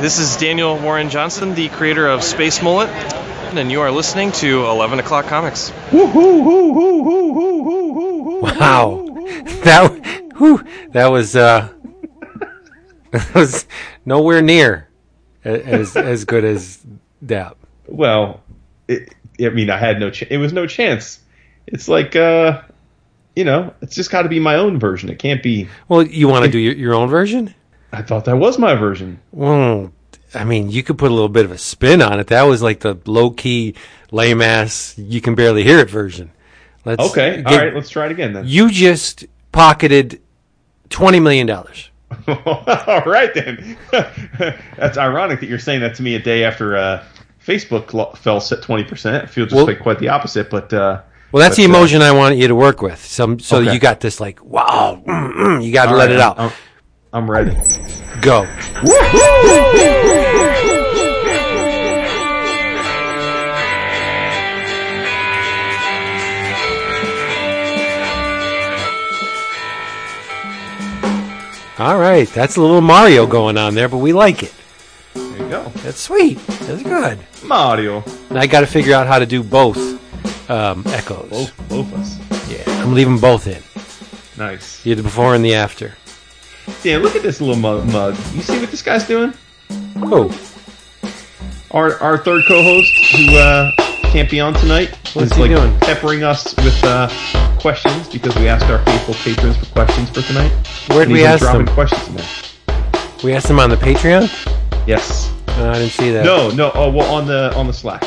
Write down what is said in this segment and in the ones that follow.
This is Daniel Warren Johnson, the creator of Space Mullet, and you are listening to 11 O'Clock Comics. Wow, that whew, that was uh, that was nowhere near as as good as that. Well, it, I mean, I had no. Ch- it was no chance. It's like, uh, you know, it's just got to be my own version. It can't be. Well, you want to do your, your own version? I thought that was my version. Well, I mean, you could put a little bit of a spin on it. That was like the low key, lame ass, you can barely hear it version. Let's Okay, get- all right, let's try it again then. You just pocketed twenty million dollars. all right then. That's ironic that you're saying that to me a day after uh, Facebook fell at twenty percent. I feel just Well- like quite the opposite, but. Uh, Well, that's but, the uh, emotion I want you to work with. Some, so Okay. you got this like, wow, mm, mm, you got to let right, it out. I'm, I'm ready. Go. All right, that's a little Mario going on there, but we like it. There you go. That's sweet. That's good. Mario. And I got to figure out how to do both um, echoes. Both, both us. Yeah, I'm leaving both in. Nice. Yeah, the before and the after. Dan, look at this little mug. mug. You see what this guy's doing? Oh, Our our third co-host who uh, can't be on tonight What's is he like doing? peppering us with uh, questions because we asked our faithful patrons for questions for tonight. where'd And we ask dropping them? questions in there. We asked them on the Patreon. Yes. Oh, I didn't see that. No, no. Oh, well, on the on the Slack.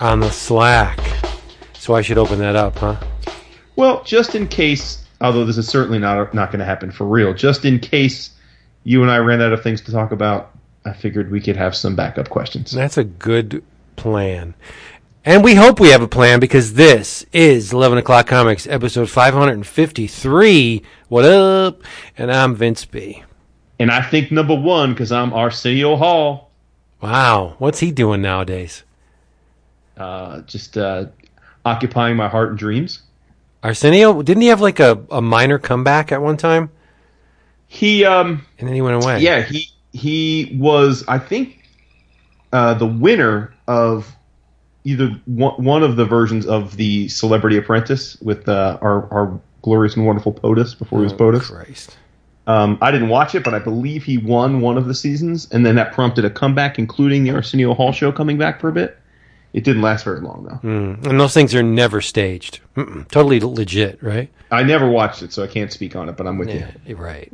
on the Slack. So I should open that up, huh? Well, just in case, although this is certainly not not going to happen for real, just in case you and I ran out of things to talk about, I figured we could have some backup questions. That's a good plan. And we hope we have a plan because this is 11 o'clock comics episode 553. What up? And I'm Vince B. And I think number one because I'm Arsenio Hall, Wow. What's he doing nowadays? uh, just uh, occupying my heart and dreams. Arsenio, didn't he have like a, a minor comeback at one time? He um And then he went away. yeah he he was I think uh, the winner of either one, one of the versions of the Celebrity Apprentice with uh, our our glorious and wonderful POTUS before he was Oh, POTUS. Christ. Um, I didn't watch it, but I believe he won one of the seasons, and then that prompted a comeback, including the Arsenio Hall show coming back for a bit. It didn't last very long though. Mm. And those things are never staged. Mm-mm. Totally legit, right? I never watched it, so I can't speak on it. But I'm with Yeah, you. right.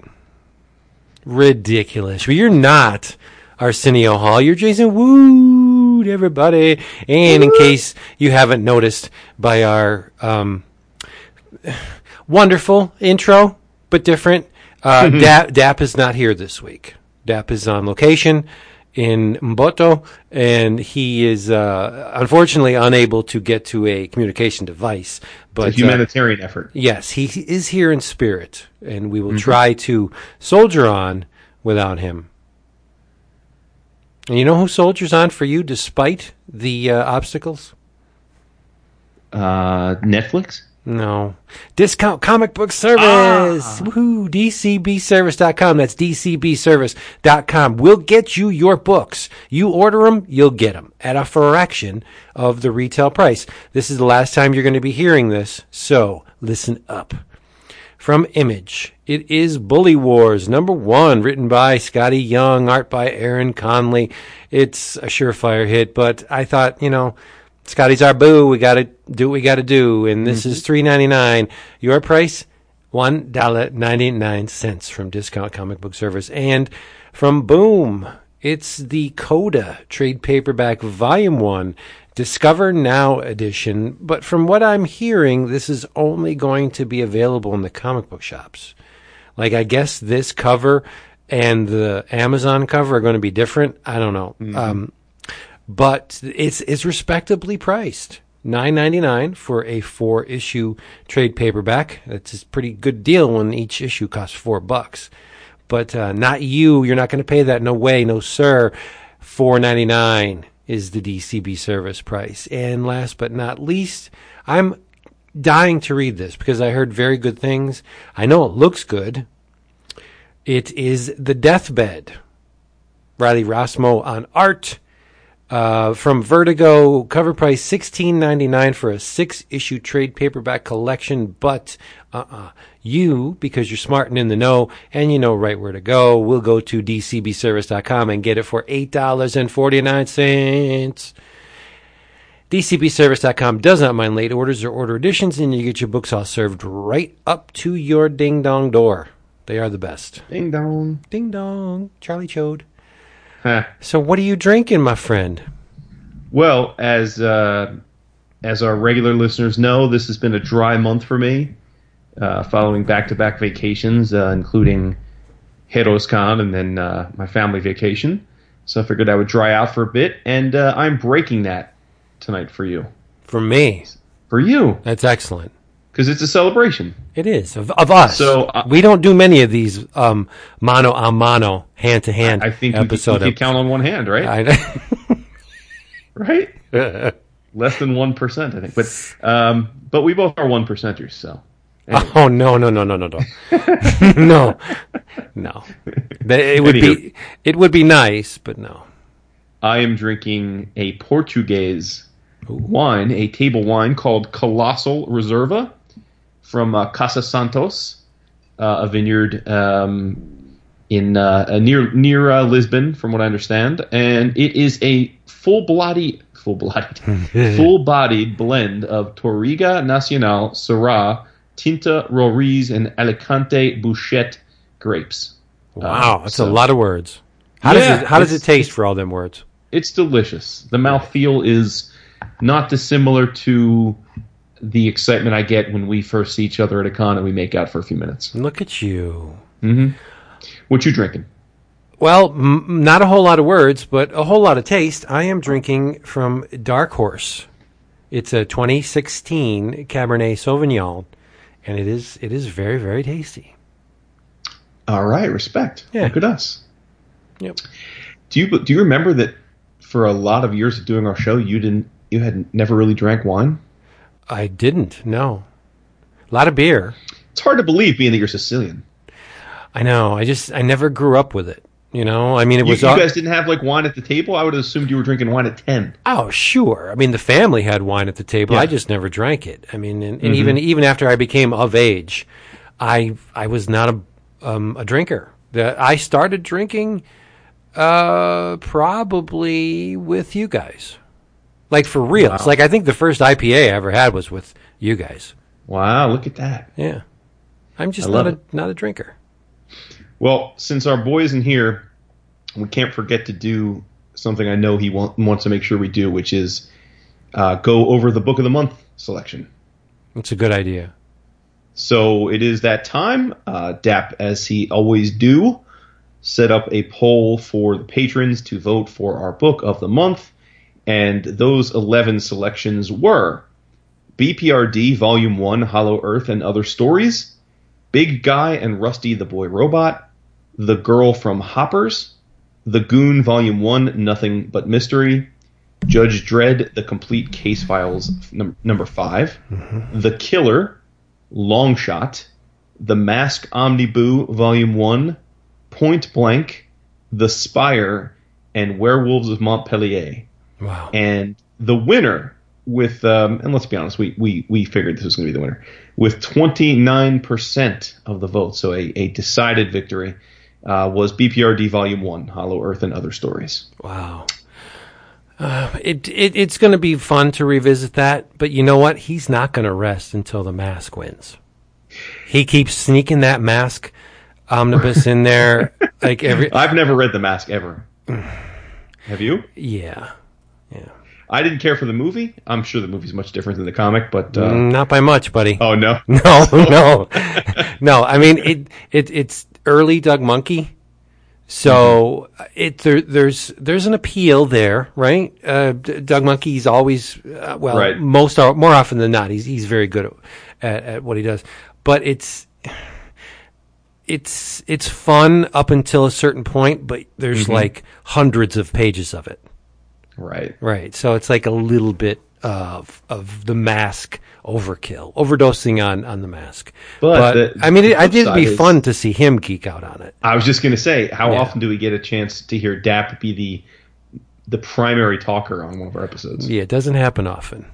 Ridiculous. But you're not Arsenio Hall. You're Jason Wood, everybody. And in case you haven't noticed by our um, wonderful intro, but different, uh, Dap, Dap is not here this week. Dap is on location in Mboto, and he is uh, unfortunately unable to get to a communication device. But It's a uh, humanitarian effort. Yes, he is here in spirit, and we will try to soldier on without him. And you know who soldiers on for you despite the uh, obstacles? Uh, Netflix. No. Discount Comic Book Service. Ah. Woohoo. DCBService.com. That's DCBService.com. We'll get you your books. You order them, you'll get them at a fraction of the retail price. This is the last time you're going to be hearing this, so listen up. From Image, it is Bully Wars, number one, written by Skottie Young, art by Aaron Conley. It's a surefire hit, but I thought, you know, Skottie's our boo. We got to do what we got to do, and this is three ninety nine. Your price one dollar ninety nine cents from Discount Comic Book Service and from Boom. It's the Coda trade paperback volume one. Discover Now edition, but from what I'm hearing, this is only going to be available in the comic book shops. Like, I guess this cover and the Amazon cover are going to be different. I don't know. Um, but it's it's respectably priced. Nine ninety nine for a four issue trade paperback. That's a pretty good deal when each issue costs four bucks. But uh, not you. You're not going to pay that. No way. No sir. Four ninety nine is the DCB service price. And last but not least, I'm dying to read this because I heard very good things. I know it looks good. It is the Deathbed Riley Rossmo on art. Uh, from Vertigo, cover price sixteen ninety nine for a six issue trade paperback collection. But uh uh you, because you're smart and in the know and you know right where to go, will go to dcbservice.com and get it for eight dollars and forty nine cents. DCBService.com does not mind late orders or order additions, and you get your books all served right up to your ding dong door. They are the best. Ding dong. Ding dong, Charlie Chode. Huh. So, what are you drinking, my friend? Well, as uh, as our regular listeners know, this has been a dry month for me, uh, following back-to-back vacations, uh, including HeroesCon and then uh, my family vacation. So I figured I would dry out for a bit, and uh, I'm breaking that tonight for you. For me, For you, that's excellent. Because it's a celebration. It is of, of us. So, uh, we don't do many of these um, mano a mano, hand to hand I think could, we could count on one hand, right? I, right? Less than one percent, I think. But um, but we both are one percenters, so oh no no no no no no no no. It would be it would be nice, but no. I am drinking a Portuguese wine, a table wine called Colossal Reserva from uh, Casa Santos, uh, a vineyard um, in uh, uh, near near uh, Lisbon, from what I understand, and it is a full bloody full blooded full bodied blend of Touriga Nacional, Syrah, Tinta Roriz, and Alicante Bouschet grapes. Wow, that's so- a lot of words. How Yeah, does it how does it taste for all them words? it's delicious. The mouthfeel is not dissimilar to the excitement I get when we first see each other at a con and we make out for a few minutes. Look at you. Mm-hmm. What you drinking? Well, m- not a whole lot of words, but a whole lot of taste. I am drinking from Dark Horse. It's a 2016 Cabernet Sauvignon, and it is it is very very tasty. All right, respect. Yeah. Look at us. Yep. Do you do you remember that for a lot of years of doing our show, you didn't you had never really drank wine? I didn't. No. A lot of beer. It's hard to believe, being that you're Sicilian. I know. I just I never grew up with it. You know. I mean, it You, was you guys didn't have like wine at the table. I would have assumed you were drinking wine at ten. Oh, sure. I mean, the family had wine at the table. Yeah. I just never drank it. I mean, and, and even even after I became of age, I I was not a um, a drinker. The, I started drinking uh, probably with you guys, like for real. Wow. Like I think the first IPA I ever had was with you guys. Wow, look at that. Yeah, I'm just I not a not a drinker. Well, since our boy isn't here, we can't forget to do something I know he want, wants to make sure we do, which is uh, go over the book of the month selection. That's a good idea. So it is that time. Uh, Dap, as he always do, set up a poll for the patrons to vote for our book of the month, and those eleven selections were BPRD Volume One: Hollow Earth and Other Stories, Big Guy and Rusty the Boy Robot, The Girl from Hoppers, The Goon Volume One: Nothing But Mystery, Judge Dredd: The Complete Case Files num- number 5 mm-hmm. The Killer. Long Shot, The Mask Omnibus Volume 1, Point Blank, The Spire, and Werewolves of Montpellier. Wow. And the winner with um, and let's be honest, we, we, we figured this was going to be the winner with 29% of the vote, so a, a decided victory, uh, was BPRD Volume 1, Hollow Earth and Other Stories. Wow. Uh, it, it it's going to be fun to revisit that, but you know what? He's not going to rest until the mask wins. He keeps sneaking that mask omnibus in there, like every I've never read The Mask ever. Have you? yeah, yeah. I didn't care for the movie. I'm sure the movie's much different than the comic, but uh, Mm, Not by much, buddy. oh no, No, no, no. I mean, it, it it's early Doug Mahnke, so it there, there's there's an appeal there, right? Uh, Doug Mahnke's always uh, well, Right. most are, more often than not, he's he's very good at, at, at what he does, but it's. It's it's fun up until a certain point, but there's like hundreds of pages of it, right? right? So it's like a little bit of of the mask overkill, overdosing on on the mask. But the- I mean, it, I did flip be is- fun to see him geek out on it. I was just going to say, how Yeah. often do we get a chance to hear Dap be the the primary talker on one of our episodes? Yeah, it doesn't happen often.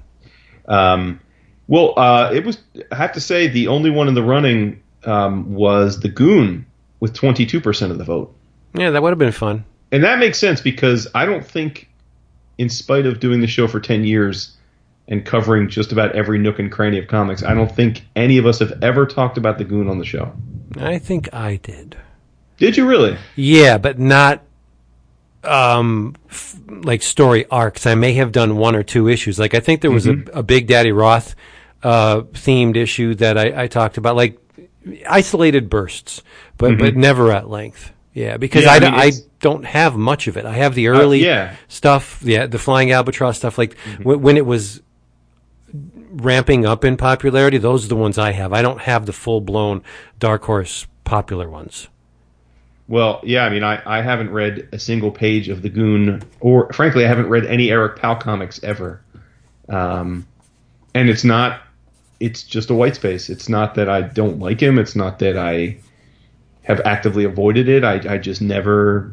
Um, well, uh, it was. I have to say, the only one in the running um, was the Goon with twenty two percent of the vote, Yeah, that would have been fun. and that makes sense because I don't think, in spite of doing the show for ten years and covering just about every nook and cranny of comics, I don't think any of us have ever talked about the Goon on the show. I think I did. Did you really? Yeah, but not um f- like story arcs. I may have done one or two issues. Like I think there was a, a Big Daddy Roth uh, themed issue that I, I talked about, like isolated bursts, but but never at length. Yeah, because Yeah, I, I mean, I don't have much of it. I have the early yeah. stuff, yeah, the Flying Albatross stuff. Like when, when it was ramping up in popularity, those are the ones I have. I don't have the full blown Dark Horse popular ones. Well, yeah, I mean, I, I haven't read a single page of the Goon, or frankly, I haven't read any Eric Powell comics ever. Um, and it's not, it's just a white space. It's not that I don't like him. It's not that I have actively avoided it. I, I just never,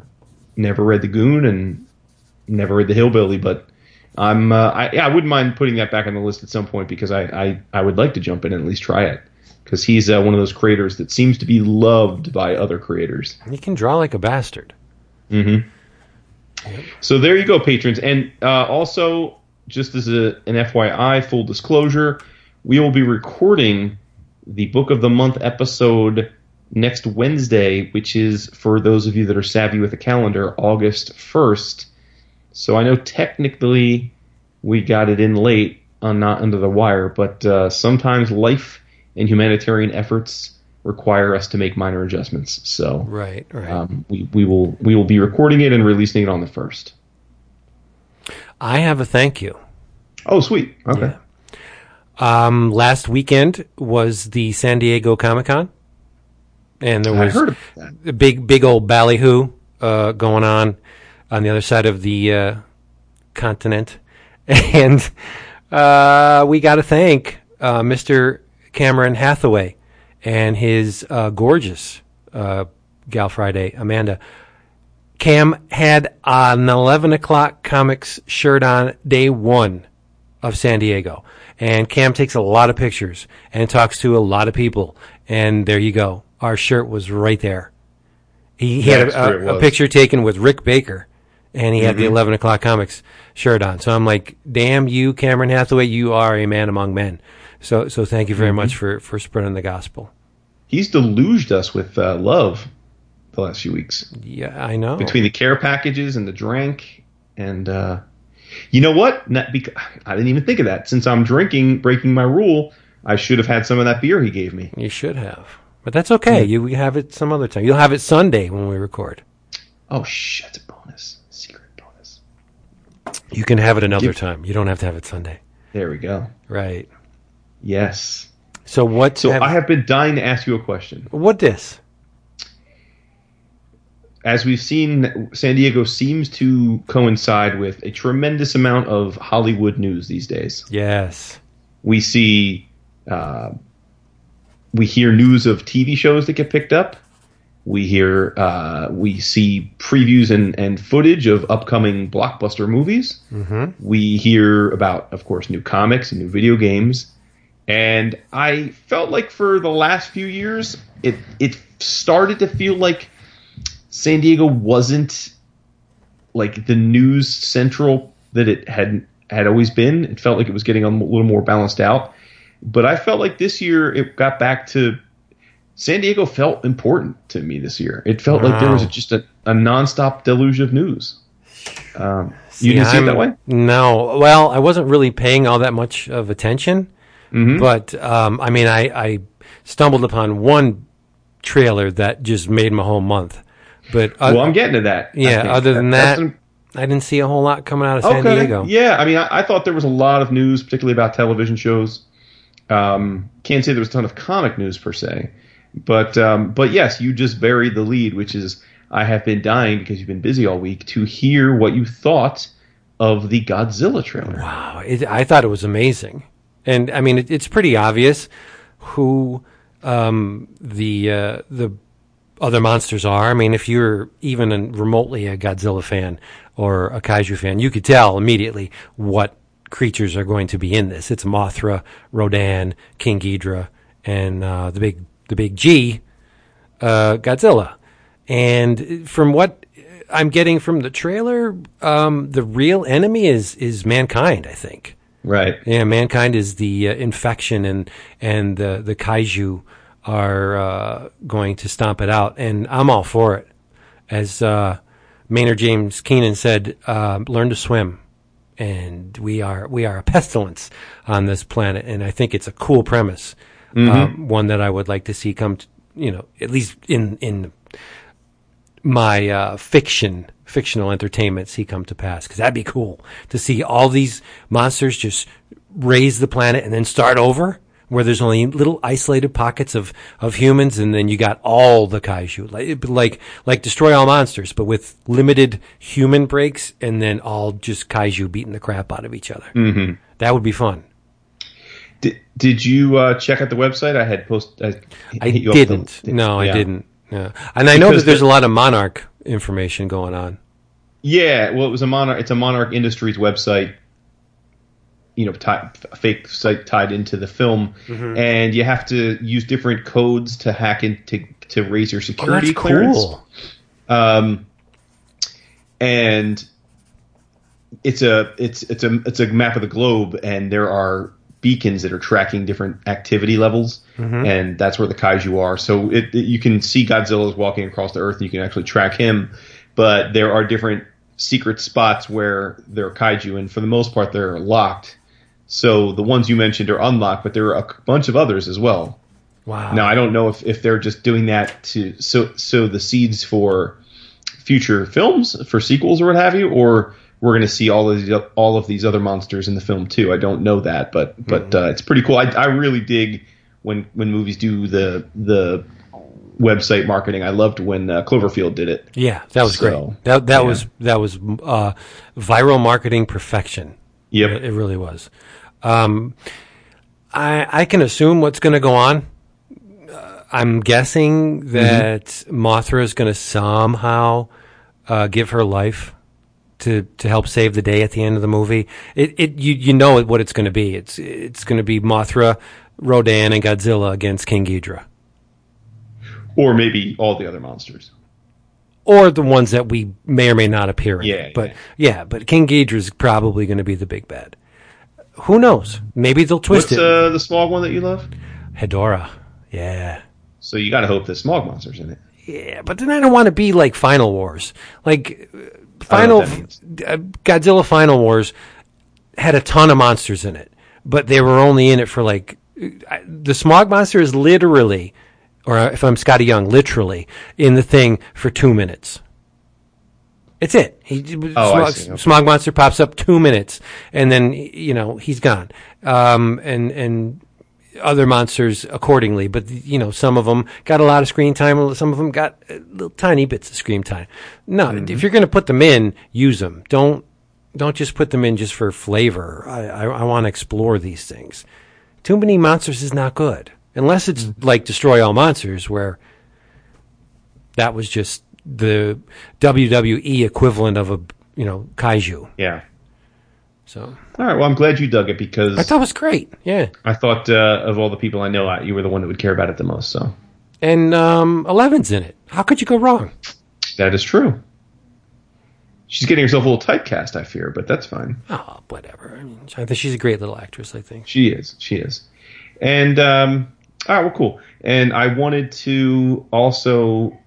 never read the Goon and never read the Hillbilly. But I'm, uh, I, yeah, I wouldn't mind putting that back on the list at some point because I, I, I would like to jump in and at least try it because he's uh, one of those creators that seems to be loved by other creators. He can draw like a bastard. Mm-hmm. So there you go, patrons. And uh, also, just as a, an FYI, full disclosure, we will be recording the Book of the Month episode next Wednesday, which is, for those of you that are savvy with the calendar, August 1st. So I know technically we got it in late on Not Under the Wire, but uh, sometimes life and humanitarian efforts require us to make minor adjustments. So Right, right. um, we, we will we will be recording it and releasing it on the first. I have a thank you. Oh, sweet. Okay. Um, last weekend was the San Diego Comic Con, and there was heard of that. a big, big old ballyhoo uh, going on on the other side of the uh, continent, and uh, we got to thank uh, Mr. Cameron Hathaway and his uh, gorgeous uh, gal Friday Amanda. Cam had an 11 o'clock comics shirt on day one of San Diego. And Cam takes a lot of pictures and talks to a lot of people. And there you go. Our shirt was right there. He, he had That's where it a, a, a picture taken with Rick Baker and he had Mm-hmm. the 11 o'clock comics shirt on. So I'm like, damn you, Cameron Hathaway, you are a man among men. So, so thank you very Mm-hmm. much for, for spreading the gospel. He's deluged us with uh, love the last few weeks Yeah, I know. between the care packages and the drink. And uh, you know what? Not bec- I didn't even think of that. Since I'm drinking, breaking my rule, I should have had some of that beer he gave me. you should have. But that's okay. You we have it some other time. You'll have it Sunday when we record. Oh, shit. It's a bonus. Secret bonus. You can have it another Give- time. You don't have to have it Sunday. There we go. Right. Yes. So what? So I have been dying to ask you a question. what this? as we've seen, San Diego seems to coincide with a tremendous amount of Hollywood news these days. Yes. We see, uh, we hear news of TV shows that get picked up. We hear, uh, we see previews and, and footage of upcoming blockbuster movies. Mm-hmm. We hear about, of course, new comics and new video games. And I felt like for the last few years, it it started to feel like San Diego wasn't like the news central that it had had always been. It felt like it was getting a little more balanced out. But I felt like this year it got back to San Diego felt important to me this year. It felt like there was just a, a nonstop deluge of news. Um, you didn't see it that way? No. Well, I wasn't really paying all that much of attention, Mm-hmm. but um, I mean, I, I stumbled upon one trailer that just made my whole month. But uh, Well, I'm getting to that. Yeah, other than that, an- I didn't see a whole lot coming out of San okay. Diego. Yeah, I mean, I, I thought there was a lot of news, particularly about television shows. Um, can't say there was a ton of comic news per se, but um, but yes, you just buried the lead, which is I have been dying because you've been busy all week to hear what you thought of the Godzilla trailer. Wow, it, I thought it was amazing, and I mean it, it's pretty obvious who um, the uh, the other monsters are. I mean, if you're even remotely a Godzilla fan or a kaiju fan, you could tell immediately what creatures are going to be in this. It's Mothra, Rodan, King Ghidorah, and uh, the big the big G, uh, Godzilla. And from what I'm getting from the trailer, um, the real enemy is is mankind. I think. Right. Yeah, mankind is the uh, infection, and and the the kaiju are uh, going to stomp it out, and I'm all for it. As uh, Maynard James Keenan said, uh, "Learn to swim." And we are we are a pestilence on this planet, and I think it's a cool premise, um, one that I would like to see come, to, you know, at least in in my uh, fiction fictional entertainment see come to pass because that'd be cool to see all these monsters just raise the planet and then start over where there's only little isolated pockets of, of humans and then you got all the kaiju like like like destroy all monsters but with limited human breaks and then all just kaiju beating the crap out of each other mm-hmm. that would be fun Did, did you uh, check out the website? I had post. I, I hit you up with didn't the- no I didn't yeah. and I know Because that there's the- a lot of monarch information going on Yeah, well, it was a monarch. It's a Monarch Industries website. You know, ti- a fake site tied into the film, Mm-hmm. and you have to use different codes to hack into to raise your oh, security that's clearance. cool Um, and it's a it's it's a it's a map of the globe, and there are beacons that are tracking different activity levels, and that's where the kaiju are. So it, it- you can see Godzilla's walking across the earth, and you can actually track him. But there are different secret spots where there are kaiju, and for the most part, they're locked. So the ones you mentioned are unlocked, but there are a bunch of others as well. wow Now I don't know if, if they're just doing that to sow sow the seeds for future films, for sequels or what have you, or we're going to see all of these, all of these other monsters in the film too. I don't know that, but but uh, it's pretty cool. I, I really dig when when movies do the the website marketing. I loved when uh, Cloverfield did it. Yeah, that was So, great. That that yeah. was that was uh, viral marketing perfection. Yep. It, it really was. Um, I I can assume what's going to go on. Uh, I'm guessing that Mothra is going to somehow uh, give her life to to help save the day at the end of the movie. It it you you know what it's going to be. It's it's going to be Mothra, Rodan, and Godzilla against King Ghidorah. Or maybe all the other monsters. or the ones that we may or may not appear in. Yeah, but yeah, but King Ghidorah is probably going to be the big bad. Who knows? Maybe they'll twist What's it. uh, the smog one that you love? Hedorah. Yeah. So you got to hope the smog monster's in it. Yeah, but then I don't want to be like Final Wars. Like uh, Final know what that uh, Godzilla Final Wars had a ton of monsters in it, but they were only in it for like the smog monster is literally or if I'm Skottie Young, literally in the thing for 2 minutes. It's it. He, Oh, smog. Okay. smog monster pops up 2 minutes and then you know, he's gone. Um and and other monsters accordingly. But you know, some of them got a lot of screen time. Some of them got uh, little tiny bits of screen time. No, Mm-hmm. if you're going to put them in, use them. Don't don't just put them in just for flavor. I I, I want to explore these things. Too many monsters is not good unless it's Mm-hmm. like Destroy All Monsters, where that was just the WWE equivalent of a you know kaiju. Yeah. So All right. Well, I'm glad you dug it because I thought it was great. Yeah. I thought uh, of all the people I know, you were the one that would care about it the most. So And um, Eleven's in it. How could you go wrong? that is true. She's getting herself a little typecast, I fear, but that's fine. Oh, whatever. I mean, I think she's a great little actress. I think. She is. She is. And um, all right, well, cool. And I wanted to also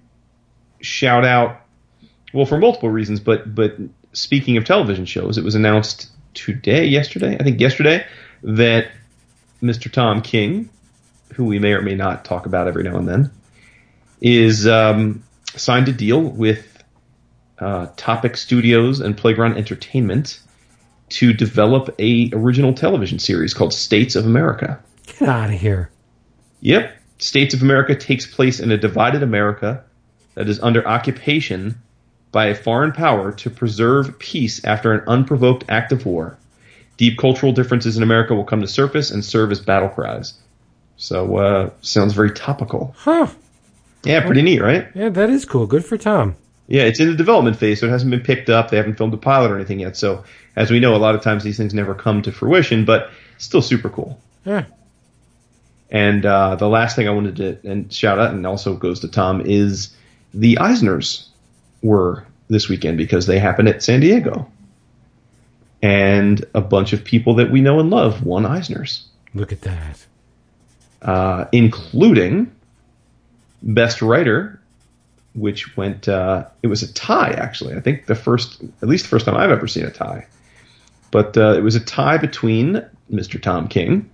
shout out, well, for multiple reasons, but but speaking of television shows, it was announced today, yesterday, I think yesterday, that Mr. Tom King, who we may or may not talk about every now and then, is um, signed a deal with uh, Topic Studios and Playground Entertainment to develop a original television series called States of America. Get out of here. Yep, States of America takes place in a divided America that is under occupation by a foreign power to preserve peace after an unprovoked act of war. Deep cultural differences in America will come to surface and serve as battle cries. So, uh, sounds very topical. Huh. Yeah, pretty neat, right? Yeah, that is cool. Good for Tom. Yeah, it's in the development phase, so it hasn't been picked up. They haven't filmed a pilot or anything yet. So, as we know, a lot of times these things never come to fruition, but still super cool. Yeah. And uh, the last thing I wanted to and shout out, and also goes to Tom, is the Eisners were this weekend because they happened at San Diego. And a bunch of people that we know and love won Eisners, Look at that. uh, including Best Writer, which went, uh, it was a tie, actually. I think the first, at least the first time I've ever seen a tie. But uh, it was a tie between Mr. Tom King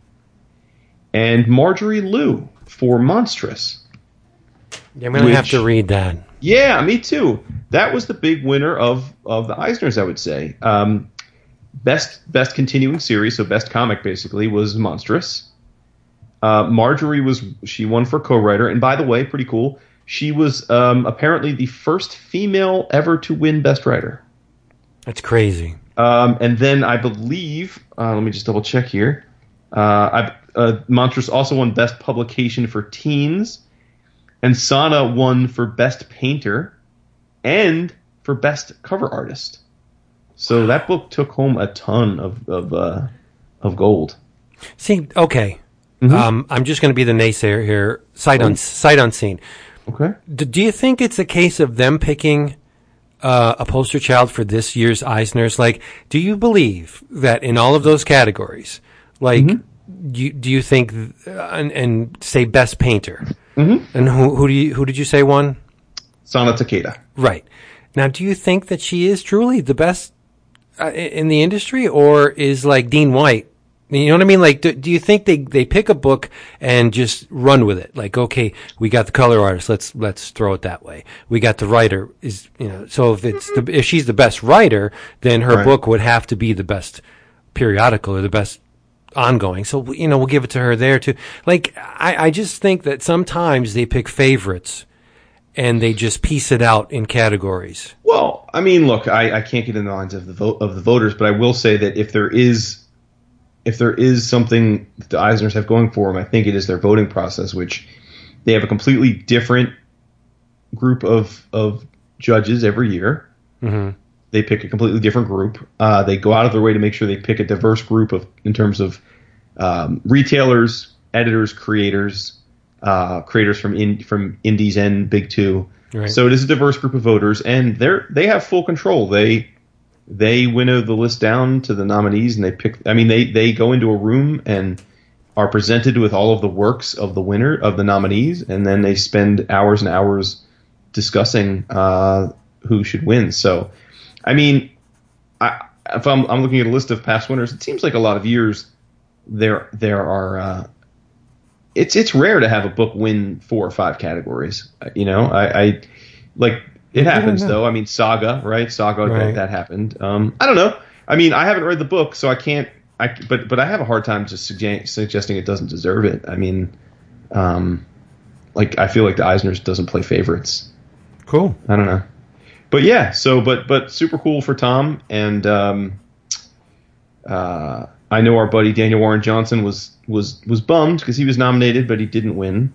and Marjorie Liu for Monstrous. Yeah, I'm going to have to read that. Yeah, me too. That was the big winner of of the Eisners, I would say. Um, best best continuing series, so best comic basically was Monstrous. Uh, Marjorie was she won for co-writer, and by the way, pretty cool. She was um, apparently the first female ever to win Best Writer. That's crazy. Um, and then I believe, uh, let me just double check here. Uh, I, uh, Monstrous also won Best Publication for Teens, and Sana won for Best Painter and for Best Cover Artist. So that book took home a ton of of, uh, of gold. See, okay. Mm-hmm. Um, I'm just going to be the naysayer here, sight, un- sight unseen. Okay. D- do you think it's a case of them picking uh, a poster child for this year's Eisners? Like, do you believe that in all of those categories, like, Mm-hmm. you, do you think, uh, and, and say best painter, Mm-hmm. and who, who do you, who did you say won? Sana Takeda. Right. Now, do you think that she is truly the best uh, in the industry, or is like Dean White? You know what I mean? Like, do, do you think they, they pick a book and just run with it? Like, okay, we got the color artist. Let's let's throw it that way. We got the writer. Is you know, so if it's the, if she's the best writer, then her Right. book would have to be the best periodical or the best ongoing. So you know, we'll give it to her there too. Like, I, I just think that sometimes they pick favorites and they just piece it out in categories. Well, I mean, look, I, I can't get in the minds of the vote of the voters, but I will say that if there is if there is something that the Eisners have going for them, I think it is their voting process, which they have a completely different group of of judges every year. Mm-hmm. They pick a completely different group. Uh, they go out of their way to make sure they pick a diverse group of in terms of um, retailers, editors, creators, uh, creators from in, from indies and big two. Right. So it is a diverse group of voters, and they're they have full control. They they winnow the list down to the nominees, and they pick. I mean, they they go into a room and are presented with all of the works of the winner of the nominees, and then they spend hours and hours discussing uh, who should win. So, I mean, I, if I'm, I'm looking at a list of past winners, it seems like a lot of years there there are. Uh, it's it's rare to have a book win four or five categories. You know, I, I like it happens know. though. I mean, Saga, right? Saga Right. that, that happened. Um, I don't know. I mean, I haven't read the book, so I can't. I but but I have a hard time just sugge- suggesting it doesn't deserve it. I mean, um, like I feel like the Eisners doesn't play favorites. Cool. I don't know. But yeah, so but but super cool for Tom and um, uh, I know our buddy Daniel Warren Johnson was was was bummed because he was nominated but he didn't win.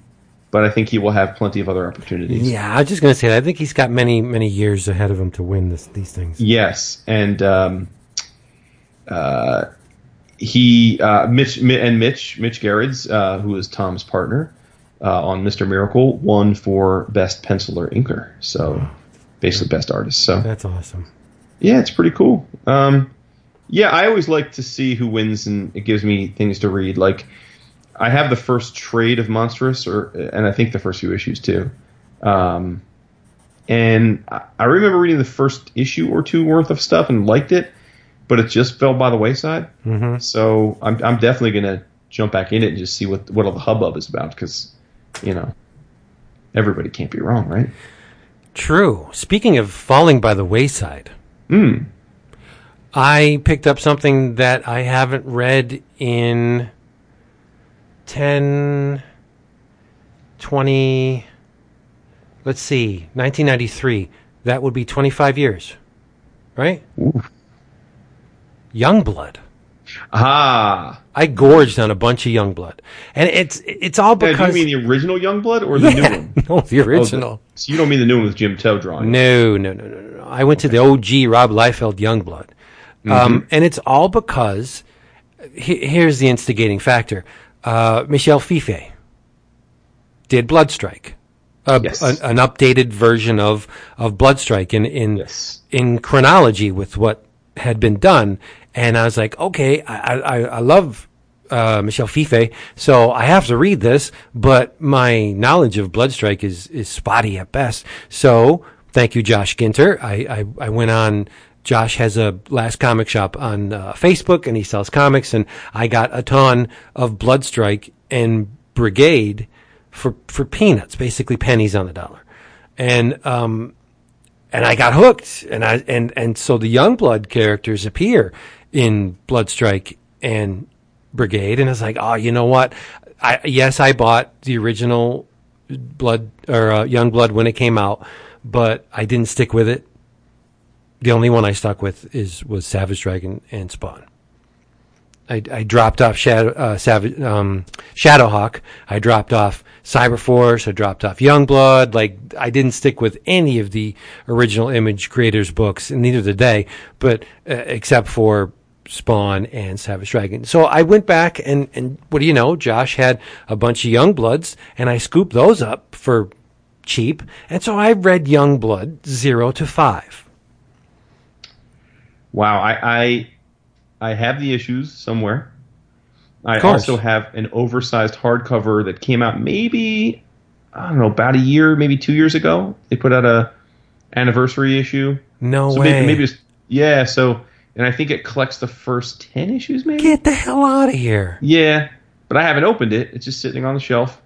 But I think he will have plenty of other opportunities. Yeah, I was just going to say that. I think he's got many, many years ahead of him to win this, these things. Yes, and um, uh, he uh, Mitch and Mitch Mitch Gerads, uh, who is Tom's partner uh, on Mister Miracle, won for best penciler inker. So basically, best artist. So That's awesome. Yeah, it's pretty cool. Um, yeah, I always like to see who wins, and it gives me things to read. Like, I have the first trade of Monstrous, or and I think the first few issues too. Um, and I, I remember reading the first issue or two worth of stuff and liked it, but it just fell by the wayside. Mm-hmm. So I'm I'm definitely gonna jump back in it and just see what what all the hubbub is about because, you know, everybody can't be wrong, right? True. Speaking of falling by the wayside, Hmm. I picked up something that I haven't read in 10, 20, let's see, 1993. that would be 25 years, right? Ooh. Youngblood. Ah. I gorged on a bunch of Youngblood, and it's it's all Now, do you mean the original Youngblood or the new one? no, the Oh, the- original. so you don't mean the new one with Jim Towe drawing? No, no, no, no, no. I went to the OG Rob Liefeld Youngblood. Um, and it's all because he, here's the instigating factor. Uh, Michel Fiffe did Bloodstrike, uh, Yes. an, an updated version of, of Bloodstrike in, in, Yes. in chronology with what had been done. And I was like, okay, I, I, I love uh, Michel Fiffe, so I have to read this, but my knowledge of Bloodstrike is, is spotty at best. So thank you, Josh Ginter. I, I, I went on. Josh has a last comic shop on uh, Facebook, and he sells comics. And I got a ton of Bloodstrike and Brigade for for peanuts, basically pennies on the dollar. And um, and I got hooked, and I and and so the Youngblood characters appear in Bloodstrike and Brigade, and I was like, oh, you know what? I yes, I bought the original Blood or uh, Youngblood when it came out, but I didn't stick with it. The only one I stuck with is was Savage Dragon and Spawn. I, I dropped off Shadow, uh, Savage, um, Shadowhawk. I dropped off Cyberforce. I dropped off Youngblood. Like I didn't stick with any of the original Image creators books, and neither did they. But uh, except for Spawn and Savage Dragon. So I went back and and what do you know? Josh had a bunch of Young Bloods and I scooped those up for cheap. And so I read Young Blood zero to five. Wow, I, I I have the issues somewhere. I also have an oversized hardcover that came out maybe I don't know about a year, maybe two years ago. They put out a anniversary issue. No so way. maybe, maybe it's yeah. So and I think it collects the first ten issues, maybe. Get the hell out of here. Yeah, but I haven't opened it. It's just sitting on the shelf.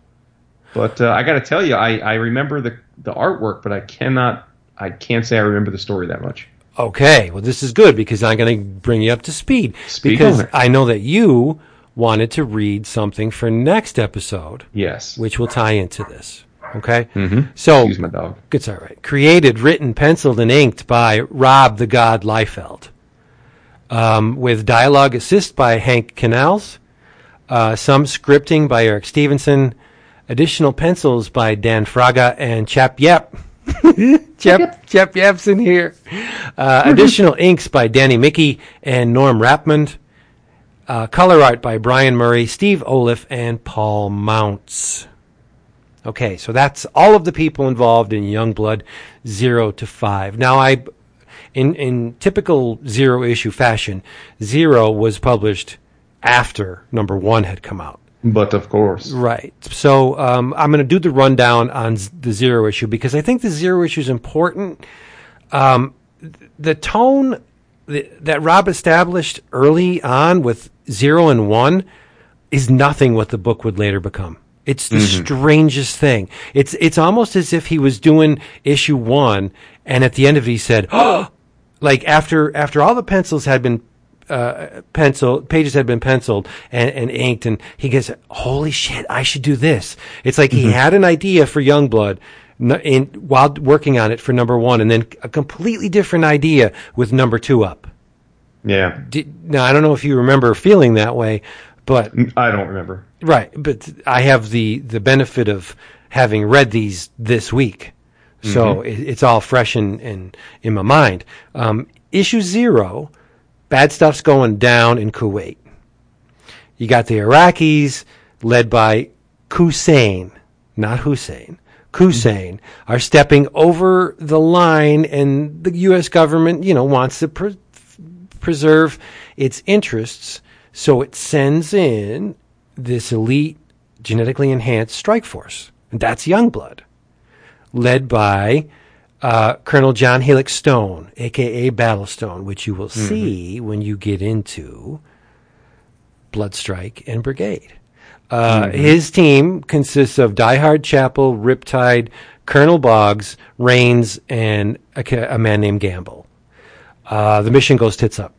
But uh, I got to tell you, I, I remember the the artwork, but I cannot I can't say I remember the story that much. Okay, well, this is good because I'm going to bring you up to speed. Speak because. I know that you wanted to read something for next episode, Yes. which will tie into this. Okay? Mhm. So, Excuse my dog. it's all right. Created, written, penciled, and inked by Rob the God Liefeld. Um, with dialogue assist by Hank Kanalz. Uh, some scripting by Eric Stephenson. Additional pencils by Dan Fraga and Chap Yaep. Chap, Chap Yaep's in here. Uh, additional inks by Danny Miki and Norm Rapmund. Uh, color art by Brian Murray, Steve Oliff, and Paul Mounts. Okay, so that's all of the people involved in Youngblood, zero to five. Now, I, in in typical zero issue fashion, zero was published after number one had come out. But of course. Right. So um, I'm going to do the rundown on z- the zero issue because I think the zero issue is important. Um, th- the tone th- that Rob established early on with zero and one is nothing what the book would later become. It's the strangest thing. It's it's almost as if he was doing issue one, and at the end of it, he said, "Oh!" Like after after all the pencils had been uh, pencil pages had been penciled and, and inked, and he goes, "Holy shit, I should do this." It's like he had an idea for Youngblood. In, while working on it for number one, and then a completely different idea with number two up. Yeah. Did, now I don't know if you remember feeling that way, but I don't remember. Right, but I have the the benefit of having read these this week, so it, it's all fresh in in, in my mind. Um, issue zero, bad stuff's going down in Kuwait. You got the Iraqis led by Hussein, not Hussein. Hussein are stepping over the line, and the U.S. government, you know, wants to pre- preserve its interests, so it sends in this elite, genetically enhanced strike force. And that's Youngblood, led by uh, Colonel John Helix Stone, aka Battlestone, which you will see when you get into Bloodstrike and Brigade. Uh, His team consists of Diehard Chapel, Riptide, Colonel Boggs, Rains, and a, a man named Gamble. Uh, the mission goes tits up.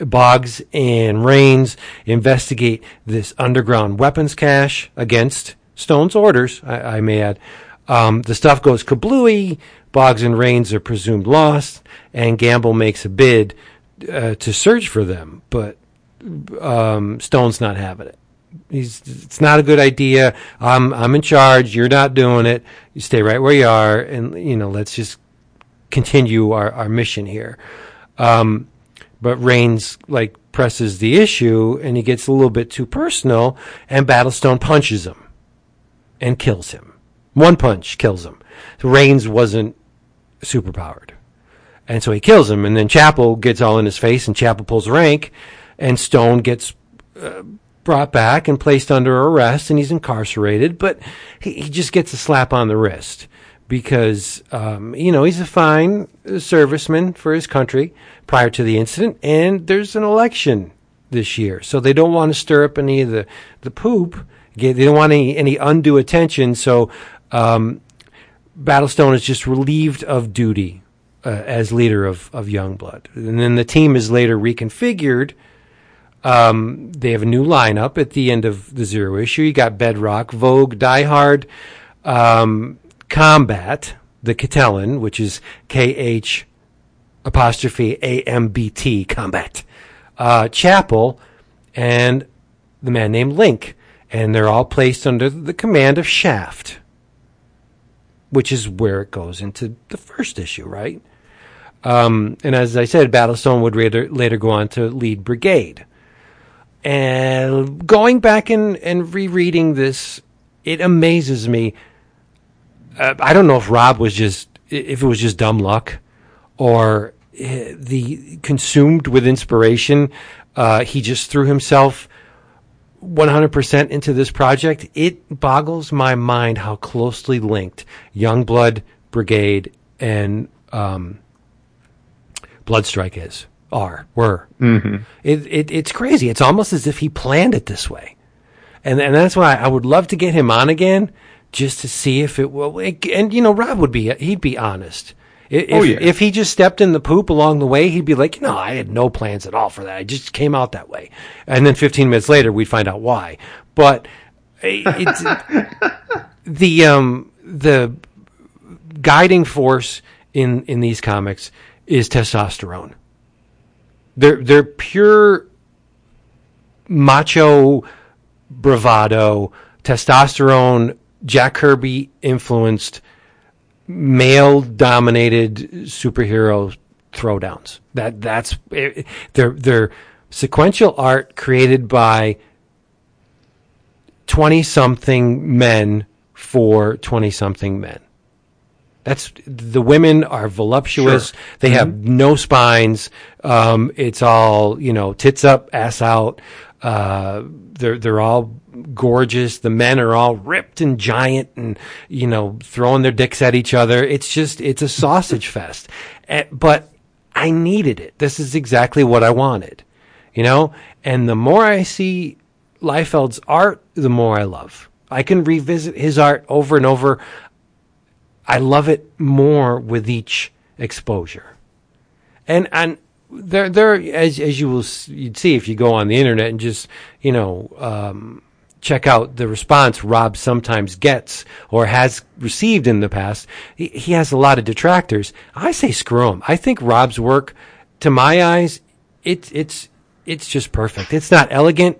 Boggs and Rains investigate this underground weapons cache against Stone's orders, I, I may add, Um, the stuff goes kablooey. Boggs and Rains are presumed lost, and Gamble makes a bid uh, to search for them, but um, Stone's not having it. He's, it's not a good idea. I'm I'm in charge. You're not doing it. You stay right where you are, and you know let's just continue our, our mission here. Um, but Rains like presses the issue, and he gets a little bit too personal, and Battlestone punches him and kills him. One punch kills him. Rains wasn't superpowered. And so he kills him, and then Chapel gets all in his face, and Chapel pulls rank, and Stone gets uh, brought back and placed under arrest, and he's incarcerated. But he, he just gets a slap on the wrist because um, you know he's a fine serviceman for his country prior to the incident, and there's an election this year, so they don't want to stir up any of the the poop. They don't want any any undue attention, so um, Battlestone is just relieved of duty uh, as leader of of Youngblood, and then the team is later reconfigured. Um, they have a new lineup at the end of the Zero issue. You got Bedrock, Vogue, Die Hard, um, Combat, the Ktellan, which is K H apostrophe A M B T, Combat, uh, Chapel, and the man named Link, and they're all placed under the command of Shaft which is where it goes into the first issue, right? Um, and as I said, Battlestone would later, later go on to lead Brigade. And going back and, and rereading this, it amazes me. Uh, I don't know if Rob was just, if it was just dumb luck or uh, the consumed with inspiration. Uh, he just threw himself 100% into this project, it boggles my mind how closely linked Youngblood Brigade and um, Bloodstrike is, are, were. Mm-hmm. It, it, it's crazy. It's almost as if he planned it this way. And, and that's why I would love to get him on again just to see if it will. And, you know, Rob would be, he'd be honest. If, Oh, yeah. if he just stepped in the poop along the way, he'd be like, no, I had no plans at all for that. I just came out that way. And then 15 minutes later, we'd find out why. But it's the, um, the guiding force in, in these comics is testosterone. They're, they're pure macho bravado, testosterone, Jack Kirby influenced male dominated superhero throwdowns. That that's they're they're sequential art created by 20 something men for 20 something men. That's the women are voluptuous. Sure. They have no spines. Um, it's all you know, tits up, ass out. Uh, they're they're all gorgeous. The men are all ripped and giant, and you know, throwing their dicks at each other. It's just it's a sausage fest. Eh, but I needed it. This is exactly what I wanted, you know. And the more I see Liefeld's art, the more I love. I can revisit his art over and over. I love it more with each exposure. And and there there as as you will you'd see if you go on the internet and just you know um, check out the response Rob sometimes gets or has received in the past. He, he has a lot of detractors. I say screw him. I think Rob's work, to my eyes, it's it's it's just perfect. It's not elegant.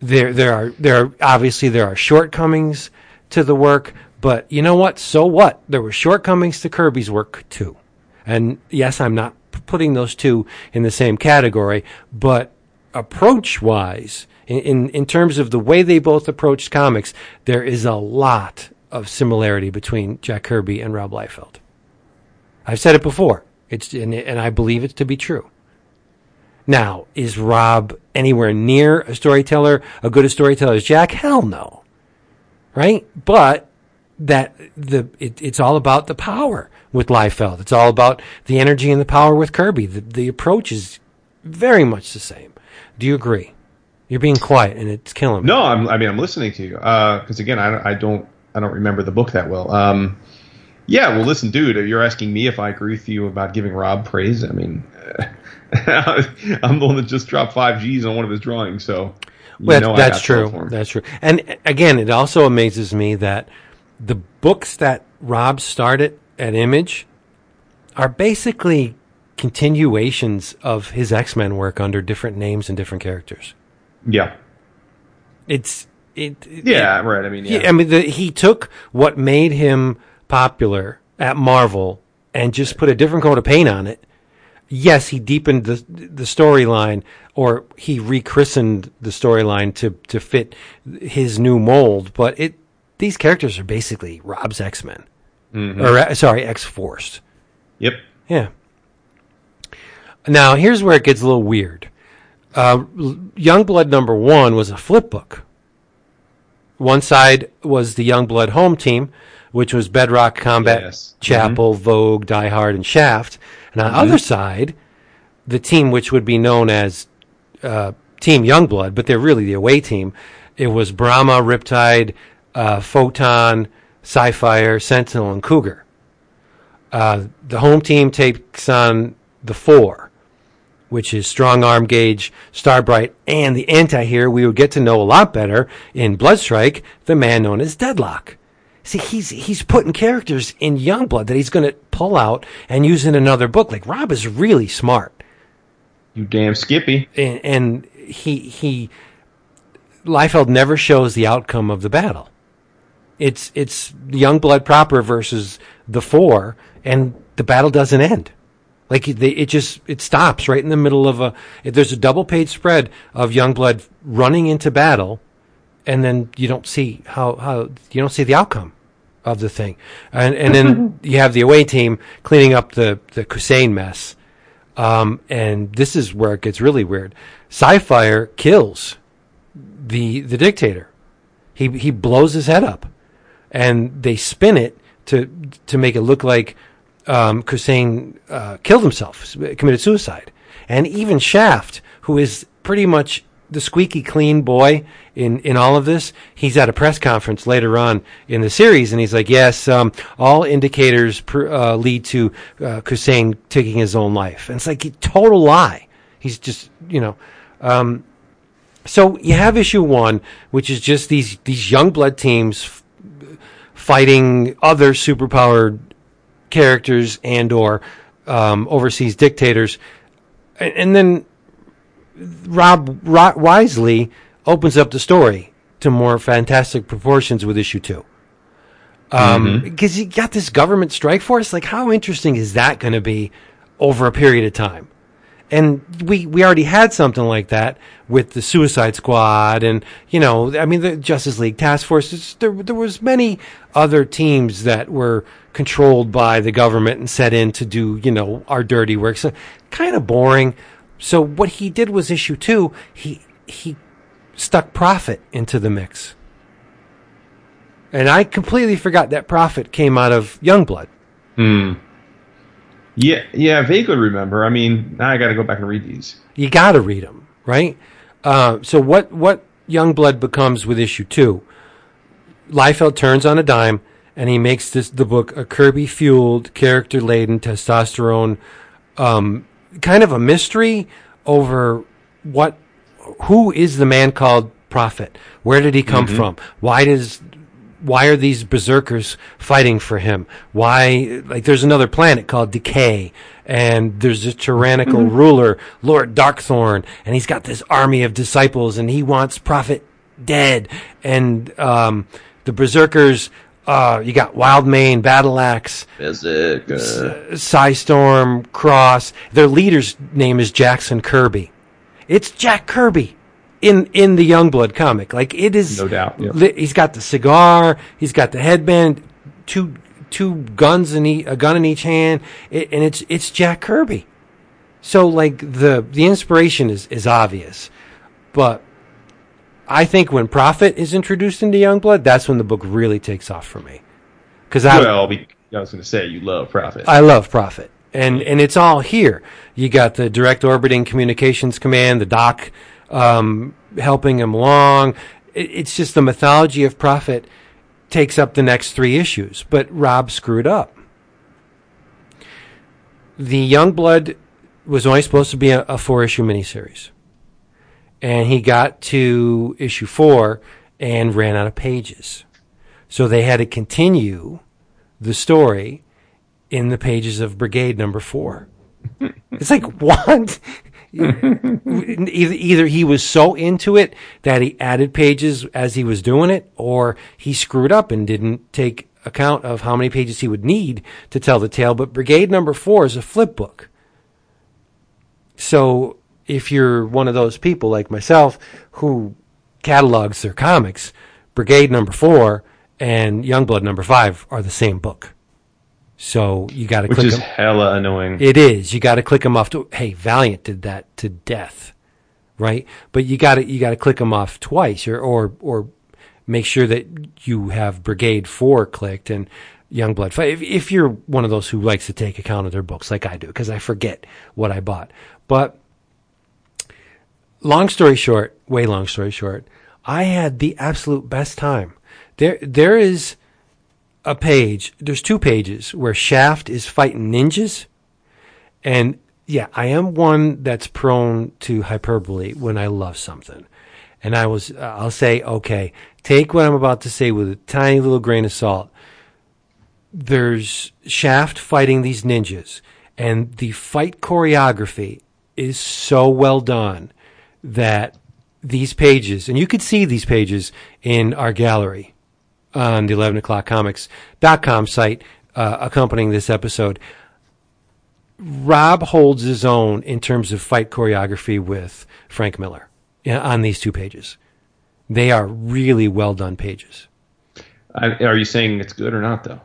There there are there are obviously there are shortcomings to the work, but you know what? So what? There were shortcomings to Kirby's work too. And yes, I'm not putting those two in the same category, but approach wise, in, in, in terms of the way they both approached comics, there is a lot of similarity between Jack Kirby and Rob Liefeld. I've said it before. It's and, and I believe it to be true. Now, is Rob anywhere near a storyteller, a good storyteller as Jack? Hell no. Right? But that the it, it's all about the power with Liefeld. It's all about the energy and the power with Kirby. The the approach is very much the same. Do you agree? You're being quiet and it's killing me. No, I'm, I mean I'm listening to you because again I, don't- I don't I don't remember the book that well. Um, yeah, well, listen, dude, you're asking me if I agree with you about giving Rob praise. I mean, I'm the one that just dropped five G's on one of his drawings, so you Well, that's love true. That's true. And again, it also amazes me that the books that Rob started at Image are basically continuations of his X Men work under different names and different characters. Yeah. It's it. it- Yeah, right. I mean, yeah. Yeah, I mean, the, he took what made him popular at Marvel and just put a different coat of paint on it. Yes, he deepened the the storyline, or he rechristened the storyline to to fit his new mold. But it these characters are basically Rob's X Men, or uh, sorry, X Force. Yep. Yeah. Now here's where it gets a little weird. Uh, Youngblood number one was a flip book. One side was the Youngblood home team, which was Bedrock, Combat, Yes. Chapel, Vogue, Die Hard, and Shaft. And on the other side, the team which would be known as uh, Team Youngblood, but they're really the away team. It was Brahma, Riptide, uh, Photon, Sci-Fire, Sentinel, and Cougar. Uh, the home team takes on the four, which is Strong Arm Gauge, Starbright, and the anti-hero we would get to know a lot better in Bloodstrike, the man known as Deadlock. See, he's he's putting characters in Youngblood that he's going to pull out and use in another book. Like Rob is really smart You damn Skippy. and, and he he Liefeld never shows the outcome of the battle. It's it's Youngblood proper versus the four, and the battle doesn't end. Like they, it just it stops right in the middle of a. If there's a double page spread of Youngblood running into battle, and then you don't see how how you don't see the outcome of the thing, and and then you have the away team cleaning up the the Hussein mess. Um, and this is where it gets really weird. Sci-Fire kills the the dictator. He he blows his head up, and they spin it to to make it look like um, Hussein uh, killed himself, committed suicide. And even Shaft, who is pretty much the squeaky clean boy in, in all of this, he's at a press conference later on in the series, and he's like, "Yes, um, all indicators pr- uh, lead to uh, Hussein taking his own life." And it's like a total lie. He's just, you know. Um, so you have issue one, which is just these these Youngblood teams fighting other superpowered characters and or um, overseas dictators, and, and then Rob Ro- wisely opens up the story to more fantastic proportions with issue two. Um, because you got this government strike force. Like, how interesting is that going to be over a period of time? And we, we already had something like that with the Suicide Squad, and you know, I mean, the Justice League Task Force. There, there was many other teams that were controlled by the government and set in to do, you know, our dirty work. So, kind of boring. So, what he did was issue two. He he stuck Prophet into the mix, and I completely forgot that Prophet came out of Youngblood. Hmm. Yeah, yeah, vaguely remember. I mean, now I got to go back and read these. You got to read them, right? Uh, so what what Youngblood becomes with issue two? Liefeld turns on a dime and he makes this the book a Kirby fueled, character laden, testosterone, um, kind of a mystery over what who is the man called Prophet? Where did he come from? Why does why are these berserkers fighting for him? Why, like, there's another planet called Decay, and there's a tyrannical ruler, Lord Darkthorn, and he's got this army of disciples, and he wants Prophet dead. And um, the berserkers, uh, you got Wildmane, Battle Axe, Psystorm, Cross. Their leader's name is Jackson Kirby. It's Jack Kirby in in the Youngblood comic. Like it is, No doubt, li- He's got the cigar. He's got the headband. Two two guns in e- a gun in each hand, it, and it's it's Jack Kirby. So like the the inspiration is is obvious, but I think when Prophet is introduced into Youngblood, that's when the book really takes off for me. Because I Well, be, I was going to say you love Prophet. I love Prophet, and and it's all here. You got the direct orbiting communications command, the doc um, helping him along. It, it's just the mythology of Prophet takes up the next three issues, but Rob screwed up. The Youngblood was only supposed to be a, a four issue miniseries, and he got to issue four and ran out of pages, so they had to continue the story in the pages of Brigade Number Four. it's like what? either, either he was so into it that he added pages as he was doing it, or he screwed up and didn't take account of how many pages he would need to tell the tale. But Brigade Number Four is a flip book. So if you're one of those people like myself who catalogs their comics, Brigade Number Four and Youngblood Number Five are the same book. So you got to click Which is them. hella annoying. It is. You got to click them off. To, hey, Valiant did that to death, right? But you got to you got to click them off twice, or or or make sure that you have Brigade Four clicked and Youngblood Five. If, if you're one of those who likes to take account of their books, like I do, because I forget what I bought. But long story short, way long story short, I had the absolute best time. There there is a page, there's two pages where Shaft is fighting ninjas. And yeah, I am one that's prone to hyperbole when I love something. And I was, uh, I'll say, okay, take what I'm about to say with a tiny little grain of salt. There's Shaft fighting these ninjas, and the fight choreography is so well done that these pages, and you could see these pages in our gallery on the 11 o'clock comics.com site uh, accompanying this episode. Rob holds his own in terms of fight choreography with Frank Miller on these two pages. They are really well done pages. I, are you saying it's good or not, though?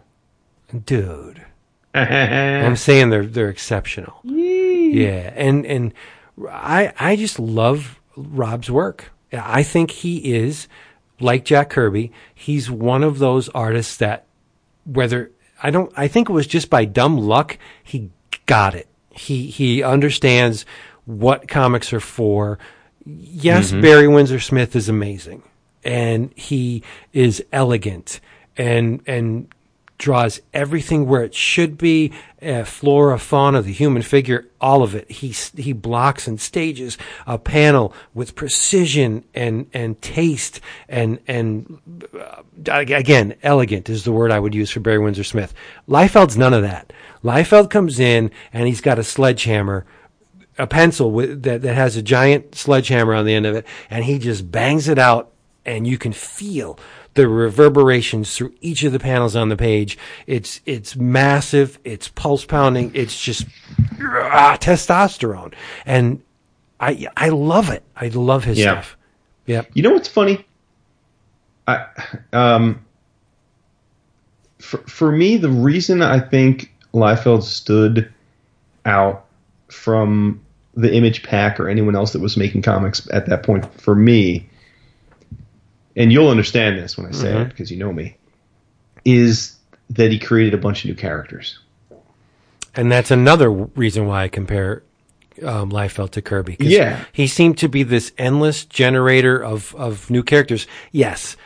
Dude. I'm saying they're they're exceptional. Yeah, and and I I just love Rob's work. I think he is like Jack Kirby. He's one of those artists that whether I don't I think it was just by dumb luck he got it. He he understands what comics are for. Yes, mm-hmm. Barry Windsor Smith is amazing and he is elegant and and draws everything where it should be uh, flora fauna the human figure all of it. He he blocks and stages a panel with precision and and taste and and uh, again elegant is the word i would use for barry windsor smith. Liefeld's none of that. Liefeld comes in and he's got a sledgehammer a pencil with, that, that has a giant sledgehammer on the end of it and he just bangs it out and you can feel the reverberations through each of the panels on the page. It's it's massive. It's pulse pounding. It's just ah, testosterone, and I I love it. I love his Yeah. stuff. Yep. You know what's funny? I um for for me the reason I think Liefeld stood out from the Image Pack or anyone else that was making comics at that point for me, and you'll understand this when I say it because you know me, is that he created a bunch of new characters. And that's another reason why I compare um, Liefeld to Kirby. Yeah. He seemed to be this endless generator of, of new characters. Yes,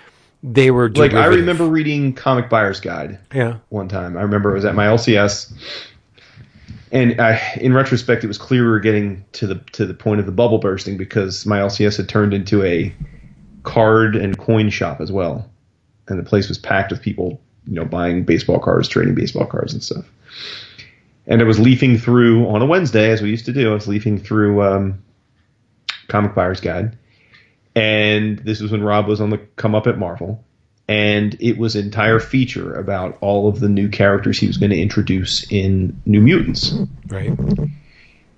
they were Like I remember reading Comic Buyer's Guide Yeah. one time. I remember it was at my LCS, and I, in retrospect, it was clear we were getting to the to the point of the bubble bursting because my LCS had turned into a card and coin shop as well, and the place was packed with people, you know, buying baseball cards, trading baseball cards and stuff. And I was leafing through on a Wednesday, as we used to do. I was leafing through um, Comic Buyer's Guide, and this was when Rob was on the come up at Marvel, and it was an entire feature about all of the new characters he was going to introduce in New Mutants. Right.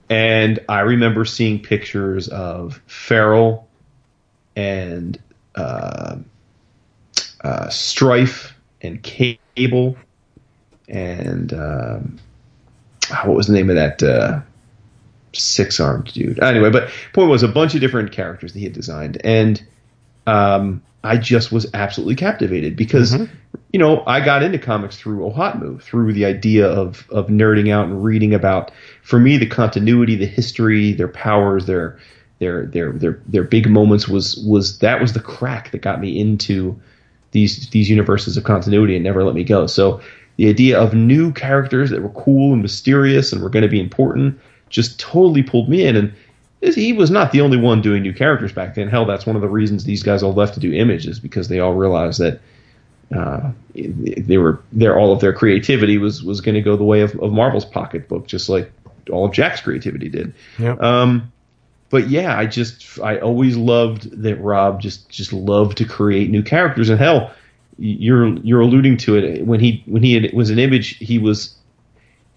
And I remember seeing pictures of Feral and uh, uh, Stryfe and Cable and um, what was the name of that uh, six armed dude? Anyway, but point was a bunch of different characters that he had designed, and um, I just was absolutely captivated because you know I got into comics through OHOTMU, through the idea of of nerding out and reading about for me the continuity, the history, their powers, their their their their their big moments was was that was the crack that got me into these these universes of continuity and never let me go. So the idea of new characters that were cool and mysterious and were going to be important just totally pulled me in and he was not the only one doing new characters back then. Hell, that's one of the reasons these guys all left to do images because they all realized that uh, they were their all of their creativity was was going to go the way of, of Marvel's pocketbook, just like all of Jack's creativity did. Yep. Um, but yeah, I just I always loved that Rob just just loved to create new characters. And hell, you're you're alluding to it when he when he had, was an image, he was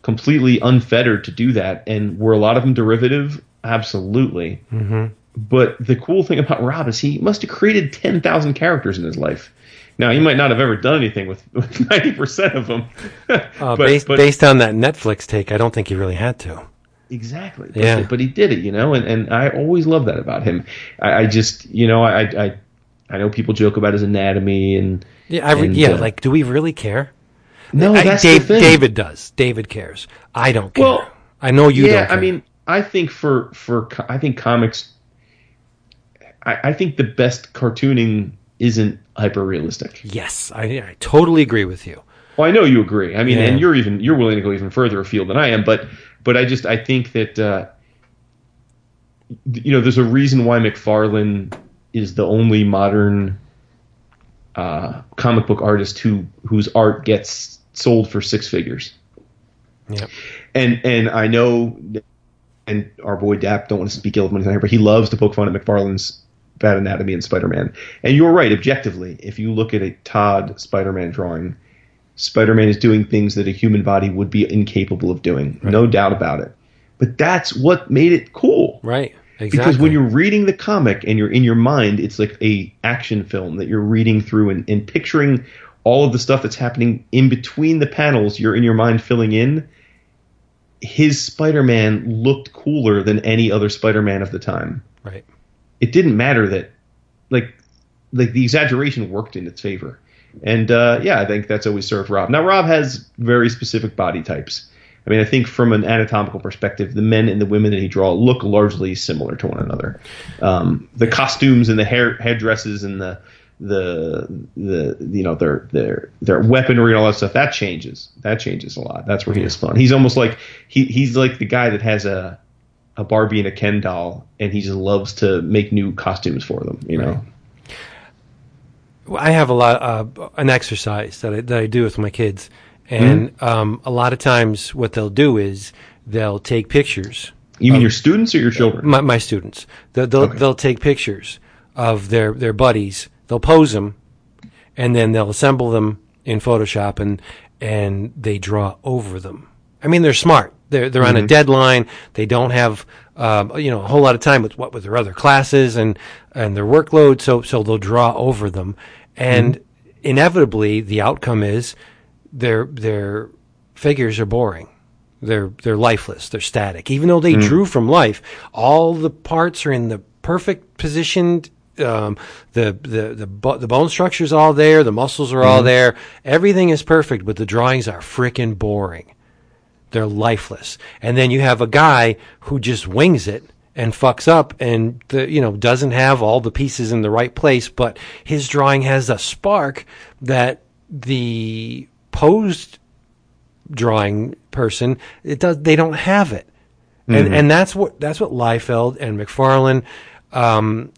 completely unfettered to do that. And were a lot of them derivative? Absolutely. Mm-hmm. But the cool thing about Rob is he must have created ten thousand characters in his life. Now he might not have ever done anything with ninety percent of them. Uh, But- based, but- based on that Netflix take, I don't think he really had to. Exactly. But, Yeah. but he did it, you know, and, and I always love that about him. I, I just, you know, I, I I know people joke about his anatomy and Yeah, I And, yeah. uh, like, do we really care? no, I- that's Dave, the thing. David does. David cares. I don't care. Well, I know you yeah. I mean, I think for for I think comics, I, I think the best cartooning isn't hyper realistic. yes, I, I totally agree with you. Well, I know you agree. I mean, Yeah. and you're even you're willing to go even further afield than I am, but but I just I think that uh, you know there's a reason why McFarlane is the only modern uh, comic book artist who whose art gets sold for six figures. Yep. And and I know, and our boy Dap don't want to speak ill of here, but he loves to poke fun at McFarlane's Bad Anatomy and Spider Man. And you're right, objectively, if you look at a Todd Spider Man drawing, Spider Man is doing things that a human body would be incapable of doing, no doubt about it. But that's what made it cool. Right. Exactly. Because when you're reading the comic and you're in your mind, it's like a action film that you're reading through and, and picturing all of the stuff that's happening in between the panels. You're in your mind filling in. His Spider-Man looked cooler than any other Spider-Man of the time. right. It didn't matter that, like, like the exaggeration worked in its favor. And uh, yeah, I think that's always served Rob. Now Rob has very specific body types. I mean, I think from an anatomical perspective, the men and the women that he draw look largely similar to one another. Um, the costumes and the hair headdresses and the the the you know their their their weaponry and all that stuff that changes. That changes a lot. That's where he is fun. He's almost like he he's like the guy that has a a Barbie and a Ken doll, and he just loves to make new costumes for them. You know. I have a lot uh, an exercise that I, that I do with my kids, and Mm-hmm. um, a lot of times what they'll do is they'll take pictures. You mean your students or your children? My, my students they'll they'll, Okay. they'll take pictures of their their buddies. They'll pose them, and then they'll assemble them in Photoshop, and and they draw over them. I mean, they're smart. They're they're on a deadline. They don't have um, you know a whole lot of time with what with their other classes and and their workload. So so they'll draw over them, and inevitably the outcome is their their figures are boring. They're they're lifeless. They're static. Even though they drew from life, all the parts are in the perfect positioned. Um, the the the bo- the bone structure's all there. The muscles are all there. Everything is perfect, but the drawings are freaking boring. They're lifeless. And then you have a guy who just wings it and fucks up and the, you know doesn't have all the pieces in the right place, but his drawing has a spark that the posed drawing person it does they don't have it. And and that's what that's what Liefeld and McFarlane um,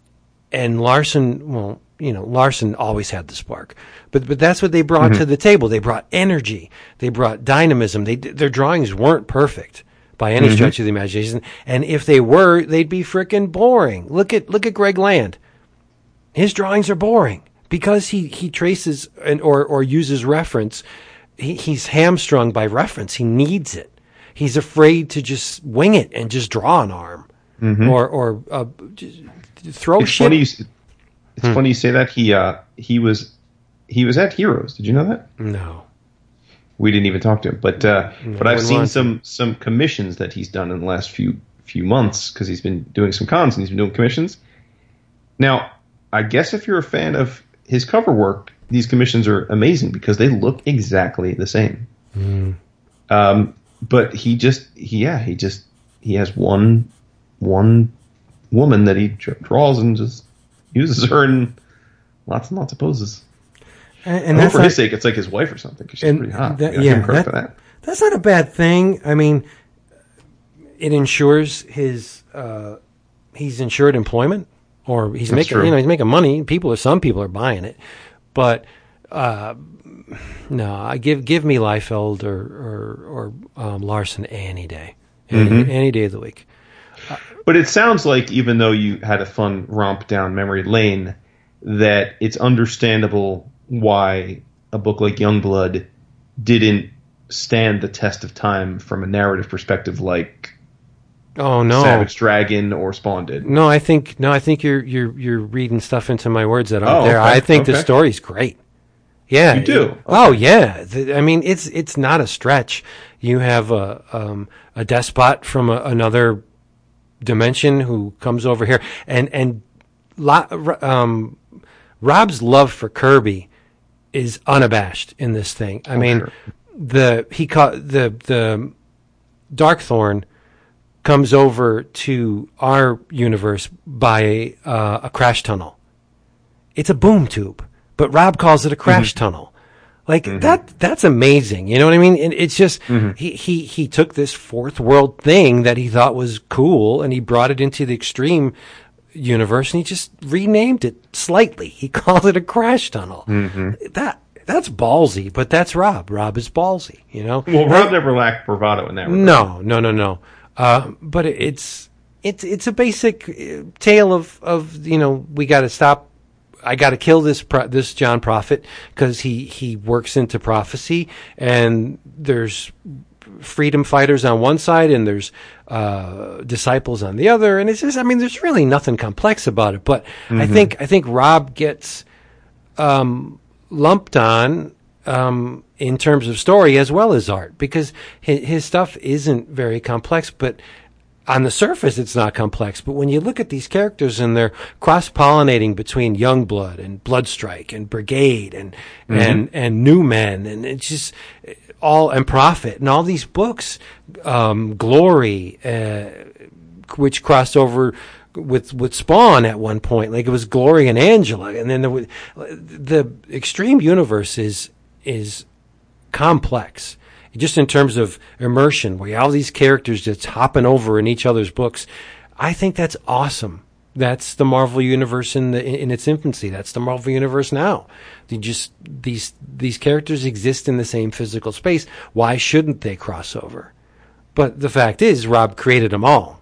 and Larsen, well, you know, Larsen always had the spark, but but that's what they brought to mm-hmm. the table. They brought energy, they brought dynamism. They their drawings weren't perfect by any mm-hmm. stretch of the imagination, and if they were, they'd be frickin' boring. Look at look at Greg Land. His drawings are boring because he he traces and or or uses reference. He, he's hamstrung by reference. He needs it. He's afraid to just wing it and just draw an arm mm-hmm. or or uh, throw It's shit. funny. You, it's funny you say that. He uh, he was he was at Heroes. Did you know that? No. We didn't even talk to him, but uh, but I've seen want to. some some commissions that he's done in the last few few months because he's been doing some cons and he's been doing commissions. Now, I guess if you're a fan of his cover work, these commissions are amazing because they look exactly the same. Um, but he just he, yeah he just he has one one woman that he dr- draws and just uses her in lots and lots of poses. And, And that's for not, his sake, it's like his wife or something because she's pretty hot. that- Yeah, yeah, give him credit that- that. that's not a bad thing. I mean, it ensures his uh, he's insured employment, or he's That's making true. you know he's making money. People, or some people are buying it, but uh, no, I give give me Liefeld or or, or um, Larsen any day, any, Mhm. any day of the week. But it sounds like even though you had a fun romp down memory lane, that it's understandable why a book like Youngblood didn't stand the test of time from a narrative perspective like Oh no, Savage Dragon or Spawn did. no, I think no, I think you're you're you're reading stuff into my words that aren't Oh, there. okay, I think the story's great. Yeah, You do? it- oh yeah, The- I mean it's it's not a stretch. You have a um, a despot from a, another dimension who comes over here, and and um, Rob's love for Kirby is unabashed in this thing. I mean, sure. the he caught the the Darkthorn comes over to our universe by uh, a crash tunnel. It's a boom tube, but Rob calls it a crash tunnel. Like that that's amazing. You know what I mean? And it's just he, he he took this fourth world thing that he thought was cool and he brought it into the extreme universe and he just renamed it slightly. He called it a crash tunnel. That that's ballsy, but that's Rob. Rob is ballsy, you know? Well, Rob never lacked bravado in that regard. No, no, no, no. Uh, but it's it's it's a basic uh, tale of of you know we got to stop. I got to kill this pro- this John Prophet because he he works into prophecy, and there's freedom fighters on one side and there's uh, disciples on the other, and it's just I mean there's really nothing complex about it. But I think I think Rob gets um, lumped on um, in terms of story as well as art because his, his stuff isn't very complex, but on the surface it's not complex. But when you look at these characters and they're cross pollinating between Youngblood and Bloodstrike and Brigade and and and Newmen and it's just all and Prophet and all these books, um, Glory. Uh, which crossed over with with Spawn at one point. Like it was Glory and Angela, and then there was the Extreme Universe is is complex. Just in terms of immersion, where you have all these characters just hopping over in each other's books, I think that's awesome. That's the Marvel universe in the in its infancy. That's the Marvel universe now. They just these these characters exist in the same physical space. Why shouldn't they cross over? But the fact is, Rob created them all.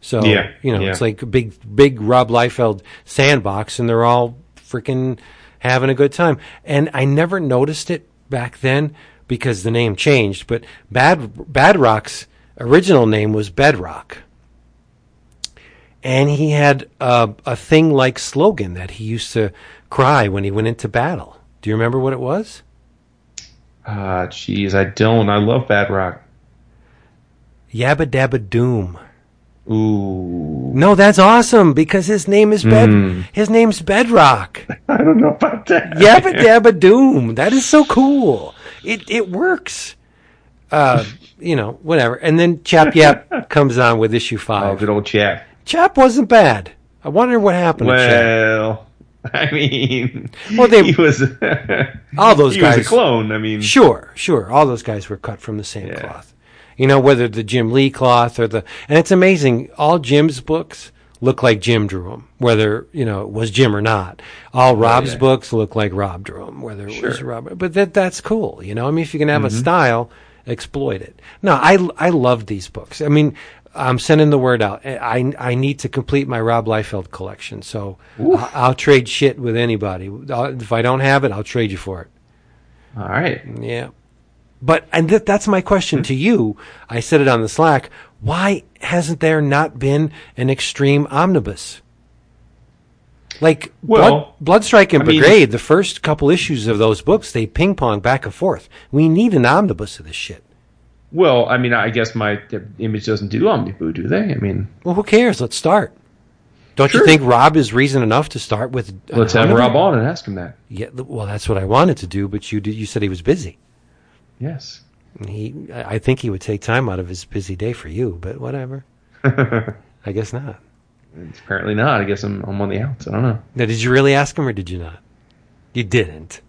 So Yeah, you know, yeah. it's like a big, big Rob Liefeld sandbox, and they're all freaking having a good time. And I never noticed it back then because the name changed. But Bad Badrock's original name was Bedrock, and he had a, a thing like slogan that he used to cry when he went into battle. Do you remember what it was? Ah, jeez, I don't. I love Bad Rock. Yabba Dabba Doom. Ooh, No, that's awesome because his name is Bed. Hmm. His name's Bedrock. I don't know about that. Yabba Dabba Doom. That is so cool. It it works. Uh, you know, whatever. And then Chap Yaep comes on with issue Oh, five. good old chap. Chap wasn't bad. I wonder what happened to Chap. Well, I mean, Well, they- he was All those he was guys- a clone. I mean, Sure, sure. All those guys were cut from the same Yeah. cloth. You know, whether the Jim Lee cloth or the, and it's amazing. All Jim's books look like Jim drew them, whether you know it was Jim or not. All Rob's Oh, yeah. books look like Rob drew them, whether it was Rob. But that that's cool. You know, I mean, if you can have Mm-hmm. a style, exploit it. No, I I love these books. I mean. I'm sending the word out. I, I need to complete my Rob Liefeld collection, so I'll, I'll trade shit with anybody. I'll, if I don't have it, I'll trade you for it. all right. Yeah. But and th- that's my question to you. I said it on the Slack. Why hasn't there not been an extreme omnibus? Like Well, Blood, Bloodstrike and I mean- Brigade, the first couple issues of those books, they ping pong back and forth. We need an omnibus of this shit. Well, I mean, I guess my image doesn't do omnibus, do they? I mean, Well, who cares? Let's start. Don't you think Rob is reason enough to start with? let's have omnibus? Rob on and ask him that. Yeah, well, that's what I wanted to do, but you did, you said he was busy. Yes. He, I think he would take time out of his busy day for you, but whatever. I guess not. Apparently not. I guess I'm, I'm on the outs. I don't know. Now, did you really ask him or did you not? You didn't.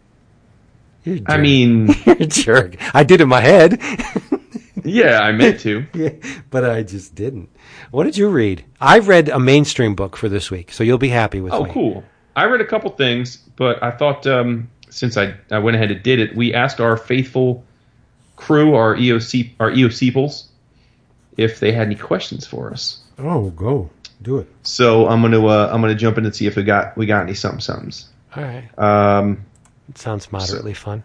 You're I mean, you're a jerk. I did in my head. yeah, I meant to. yeah, but I just didn't. What did you read? I read a mainstream book for this week, so you'll be happy with it. Oh, me. cool. I read a couple things, but I thought um, since I, I went ahead and did it, we asked our faithful crew, our EOC, our EOCPles, if they had any questions for us. Oh, go do it. So I'm gonna uh, I'm gonna jump in and see if we got we got any something somethings. All right. Um, It sounds moderately fun.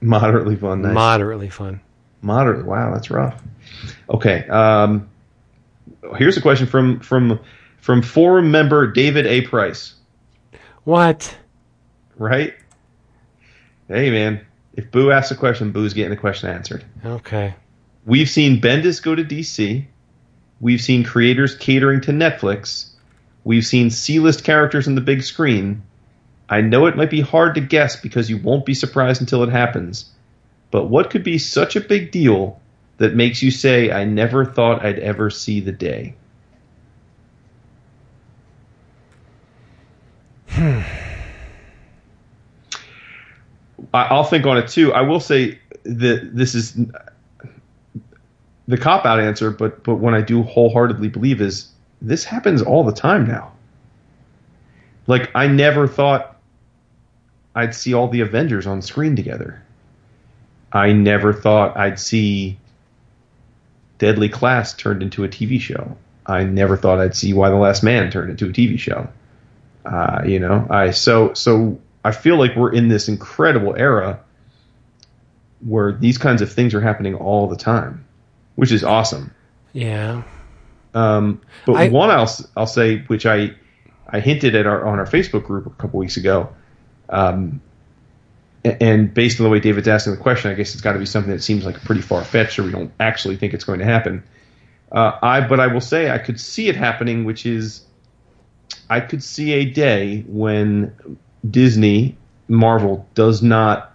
moderately fun. Nice. Moderately fun. Moderately. Wow, that's rough. Okay. Um, here's a question from from from forum member David A. Price. What? Right? Hey man, if Boo asks a question, Boo's getting the question answered. Okay. We've seen Bendis go to DC. We've seen creators catering to Netflix. We've seen C-list characters on the big screen. I know it might be hard to guess because you won't be surprised until it happens. But what could be such a big deal that makes you say, I never thought I'd ever see the day? I- I'll think on it too. I will say that this is the cop out answer, but but when I do wholeheartedly believe is this happens all the time now. Like I never thought I'd see all the Avengers on screen together. I never thought I'd see Deadly Class turned into a TV show. I never thought I'd see Y the Last Man turned into a TV show. Uh, you know, I so so I feel like we're in this incredible era where these kinds of things are happening all the time, which is awesome. Yeah. Um, but I- one I'll I'll say, which I I hinted at our on our Facebook group a couple weeks ago, um, and based on the way David's asking the question, I guess it's got to be something that seems like pretty far fetched, or we don't actually think it's going to happen. Uh, I but I will say I could see it happening, which is I could see a day when Disney Marvel does not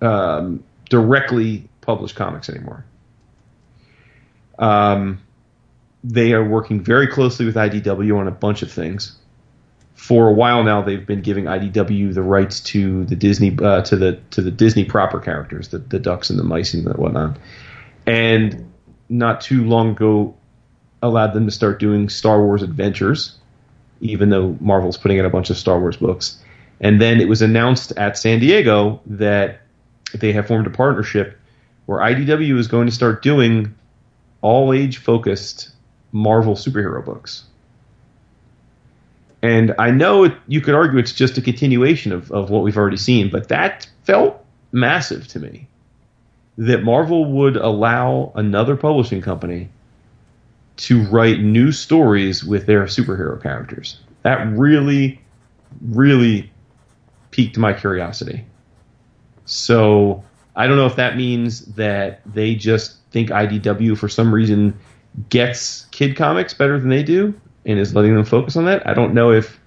um, directly publish comics anymore. Um, they are working very closely with IDW on a bunch of things. For a while now, they've been giving IDW the rights to the Disney uh, to the to the Disney proper characters, the the ducks and the mice and the whatnot. And not too long ago, allowed them to start doing Star Wars adventures, even though Marvel's putting out a bunch of Star Wars books. And then it was announced at San Diego that they have formed a partnership where IDW is going to start doing all age focused Marvel superhero books. And I know it, you could argue it's just a continuation of, of what we've already seen, but that felt massive to me. That Marvel would allow another publishing company to write new stories with their superhero characters. That really, really piqued my curiosity. So I don't know if that means that they just think IDW for some reason gets kid comics better than they do and is letting them focus on that. I don't know if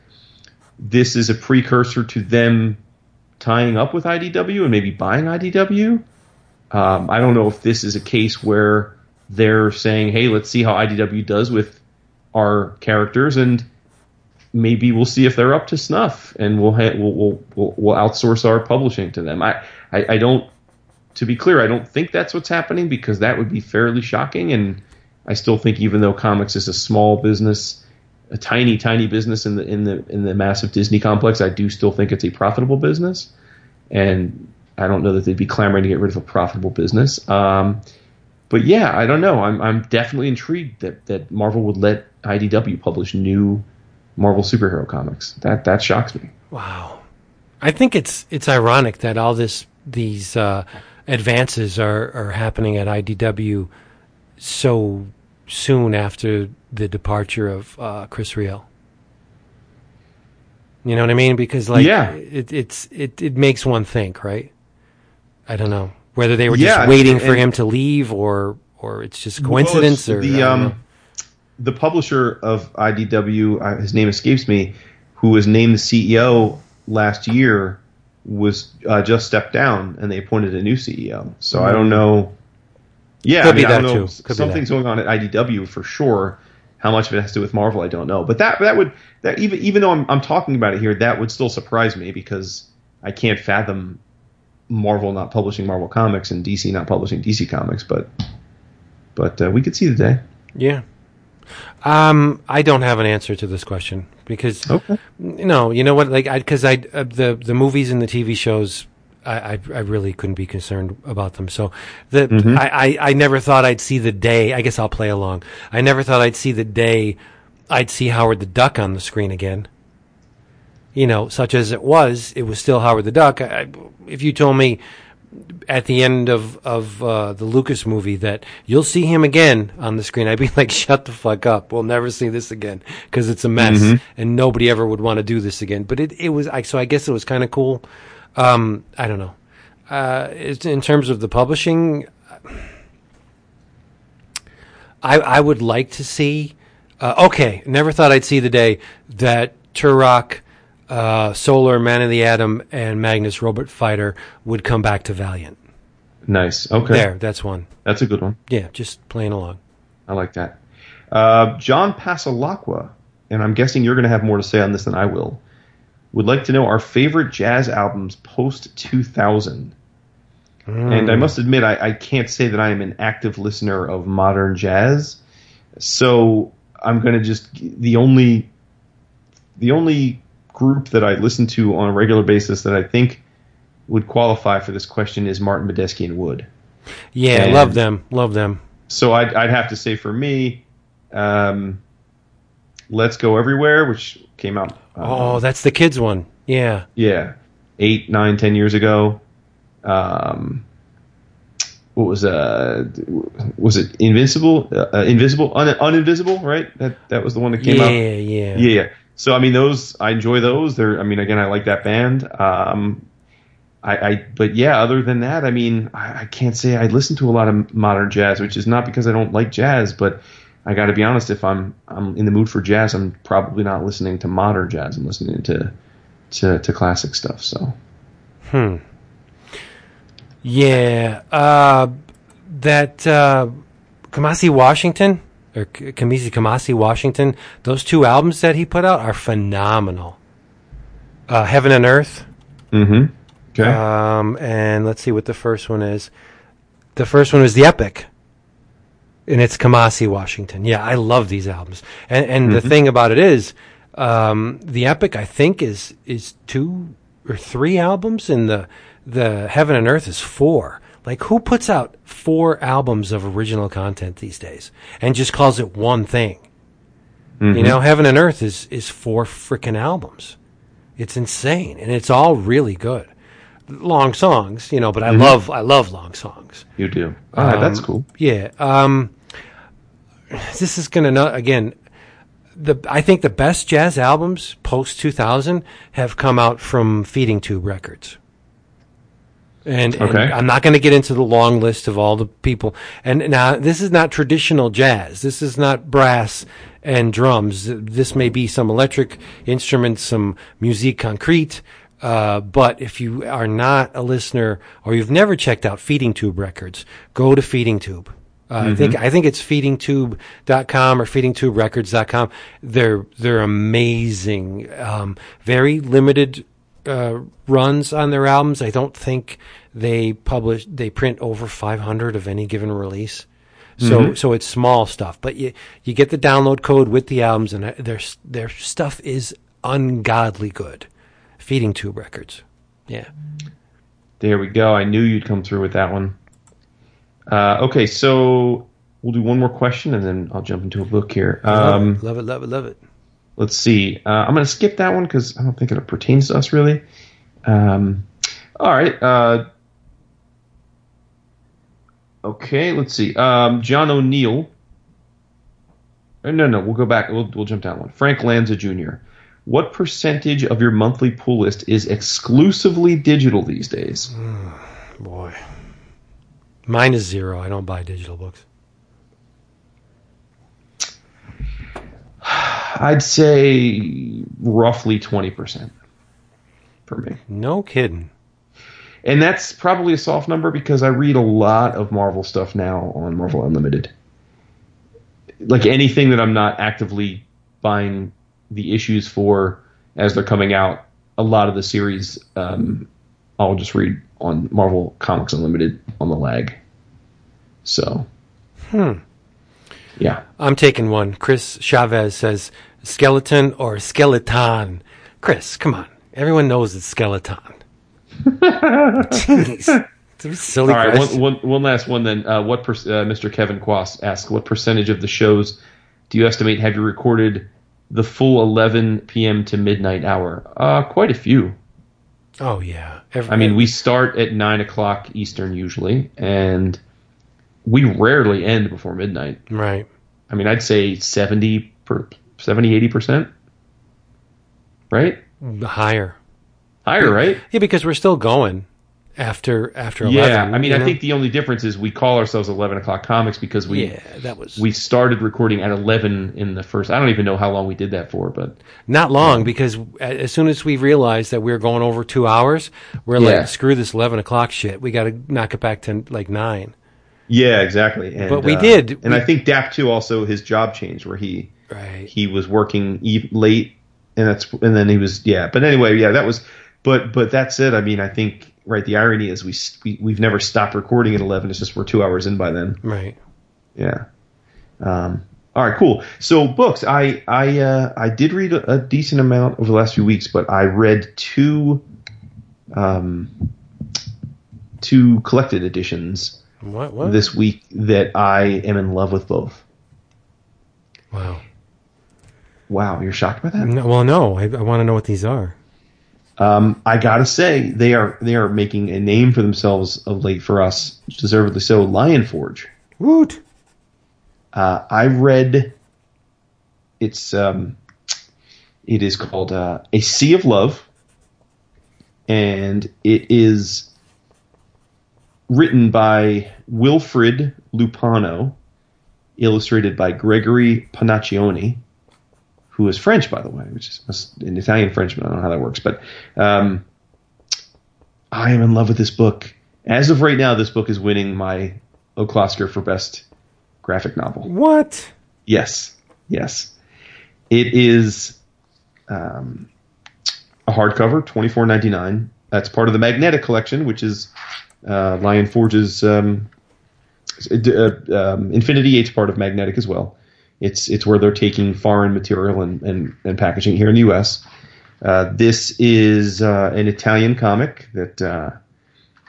this is a precursor to them tying up with IDW and maybe buying IDW. Um, I don't know if this is a case where they're saying, "Hey, let's see how IDW does with our characters," and maybe we'll see if they're up to snuff, and we'll ha- we'll, we'll we'll we'll outsource our publishing to them. I, I I don't. To be clear, I don't think that's what's happening because that would be fairly shocking, and I still think even though comics is a small business, a tiny tiny business in the in the in the massive Disney complex, I do still think it's a profitable business, and I don't know that they'd be clamoring to get rid of a profitable business. Um, but yeah, I don't know. I'm I'm definitely intrigued that that Marvel would let IDW publish new Marvel superhero comics. That that shocks me. Wow. I think it's it's ironic that all this these uh, advances are, are happening at IDW so soon after the departure of uh, Chris Ryall. You know what I mean? Because like Yeah. it, it's it, it makes one think, right? I don't know whether they were Yeah, just waiting for him to leave or or it's just coincidence Well, or it's I the um the publisher of IDW, uh, his name escapes me, who was named the CEO last year, was uh, just stepped down, and they appointed a new CEO. So I don't know. Yeah, Could I mean, be I don't that know. Something's going on at IDW for sure. How much of it has to do with Marvel, I don't know. But that that would that even even though I'm I'm talking about it here, that would still surprise me because I can't fathom Marvel not publishing Marvel comics and DC not publishing DC comics. But but uh, we could see the day. Yeah. Um, I don't have an answer to this question, because Okay. no, you know what? Like, because I, uh, the the movies and the TV shows, I, I I really couldn't be concerned about them. So the I, I I never thought I'd see the day. I guess I'll play along. I never thought I'd see the day I'd see Howard the Duck on the screen again. You know, such as it was, it was still Howard the Duck. I, I- if you told me at the end of of uh, the Lucas movie that you'll see him again on the screen, I'd be like, "Shut the fuck up! We'll never see this again because it's a mess, and nobody ever would want to do this again." But it it was I so I guess it was kind of cool. Um, I don't know. Uh, in terms of the publishing, I I would like to see. Uh, okay, never thought I'd see the day that Turok, uh, Solar, Man of the Atom, and Magnus Robot Fighter would come back to Valiant. Nice. Okay. There, that's one. That's a good one. Yeah, just playing along. I like that. Uh, John Pasalacqua, and I'm guessing you're going to have more to say on this than I will, would like to know our favorite jazz albums post 2000. And I must admit, I, I can't say that I am an active listener of modern jazz. So I'm going to just the only the only group that I listen to on a regular basis that I think would qualify for this question is Martin Medeski and Wood. Yeah, And- love them, love them. So I'd, I'd have to say for me, um, Let's Go Everywhere, which came out, uh, Oh, that's the kids one. Yeah, yeah, eight, nine, ten years ago. Um, what was uh, was it Invincible? Uh, uh, Invisible, Un- Uninvisible, right? That that was the one that came yeah, out. yeah, Yeah, yeah. So I mean, those I enjoy those. They're I mean, again, I like that band. Um, I, I but yeah, other than that, I mean, I, I can't say I listen to a lot of modern jazz, which is not because I don't like jazz, but I got to be honest. If I'm I'm in the mood for jazz, I'm probably not listening to modern jazz. I'm listening to to, to classic stuff. So hmm, Yeah, uh, that uh, Kamasi Washington or Kamisi Kamasi Washington, those two albums that he put out are phenomenal. Uh, Heaven and Earth, mm-hmm. okay, um, and let's see what the first one is. The first one is the Epic, and it's Kamasi Washington. Yeah, I love these albums, and and the thing about it is, um, the Epic I think is is two or three albums, and the the Heaven and Earth is four. Like who puts out four albums of original content these days and just calls it one thing? You know, Heaven and Earth is is four freaking albums. It's insane, and it's all really good. Long songs, you know, but I love I love long songs. you do. All right, that's Um, cool. Yeah. Um, this is going to again. The I think the best jazz albums post two thousand have come out from Feeding Tube Records. And, and I'm not going to get into the long list of all the people. And now this is not traditional jazz. This is not brass and drums. This may be some electric instruments, some musique concrete. Uh, but if you are not a listener or you've never checked out Feeding Tube Records, go to Feeding Tube. Uh, I think I think it's feedingtube.com or feedingtuberecords.com. They're they're amazing. Um, very limited uh, runs on their albums. I don't think they publish they print over 500 of any given release. So so it's small stuff, but you you get the download code with the albums, and uh, their their stuff is ungodly good. Feeding Tube Records, yeah. There we go. I knew you'd come through with that one. Uh, okay, so we'll do one more question and then I'll jump into a book here. Um, love it, love it, love it. Let's see. Uh, I'm going to skip that one because I don't think it pertains to us really. Um, all right. Uh, okay, let's see. Um, John O'Neill. uh, No, no, we'll go back. We'll, we'll jump down one. Frank Lanza Jr. What percentage of your monthly pull list is exclusively digital these days? Boy, mine is zero. I don't buy digital books. I'd say roughly 20% for me. No kidding. And that's probably a soft number because I read a lot of Marvel stuff now on Marvel Unlimited. Like anything that I'm not actively buying the issues for as they're coming out, a lot of the series um, I'll just read on Marvel Comics Unlimited on the lag. So, Hmm. Yeah. I'm taking one. Chris Chavez says skeleton or skeleton. Chris, come on. Everyone knows it's skeleton. Jeez. Silly All right, question. one, one, one last one then. Uh, what per, uh, Mr. Kevin Quast asks, what percentage of the shows do you estimate have you recorded the full 11 p.m. to midnight hour? Uh, quite a few. oh, yeah. Every, I mean, we start at 9 o'clock Eastern usually, and we rarely end before midnight. Right. I mean, I'd say 70, per, 70 80%. Right? Higher. Higher, right? Yeah, because we're still going after after 11. Yeah, I mean, I know? think the only difference is we call ourselves 11 o'clock comics because we Yeah, that was we started recording at 11 in the first. I don't even know how long we did that for, but not long because as soon as we realized that we were going over two hours, we're Yeah. like, screw this 11 o'clock shit. We got to knock it back to like nine. Yeah, exactly. And, But we uh, did. and We- I think Dap too. Also, his job changed where he Right. he was working eve- late, and that's and then he was yeah. But anyway, yeah, that was. But but that's it. I mean, I think right. The irony is we, we we've never stopped recording at 11. It's just we're two hours in by then. Right. Yeah. Um, all right, cool. So books, I I uh, I did read a, a decent amount over the last few weeks, but I read two um, two collected editions What? What? this week that I am in love with both. Wow. Wow, you're shocked by that? No, well, no. I, I want to know what these are. Um, I gotta say they are they are making a name for themselves of late for us, deservedly so. Lion Forge. Woot. Uh, I read it's um, it is called uh, A Sea of Love, and it is written by Wilfrid Lupano, illustrated by Gregory Panaccione, who is French, by the way, which is an Italian Frenchman. I don't know how that works, but um, I am in love with this book. As of right now, this book is winning my O'Closker for best graphic novel. What? Yes, yes. It is um, a hardcover, twenty four ninety nine. That's part of the Magnetic collection, which is uh, Lion Forge's um, uh, um, Infinity Eight's part of Magnetic as well. It's it's where they're taking foreign material and, and, and packaging here in the U.S. Uh, this is uh, an Italian comic that uh,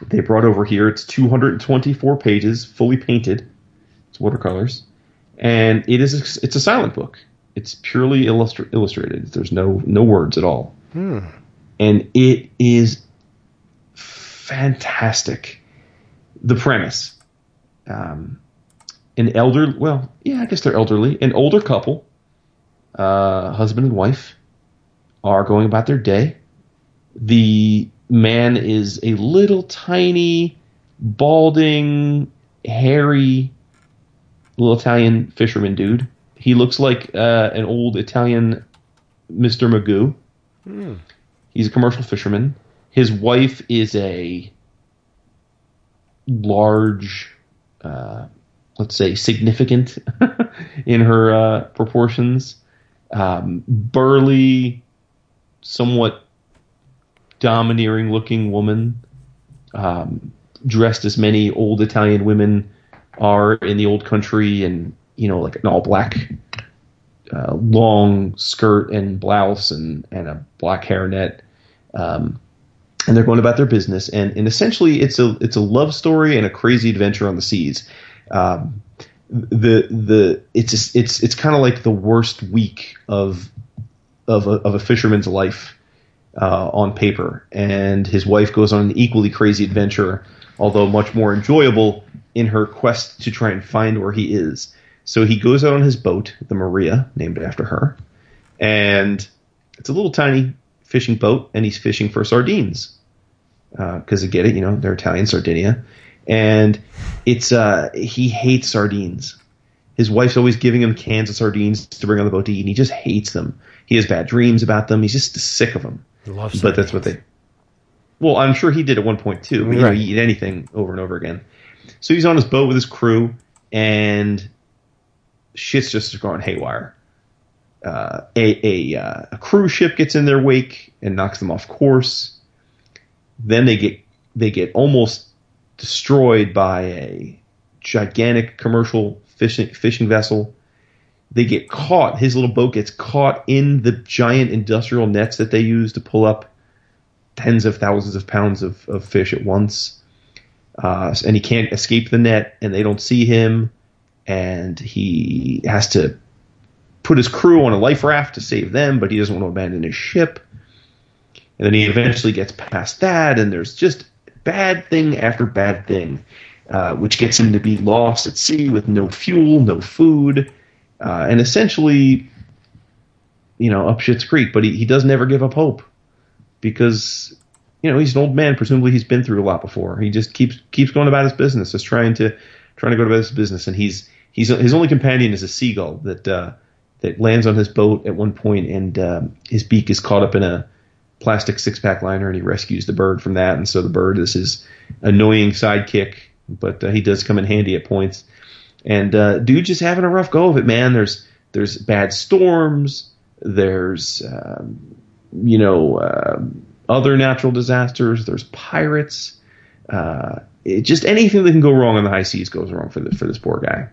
they brought over here. It's 224 pages, fully painted. It's watercolors and it is a, it's a silent book. It's purely illustra- illustrated. There's no no words at all, and it is fantastic. The premise: um, an elder, well, yeah, I guess they're elderly, an older couple, uh, husband and wife, are going about their day. The man is a little tiny, balding, hairy little Italian fisherman dude. He looks like uh, an old Italian Mr. Magoo. He's a commercial fisherman. His wife is a large, uh, let's say, significant in her uh, proportions, um, burly, somewhat domineering looking woman, um, dressed as many old Italian women are in the old country and you know like an all black uh, long skirt and blouse and and a black hairnet. Um, and they're going about their business. And and essentially it's a it's a love story and a crazy adventure on the seas. Um, the the it's it's it's kind of like the worst week of of a, of a fisherman's life uh, on paper. And his wife goes on an equally crazy adventure although much more enjoyable in her quest to try and find where he is. So he goes out on his boat, the Maria, named after her, and it's a little tiny fishing boat, and he's fishing for sardines because I get it, you know, they're Italian Sardinia, and it's uh, he hates sardines. His wife's always giving him cans of sardines to bring on the boat to eat, and he just hates them. He has bad dreams about them. He's just sick of them. Love But that's what they. Well, I'm sure he did at one point too. But, you know, Right. you eat anything over and over again. So he's on his boat with his crew, and shit's just going haywire. Uh, a a, uh, a cruise ship gets in their wake and knocks them off course. Then they get they get almost destroyed by a gigantic commercial fishing fishing vessel. they get caught. His little boat gets caught in the giant industrial nets that they use to pull up tens of thousands of pounds of, of fish at once. Uh, and he can't escape the net, and they don't see him, and he has to put his crew on a life raft to save them, but he doesn't want to abandon his ship. And then he eventually gets past that, and there's just bad thing after bad thing, uh, which gets him to be lost at sea with no fuel, no food, uh, and essentially, you know, up shit's creek. But he, he does never give up hope because you know he's an old man. Presumably, he's been through a lot before. He just keeps keeps going about his business, just trying to trying to go about his business. And he's he's his only companion is a seagull that uh, that lands on his boat at one point, and um, his beak is caught up in a plastic six pack liner, and he rescues the bird from that. And so the bird is his annoying sidekick, but uh, he does come in handy at points. And uh, dude, just having a rough go of it, man. There's there's bad storms. There's um, you know uh, other natural disasters. There's pirates. Uh, it, just anything that can go wrong on the high seas goes wrong for the, for this poor guy.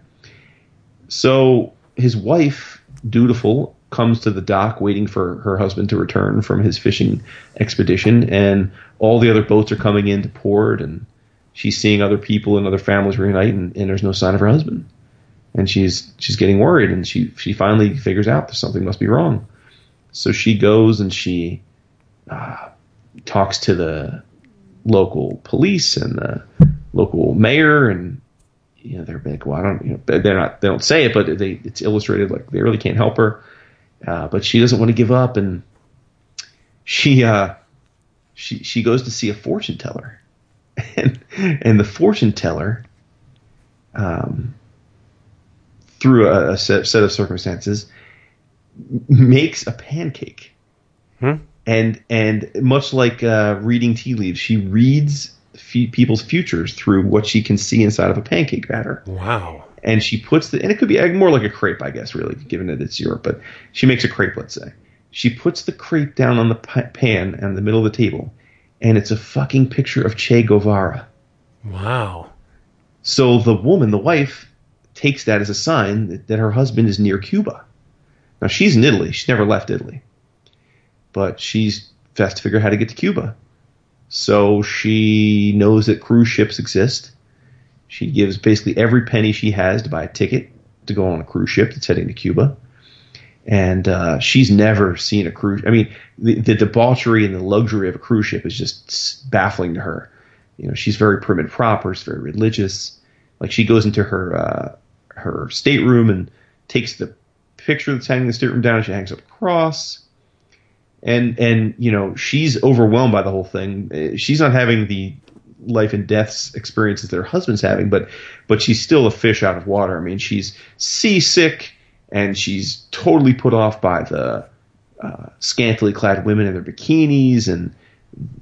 So his wife, dutiful, comes to the dock waiting for her husband to return from his fishing expedition, and all the other boats are coming in to port, and she's seeing other people and other families reunite, and, and there's no sign of her husband, and she's she's getting worried, and she she finally figures out that something must be wrong, so she goes and she uh, talks to the local police and the local mayor and you know they're like well I don't you know they're not they don't say it but they it's illustrated like they really can't help her. Uh, but she doesn't want to give up, and she uh, she she goes to see a fortune teller, and and the fortune teller, um, through a, a set, set of circumstances, makes a pancake, Hmm? and and much like uh, reading tea leaves, she reads f- people's futures through what she can see inside of a pancake batter Wow. and she puts the and it could be more like a crepe, I guess, really, given that it's Europe. But she makes a crepe, let's say. She puts the crepe down on the pa- pan in the middle of the table, and it's a fucking picture of Che Guevara. Wow. So the woman, the wife, takes that as a sign that, that her husband is near Cuba. Now she's in Italy; she's never left Italy, but she's has to figure out how to get to Cuba. So she knows that cruise ships exist. She gives basically every penny she has to buy a ticket to go on a cruise ship that's heading to Cuba. And uh, she's never seen a cruise. I mean, the, the debauchery and the luxury of a cruise ship is just baffling to her. You know, she's very prim and proper. She's very religious. Like she goes into her uh, her stateroom and takes the picture that's hanging in the stateroom down. And she hangs up a cross and and you know she's overwhelmed by the whole thing. Uh, She's not having the life and deaths experiences that her husband's having, but but she's still a fish out of water. I mean, she's seasick and she's totally put off by the uh, scantily clad women in their bikinis and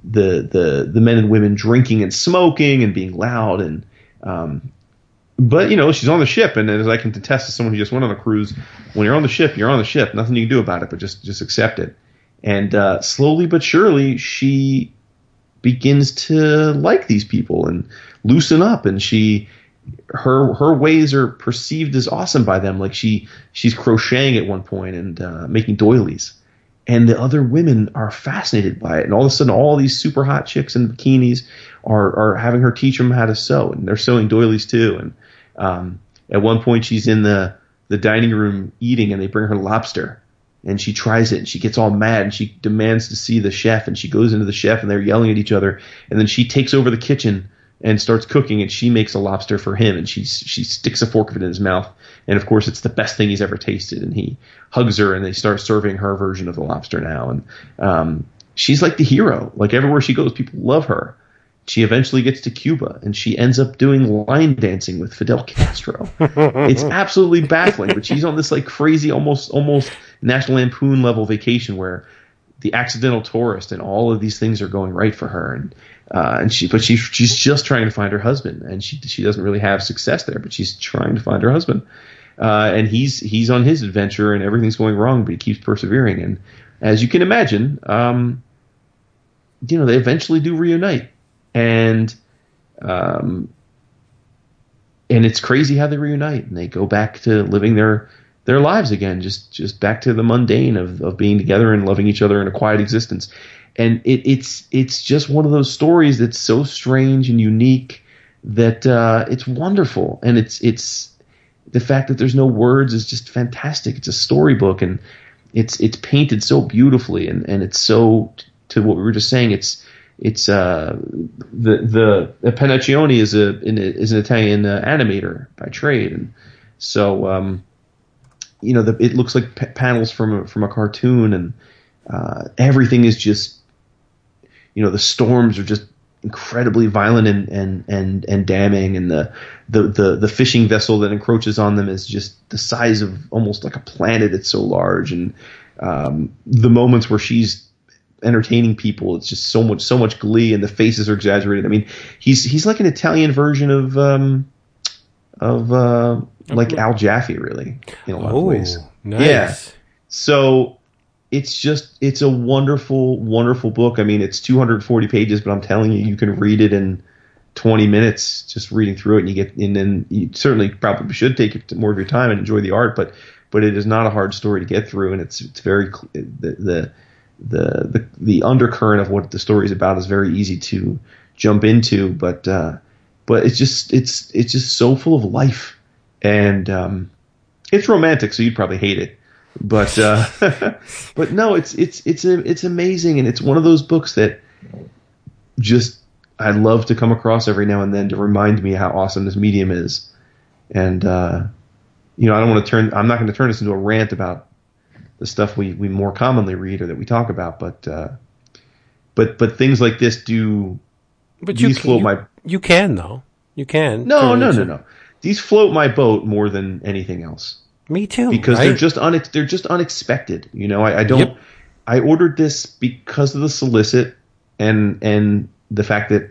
the the the men and women drinking and smoking and being loud and um, but you know she's on the ship and as I can attest to someone who just went on a cruise, when you're on the ship, you're on the ship. Nothing you can do about it, but just just accept it. And uh, slowly but surely, she begins to like these people and loosen up, and she her her ways are perceived as awesome by them. Like she she's crocheting at one point and uh, making doilies, and the other women are fascinated by it. And all of a sudden, all these super hot chicks in bikinis are are having her teach them how to sew, and they're sewing doilies too. And um, at one point, she's in the the dining room eating, and they bring her lobster, and she tries it, and she gets all mad, and she demands to see the chef, and she goes into the chef, and they're yelling at each other, and then she takes over the kitchen and starts cooking, and she makes a lobster for him, and she she sticks a fork of it in his mouth, and of course, it's the best thing he's ever tasted, and he hugs her, and they start serving her version of the lobster now, and um, she's like the hero, like everywhere she goes, people love her. She eventually gets to Cuba and she ends up doing line dancing with Fidel Castro. it's absolutely baffling, but she's on this like crazy, almost almost National Lampoon level vacation where the accidental tourist and all of these things are going right for her, and uh, and she but she she's just trying to find her husband, and she she doesn't really have success there, but she's trying to find her husband, uh, and he's he's on his adventure and everything's going wrong, but he keeps persevering, and as you can imagine, um, you know they eventually do reunite. And um, and it's crazy how they reunite and they go back to living their their lives again, just just back to the mundane of, of being together and loving each other in a quiet existence. And it, it's it's just one of those stories that's so strange and unique that uh, it's wonderful, and it's it's the fact that there's no words is just fantastic. It's a storybook, and it's it's painted so beautifully, and, and it's so to what we were just saying. It's it's uh, the the Panaccione is a is an Italian uh, animator by trade, and so um, you know the, it looks like p- panels from a, from a cartoon, and uh, everything is just you know the storms are just incredibly violent and and and, and damning, and the, the the the fishing vessel that encroaches on them is just the size of almost like a planet. It's so large, and um, the moments where she's entertaining people. It's just so much so much glee, and the faces are exaggerated. I mean, he's he's like an Italian version of um, of uh, like Al Jaffee, really, in a lot Oh, of ways. nice. Yeah. So it's just it's a wonderful wonderful book. I mean, it's 240 pages, but I'm telling you, you can read it in 20 minutes just reading through it, and you get and then you certainly probably should take more of your time and enjoy the art, but but it is not a hard story to get through, and it's it's very the the the the, the undercurrent of what the story is about is very easy to jump into, but uh, but it's just it's it's just so full of life, and um, it's romantic, so you'd probably hate it. But uh, but no, it's it's it's it's amazing, and it's one of those books that just I love to come across every now and then to remind me how awesome this medium is. And uh, you know, I don't want to turn. I'm not going to turn this into a rant about the stuff we we more commonly read or that we talk about, but uh, but but things like this do. But you, float you, my- you can though. You can. No, no, no, no. These float my boat more than anything else. Me too. because right? they're just unex- they're just unexpected. You know, I, I don't. Yep. I ordered this because of the solicit and and the fact that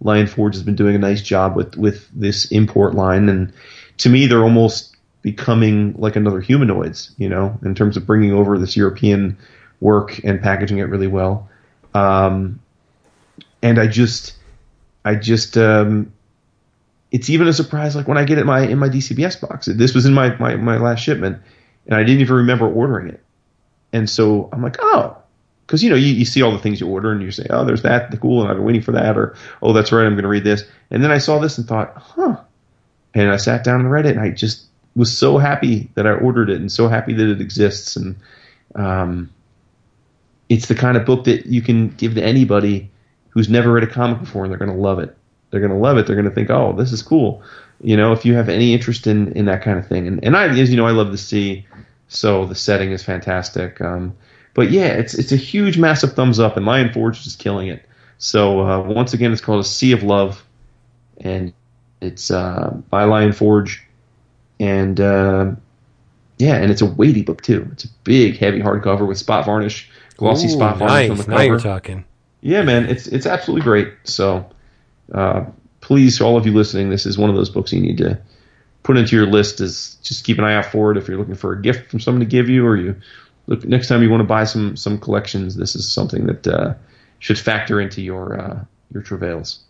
Lion Forge has been doing a nice job with with this import line, and to me, they're almost becoming like another humanoids. You know, in terms of bringing over this European work and packaging it really well. Um, and I just, I just, um, it's even a surprise like when I get it in my in my DCBS box. This was in my, my my last shipment, and I didn't even remember ordering it. And so I'm like, oh, because you know you, you see all the things you order and you say, oh, there's that, the cool, and I've been waiting for that, or oh, that's right, I'm going to read this. And then I saw this and thought, huh. And I sat down and read it, and I just was so happy that I ordered it, and so happy that it exists. And um, it's the kind of book that you can give to anybody who's never read a comic before, and they're going to love it. They're going to love it. They're going to think, oh, this is cool. You know, if you have any interest in, in that kind of thing. And, and I, as you know, I love the sea, so the setting is fantastic. Um, but yeah, it's it's a huge, massive thumbs up, and Lion Forge is just killing it. So uh, once again, it's called A Sea of Love, and it's uh, by Lion Forge, and uh, yeah, and it's a weighty book too. It's a big, heavy hardcover with spot varnish, glossy Ooh, spot varnish on nice. the Now you're talking. Yeah, man, it's it's absolutely great. So, uh, please, all of you listening, this is one of those books you need to put into your list. Is just keep an eye out for it if you're looking for a gift from someone to give you, or you look next time you want to buy some some collections. This is something that uh, should factor into your uh, your travails.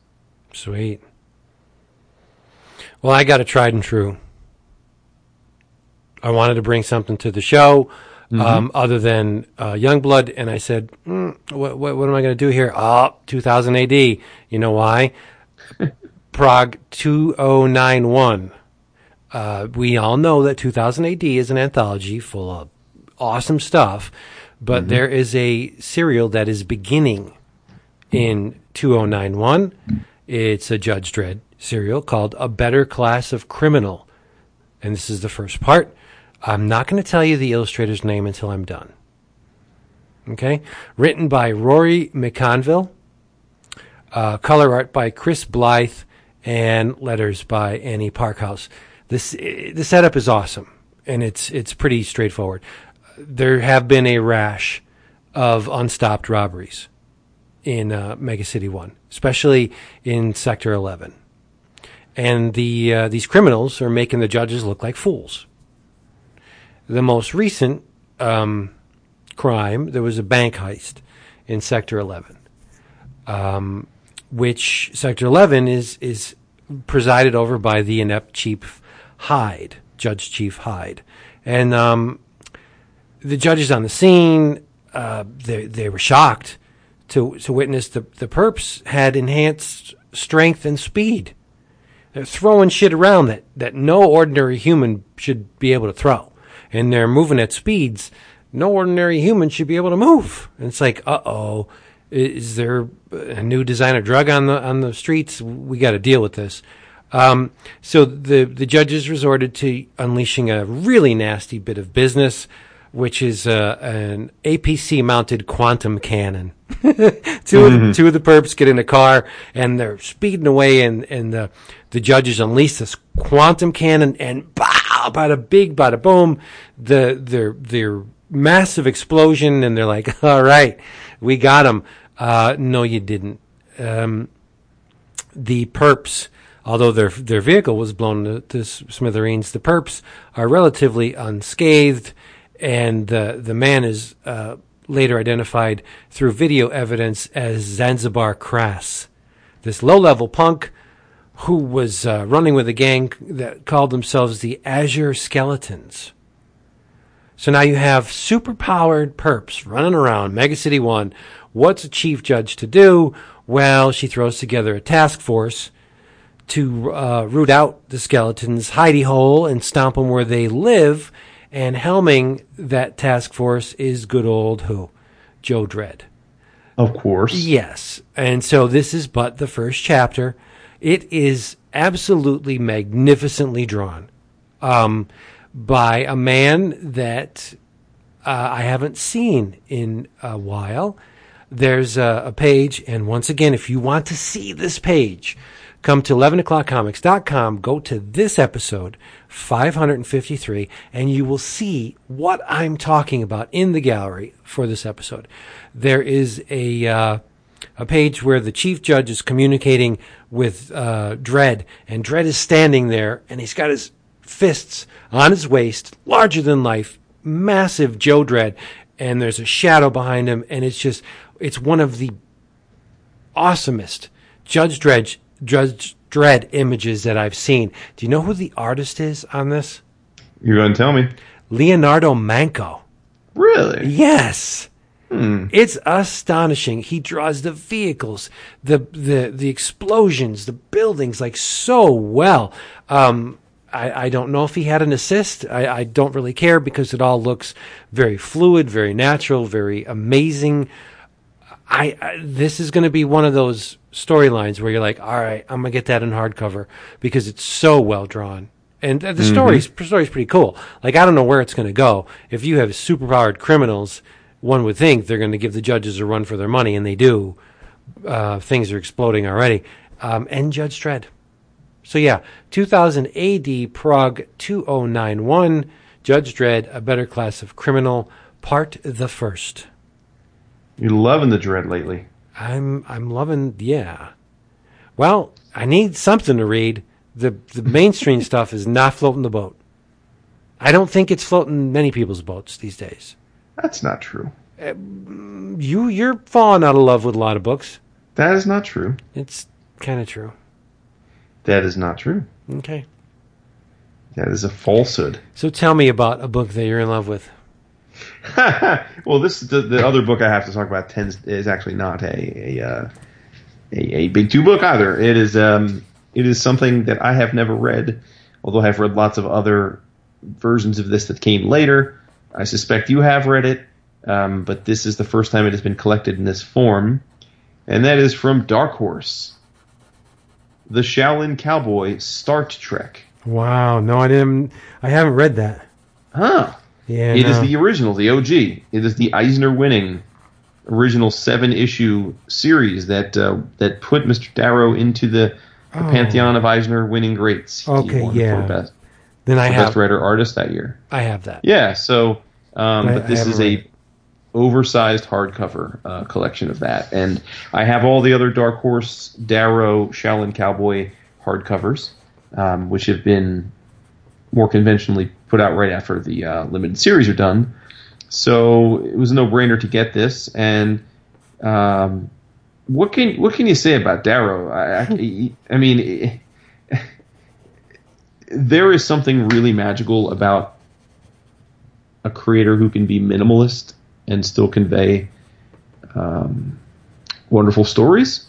Sweet. Well, I got a tried and true. I wanted to bring something to the show um, other than uh, Youngblood, and I said, mm, what, what, what am I going to do here? Oh, 2000 AD. You know why? Prog 2091. Uh, we all know that 2000 AD is an anthology full of awesome stuff, but there is a serial that is beginning in 2091. It's a Judge Dredd serial called A Better Class of Criminal. And this is the first part. I'm not going to tell you the illustrator's name until I'm done. Okay? Written by Rory McConville, uh, color art by Chris Blythe, and letters by Annie Parkhouse. This the setup is awesome, and it's it's pretty straightforward. There have been a rash of unstopped robberies in uh, Mega City One, especially in Sector Eleven, and the uh, these criminals are making the judges look like fools. The most recent um, crime there was a bank heist in Sector Eleven, um, which Sector Eleven is is presided over by the inept Chief Hyde, Judge Chief Hyde, And um, the judges on the scene, uh, they they were shocked to to witness the the perps had enhanced strength and speed. They're throwing shit around that that no ordinary human should be able to throw, and they're moving at speeds no ordinary human should be able to move. And it's like, uh oh, is there a new designer drug on the on the streets? We got to deal with this. Um, so the the judges resorted to unleashing a really nasty bit of business, which is uh, an APC mounted quantum cannon. two mm-hmm. two of the perps get in a car and they're speeding away, and and the the judges unleash this quantum cannon, and bada big, bada boom, the their their massive explosion, and they're like, "All right, we got him." Uh, no, you didn't. Um, the perps, although their their vehicle was blown to, to, smithereens, the perps are relatively unscathed, and the the man is uh, later identified through video evidence as Zanzibar Crass, this low level punk who was uh, running with a gang that called themselves the Azure Skeletons. So now you have superpowered perps running around Mega City 1. What's a chief judge to do? Well, she throws together a task force to uh, root out the skeletons, hidey hole, and stomp them where they live. And helming that task force is good old who? Joe Dredd. Of course. Yes. And so this is but the first chapter. It is absolutely magnificently drawn. Um, by a man that uh, I haven't seen in a while. There's a, a, page, and once again, if you want to see this page, come to 11o'clockcomics.com, go to this episode, 553, and you will see what I'm talking about in the gallery for this episode. There is a. Uh, a page where the chief judge is communicating with uh, Dredd, and Dredd is standing there, and he's got his fists on his waist, larger than life, massive Joe Dredd, and there's a shadow behind him, and it's just it's one of the awesomest Judge Dredd Judge Dredd images that I've seen. Do you know who the artist is on this? You're going to tell me. Leonardo Manco. Really? Yes. Hmm. It's astonishing. He draws the vehicles, the the the explosions, the buildings like so well. Um, I, I, don't know if he had an assist. I, I, don't really care because it all looks very fluid, very natural, very amazing. I, I this is going to be one of those storylines where you're like, all right, I'm gonna get that in hardcover because it's so well drawn. And the mm-hmm. story's story's pretty cool. Like I don't know where it's going to go. If you have superpowered criminals, one would think they're going to give the judges a run for their money, and they do. Uh, things are exploding already. Um, and Judge Dredd. So yeah, 2000 AD Prog 2091, Judge Dredd, A Better Class of Criminal, Part the First. You're loving the Dredd lately. I'm I'm loving yeah. Well, I need something to read. The the mainstream stuff is not floating the boat. I don't think it's floating many people's boats these days. That's not true. Uh, you you're falling out of love with a lot of books. That is not true. It's kind of true. That is not true. Okay. That is a falsehood. So tell me about a book that you're in love with. well, this the, the, other book I have to talk about tends is actually not a a, uh, a, a big two book either. It is um it is something that I have never read, although I have read lots of other versions of this that came later. I suspect you have read it, um, but this is the first time it has been collected in this form, and that is from Dark Horse the Shaolin Cowboy Start Trek. Wow, no, I didn't. I haven't read that. Huh? Yeah, it no. is the original, the OG. It is the Eisner-winning original seven-issue series that uh, that put Mr. Darrow into the, the oh. pantheon of Eisner-winning greats. Okay, yeah. best, then I have best writer artist that year. I have that. Yeah, so um, but this is a oversized hardcover uh, collection of that. And I have all the other Dark Horse, Darrow, Shaolin Cowboy hardcovers, um, which have been more conventionally put out right after the uh, limited series are done. So it was a no-brainer to get this. And um, what can what can you say about Darrow? I, I, I mean, it, there is something really magical about a creator who can be minimalist and still convey um, wonderful stories.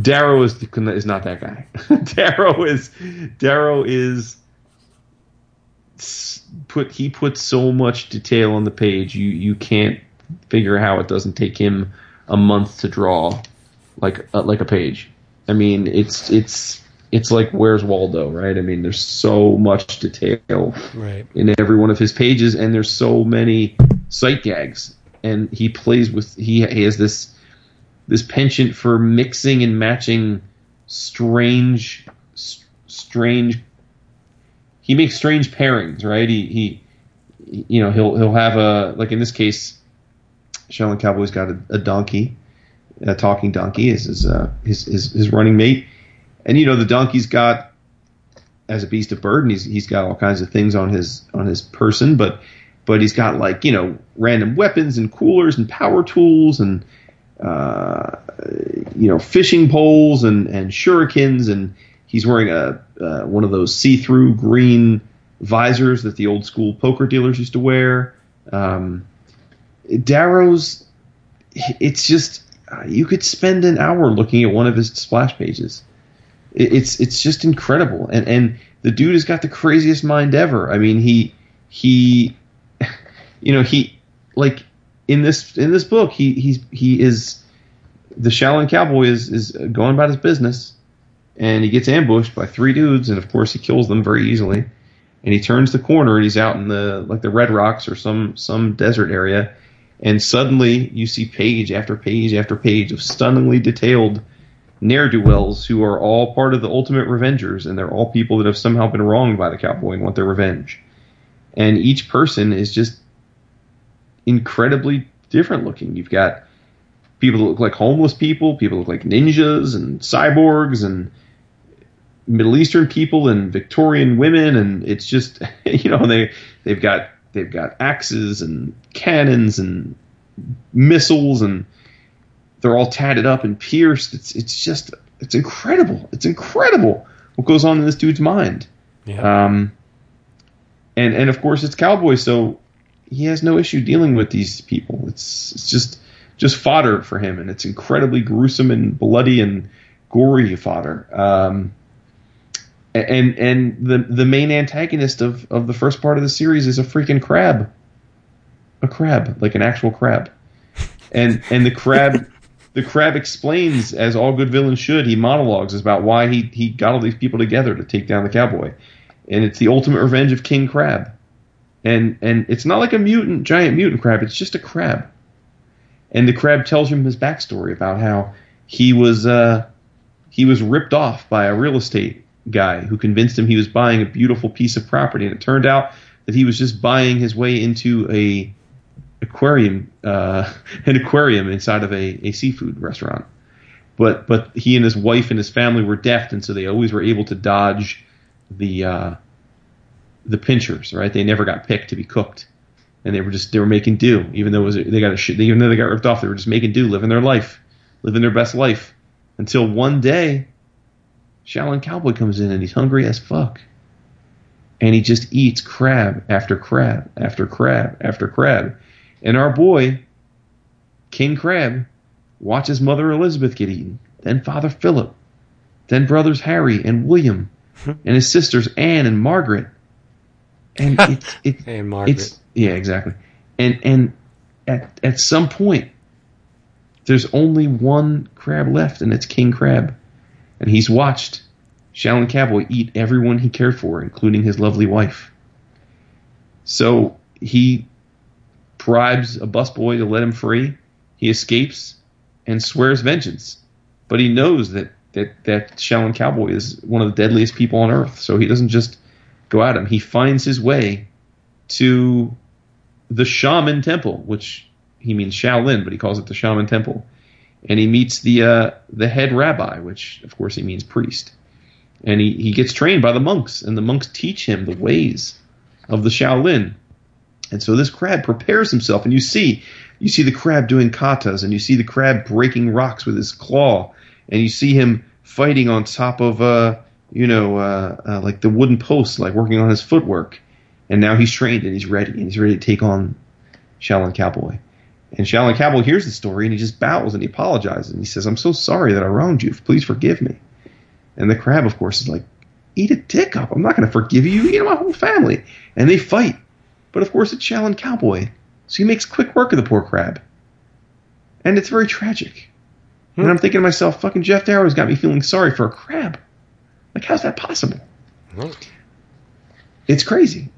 Darrow is the, is not that guy. Darrow is Darrow is put he puts so much detail on the page. You you can't figure how it doesn't take him a month to draw like uh, like a page. I mean, it's it's it's like where's Waldo, right? I mean, there's so much detail right. in every one of his pages, and there's so many sight gags, and he plays with he, he has this this penchant for mixing and matching strange strange he makes strange pairings right he he you know he'll he'll have a like in this case Shaolin Cowboy's got a, a donkey a talking donkey is his, uh, his his his running mate and you know the donkey's got as a beast of burden he's he's got all kinds of things on his on his person but but he's got like you know random weapons and coolers and power tools and uh, you know fishing poles and and shurikens and he's wearing a uh, one of those see-through green visors that the old school poker dealers used to wear. Um, Darrow's it's just you could spend an hour looking at one of his splash pages. It's it's just incredible, and and the dude has got the craziest mind ever. I mean, he he, you know, he like in this in this book, he he's he is the Shaolin Cowboy is is going about his business, and he gets ambushed by three dudes, and of course he kills them very easily. And he turns the corner, and he's out in the like the Red Rocks or some some desert area, and suddenly you see page after page after page of stunningly detailed ne'er do wells who are all part of the Ultimate Revengers, and they're all people that have somehow been wronged by the cowboy and want their revenge. And each person is just incredibly different looking. You've got people that look like homeless people, people look like ninjas and cyborgs and Middle Eastern people and Victorian women, and it's just you know they they've got they've got axes and cannons and missiles and they're all tatted up and pierced. It's it's just it's incredible. It's incredible what goes on in this dude's mind. Yeah. Um, and and of course it's cowboy, so he has no issue dealing with these people. It's it's just just fodder for him, and it's incredibly gruesome and bloody and gory fodder. Um, and and the the main antagonist of of the first part of the series is a freaking crab, a crab like an actual crab, and and the crab. the crab explains, as all good villains should, he monologues about why he, he got all these people together to take down the cowboy. And it's the ultimate revenge of King Crab. And and it's not like a mutant giant mutant crab, it's just a crab. And the crab tells him his backstory about how he was uh, he was ripped off by a real estate guy who convinced him he was buying a beautiful piece of property, and it turned out that he was just buying his way into a aquarium, uh, an aquarium inside of a, a seafood restaurant. But but he and his wife and his family were deaf, and so they always were able to dodge the uh, the pinchers. Right, they never got picked to be cooked, and they were just they were making do. Even though was they got a even though they got ripped off, they were just making do, living their life, living their best life, until one day, Shaolin Cowboy comes in and he's hungry as fuck, and he just eats crab after crab after crab after crab and our boy, King Crab, watches Mother Elizabeth get eaten, then Father Philip, then brothers Harry and William, and his sisters Anne and Margaret. And it's it, and Margaret. It's, yeah, exactly. And and at at some point, there's only one crab left, and it's King Crab, and he's watched Shaolin Cowboy eat everyone he cared for, including his lovely wife. So he bribes a busboy to let him free. He escapes and swears vengeance. But he knows that, that, that Shaolin Cowboy is one of the deadliest people on earth, so he doesn't just go at him. He finds his way to the Shaman Temple, which he means Shaolin, but he calls it the Shaman Temple. And he meets the uh, the head rabbi, which of course he means priest. And he, he gets trained by the monks, and the monks teach him the ways of the Shaolin. And so this crab prepares himself, and you see, you see the crab doing katas, and you see the crab breaking rocks with his claw, and you see him fighting on top of, uh, you know, uh, uh, like the wooden posts, like working on his footwork. and now he's trained and he's ready and he's ready to take on Shaolin Cowboy. And Shaolin Cowboy hears the story and he just bows and he apologizes and he says, "I'm so sorry that I wronged you. Please forgive me." And the crab, of course, is like, "Eat a dick up. I'm not going to forgive you. You eat my whole family." And they fight, but of course it's Shaolin Cowboy, so he makes quick work of the poor crab. And it's very tragic. Hmm. And I'm thinking to myself, "Fucking Geof Darrow's got me feeling sorry for a crab. Like, how's that possible?" Hmm. It's crazy.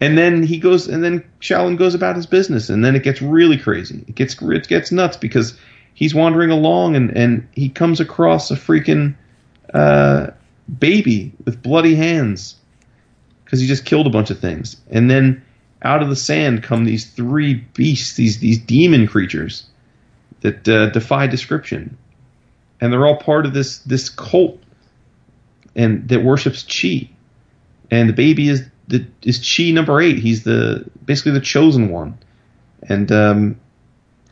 And then he goes, and then Shaolin goes about his business, and then it gets really crazy. It gets it gets nuts because he's wandering along, and and he comes across a freaking uh, baby with bloody hands because he just killed a bunch of things, and then out of the sand come these three beasts, these these demon creatures that uh, defy description, and they're all part of this this cult, and that worships chi, and the baby is the is Chi number eight. He's the basically the chosen one, and um,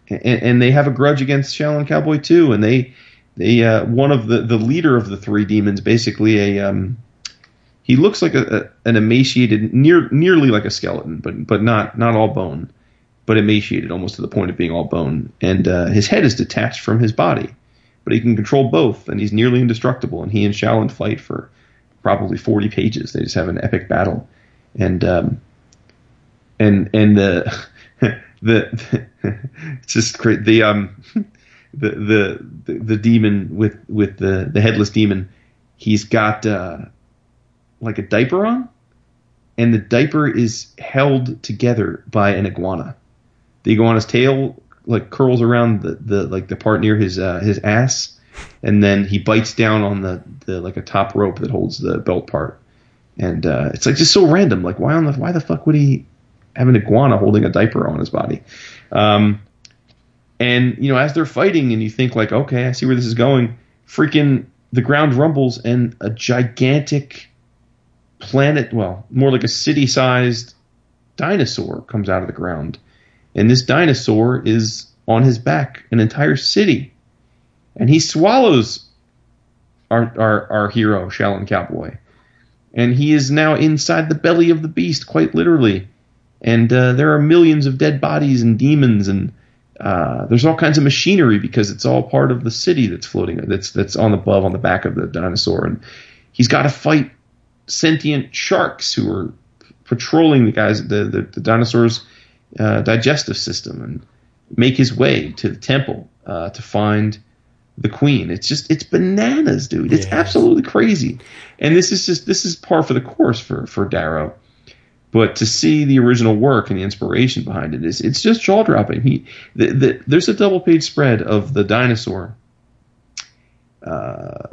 and, and they have a grudge against Shaolin Cowboy too. And they they uh, one of the the leader of the three demons, basically a um, he looks like a, a, an emaciated, near nearly like a skeleton, but but not not all bone, but emaciated almost to the point of being all bone. And uh, his head is detached from his body, but he can control both, and he's nearly indestructible. And he and Shaolin fight for probably 40 pages. They just have an epic battle and um, and and the the, it's just great. The um the, the the the demon with with the the headless demon, he's got uh, like a diaper on, and the diaper is held together by an iguana. The iguana's tail like curls around the, the like the part near his uh, his ass, and then he bites down on the, the like a top rope that holds the belt part and uh, it's like just so random. Like why on the why the fuck would he have an iguana holding a diaper on his body? Um, and you know, as they're fighting, and you think like, okay, I see where this is going. Freaking the ground rumbles, and a gigantic planet, well, more like a city-sized dinosaur comes out of the ground, and this dinosaur is on his back, an entire city, and he swallows our our, our hero, Shaolin Cowboy. And he is now inside the belly of the beast, quite literally. And uh, there are millions of dead bodies and demons, and uh, there's all kinds of machinery because it's all part of the city that's floating, that's that's on above on the back of the dinosaur, and he's got to fight sentient sharks who are patrolling the guys, the the, the dinosaur's uh, digestive system, and make his way to the temple uh, to find the queen. It's just it's bananas, dude. It's absolutely crazy. And this is just this is par for the course for for Darrow. But to see the original work and the inspiration behind it is it's just jaw dropping. He the, the, there's a double page spread of the dinosaur, uh,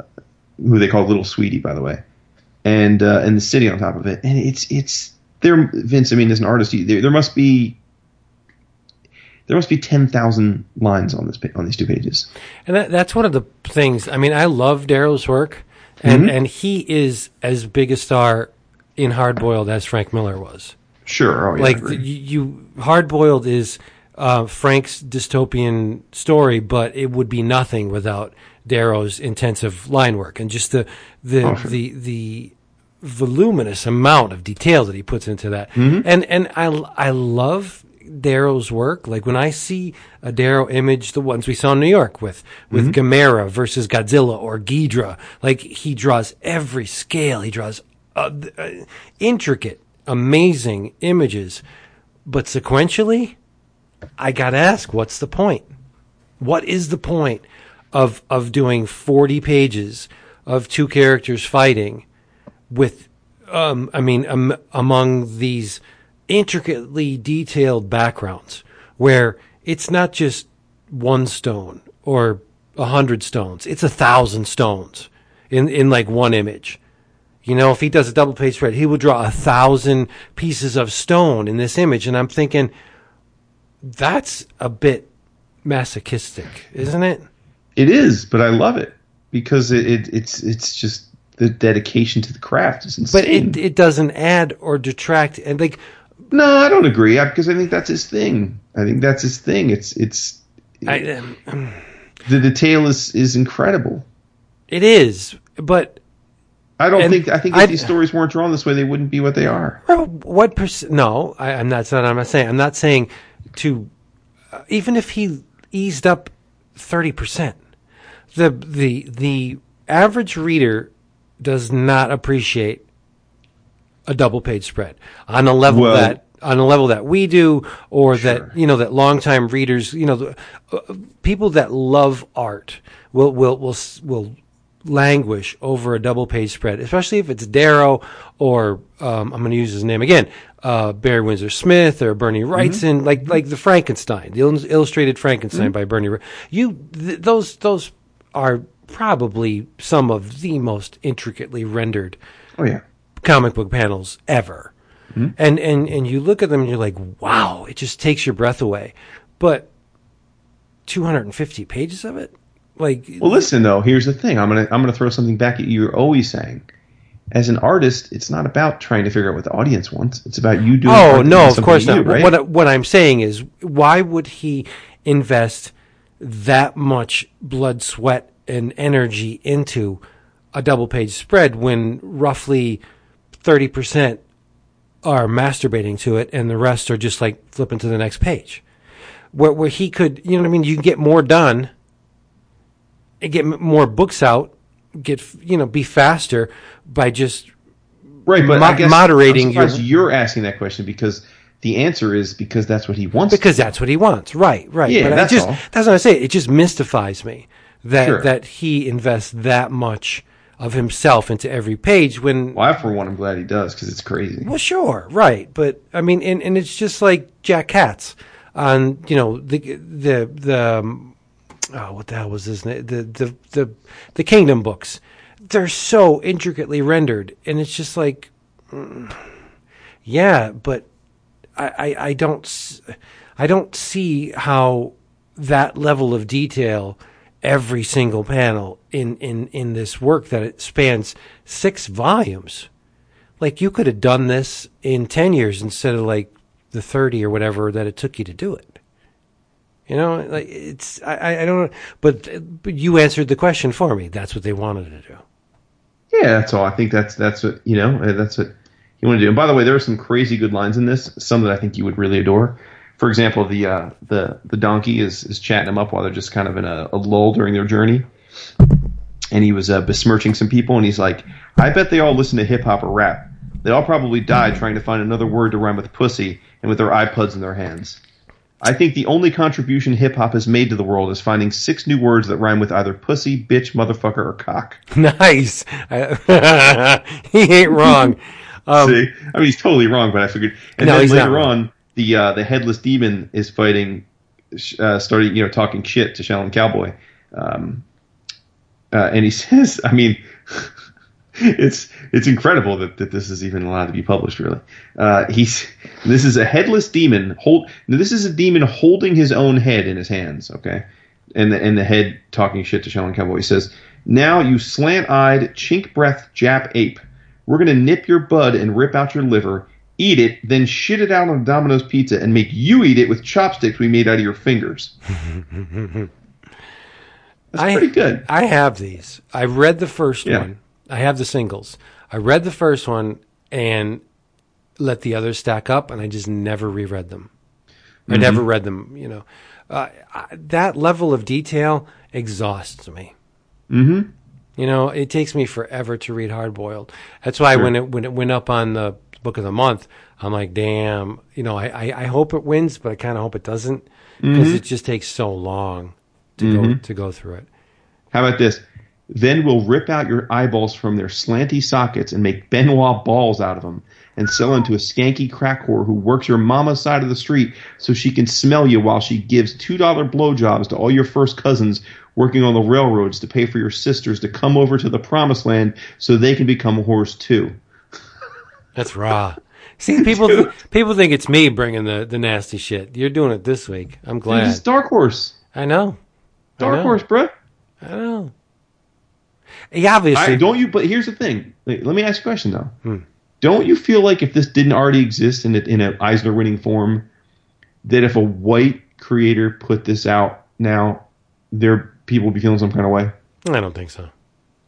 who they call Little Sweetie, by the way, and uh, and the city on top of it. And it's it's there, Vince. I mean, as an artist, there, there must be there must be 10,000 lines on this on these two pages. And that, that's one of the things. I mean, I love Darrow's work, and mm-hmm. and he is as big a star in Hardboiled as Frank Miller was. Sure, oh, yeah, like the, you, Hardboiled is uh, Frank's dystopian story, but it would be nothing without Darrow's intensive line work and just the the oh, sure. the the voluminous amount of detail that he puts into that. Mm-hmm. And and I I love Darrow's work. Like when I see a Darrow image, the ones we saw in New York with with mm-hmm. Gamera versus Godzilla or Ghidra, like he draws every scale. He draws uh, uh, intricate, amazing images, but sequentially, I gotta ask, what's the point? What is the point of of doing forty pages of two characters fighting with, um, I mean, um, among these intricately detailed backgrounds where it's not just one stone or a hundred stones. It's a thousand stones in, in like one image. You know, if he does a double page spread, he will draw a thousand pieces of stone in this image. And I'm thinking, that's a bit masochistic, isn't it? It is, but I love it because it, it it's it's just the dedication to the craft is insane. But it it doesn't add or detract. And like no, I don't agree because I think that's his thing. I think that's his thing. It's it's I, um, the detail is is incredible. It is, but I don't think I think if I- these stories weren't drawn this way, they wouldn't be what they are. Well, What percent? No, I, I'm not. That's not. I'm not saying. I'm not saying to. Uh, even if he eased up thirty percent, the the the average reader does not appreciate a double page spread on a level Well- that on a level that we do, or Sure. that you know that longtime readers, you know, the, uh, people that love art will will will will languish over a double page spread, especially if it's Darrow or um, I'm going to use his name again, uh, Barry Windsor Smith or Bernie Wrightson, like like the Frankenstein, the illustrated Frankenstein by Bernie. You th- those those are probably some of the most intricately rendered Oh yeah. comic book panels ever. Hmm? And, and and you look at them and you're like, wow, it just takes your breath away. But 250 pages of it, like, Well, listen though. Here's the thing. I'm gonna I'm gonna throw something back at you. You're always saying, as an artist, it's not about trying to figure out what the audience wants. It's about you doing. oh no, of course not. you, right? What what I'm saying is, why would he invest that much blood, sweat, and energy into a double page spread when roughly 30 percent are masturbating to it and the rest are just like flipping to the next page? Where where he could, you know what I mean? You can get more done and get more books out, get you know, be faster by just right, but mo- I guess moderating I'm your- you're asking that question because the answer is because that's what he wants. because that's what he wants. Right, right. Yeah, but that's just all. that's what I say. It just mystifies me that Sure. that he invests that much of himself into every page when well, I for one, I'm glad he does because it's crazy. well sure, right. But I mean and, and it's just like Jack Katz on, you know, the the the um, oh what the hell was his name? The the the the Kingdom books. They're so intricately rendered and it's just like mm, yeah, but I, I, I don't I don't see how that level of detail every single panel in, in, in this work that it spans six volumes. Like you could have done this in ten years instead of like the thirty or whatever that it took you to do it. You know, like it's I, I- don't know, but but you answered the question for me. That's what they wanted to do. Yeah, that's all. I think that's that's what you know. That's what you want to do. And by the way, there are some crazy good lines in this. Some that I think you would really adore. For example, the uh, the the donkey is is chatting them up while they're just kind of in a, a lull during their journey, and he was uh, besmirching some people, and he's like, "I bet they all listen to hip hop or rap. They all probably died trying to find another word to rhyme with pussy, and with their iPods in their hands." I think the only contribution hip hop has made to the world is finding six new words that rhyme with either pussy, bitch, motherfucker, or cock. Nice. he ain't wrong. Um, See, I mean, he's totally wrong, but I figured. And No, then later on, the uh, the headless demon is fighting, uh, starting you know talking shit to Shaolin Cowboy, um, uh, and he says, I mean, it's it's incredible that, that this is even allowed to be published. Really, uh, he's this is a headless demon. Hold this is a demon holding his own head in his hands. Okay, and the and the head talking shit to Shaolin Cowboy. He says, "Now you slant-eyed, chink-breath Jap ape." We're going to nip your bud and rip out your liver, eat it, then shit it out on Domino's pizza and make you eat it with chopsticks we made out of your fingers. That's I- pretty good. I have these. I read the first Yeah. one. I have the singles. I read the first one and let the others stack up, and I just never reread them. I never read them. You know, uh, I, that level of detail exhausts me. Mm-hmm. You know, it takes me forever to read Hard Boiled. That's why when it when it went up on the book of the month, I'm like, damn. You know, I I, I hope it wins, but I kind of hope it doesn't because mm-hmm. it just takes so long to go mm-hmm. to go through it. How about this? Then we'll rip out your eyeballs from their slanty sockets and make ben wa balls out of them and sell them to a skanky crack whore who works your mama's side of the street so she can smell you while she gives $2 blowjobs to all your first cousins working on the railroads to pay for your sisters to come over to the promised land so they can become whores too. That's raw. See, people people think it's me bringing the, the nasty shit. You're doing it this week. I'm Dude, this is glad. Dark Horse. I know. I Dark know. Horse, bruh. I know. Yeah, obviously. I, don't you? But here's the thing. Let me ask you a question though. Hmm. Don't you feel like if this didn't already exist in a, in an Eisner winning form, that if a white creator put this out now, there people would be feeling some kind of way? I don't think so.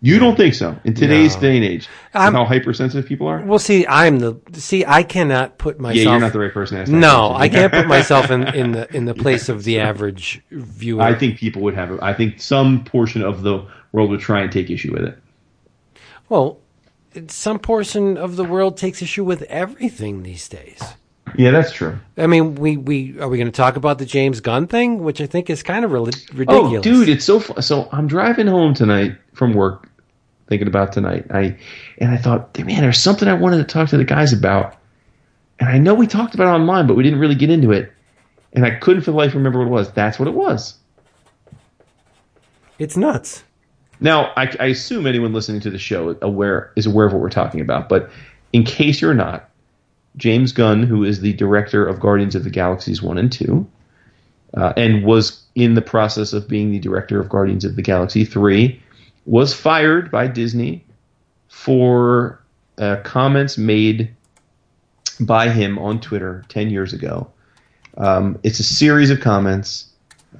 You don't think so in today's No. day and age? How hypersensitive people are. Well, see, I'm the see. I cannot put myself. Yeah, you're not the right person to ask. that No. I can't put myself in, in the in the place of the average viewer. I think people would have. I think some portion of the world would try and take issue with it. well, some portion of the world takes issue with everything these days. Yeah, that's true. I mean, we, we are we going to talk about the James Gunn thing, which I think is kind of ri- Oh, dude, it's so. Fu- so I'm driving home tonight from work, thinking about tonight. I and I thought, man, there's something I wanted to talk to the guys about, and I know we talked about it online, but we didn't really get into it, and I couldn't for the life remember what it was. That's what it was. it's nuts. Now, I, I assume anyone listening to the show aware is aware of what we're talking about, but in case you're not, James Gunn, who is the director of Guardians of the Galaxies one and two, uh, and was in the process of being the director of Guardians of the Galaxy three, was fired by Disney for uh, comments made by him on Twitter ten years ago. Um, it's a series of comments.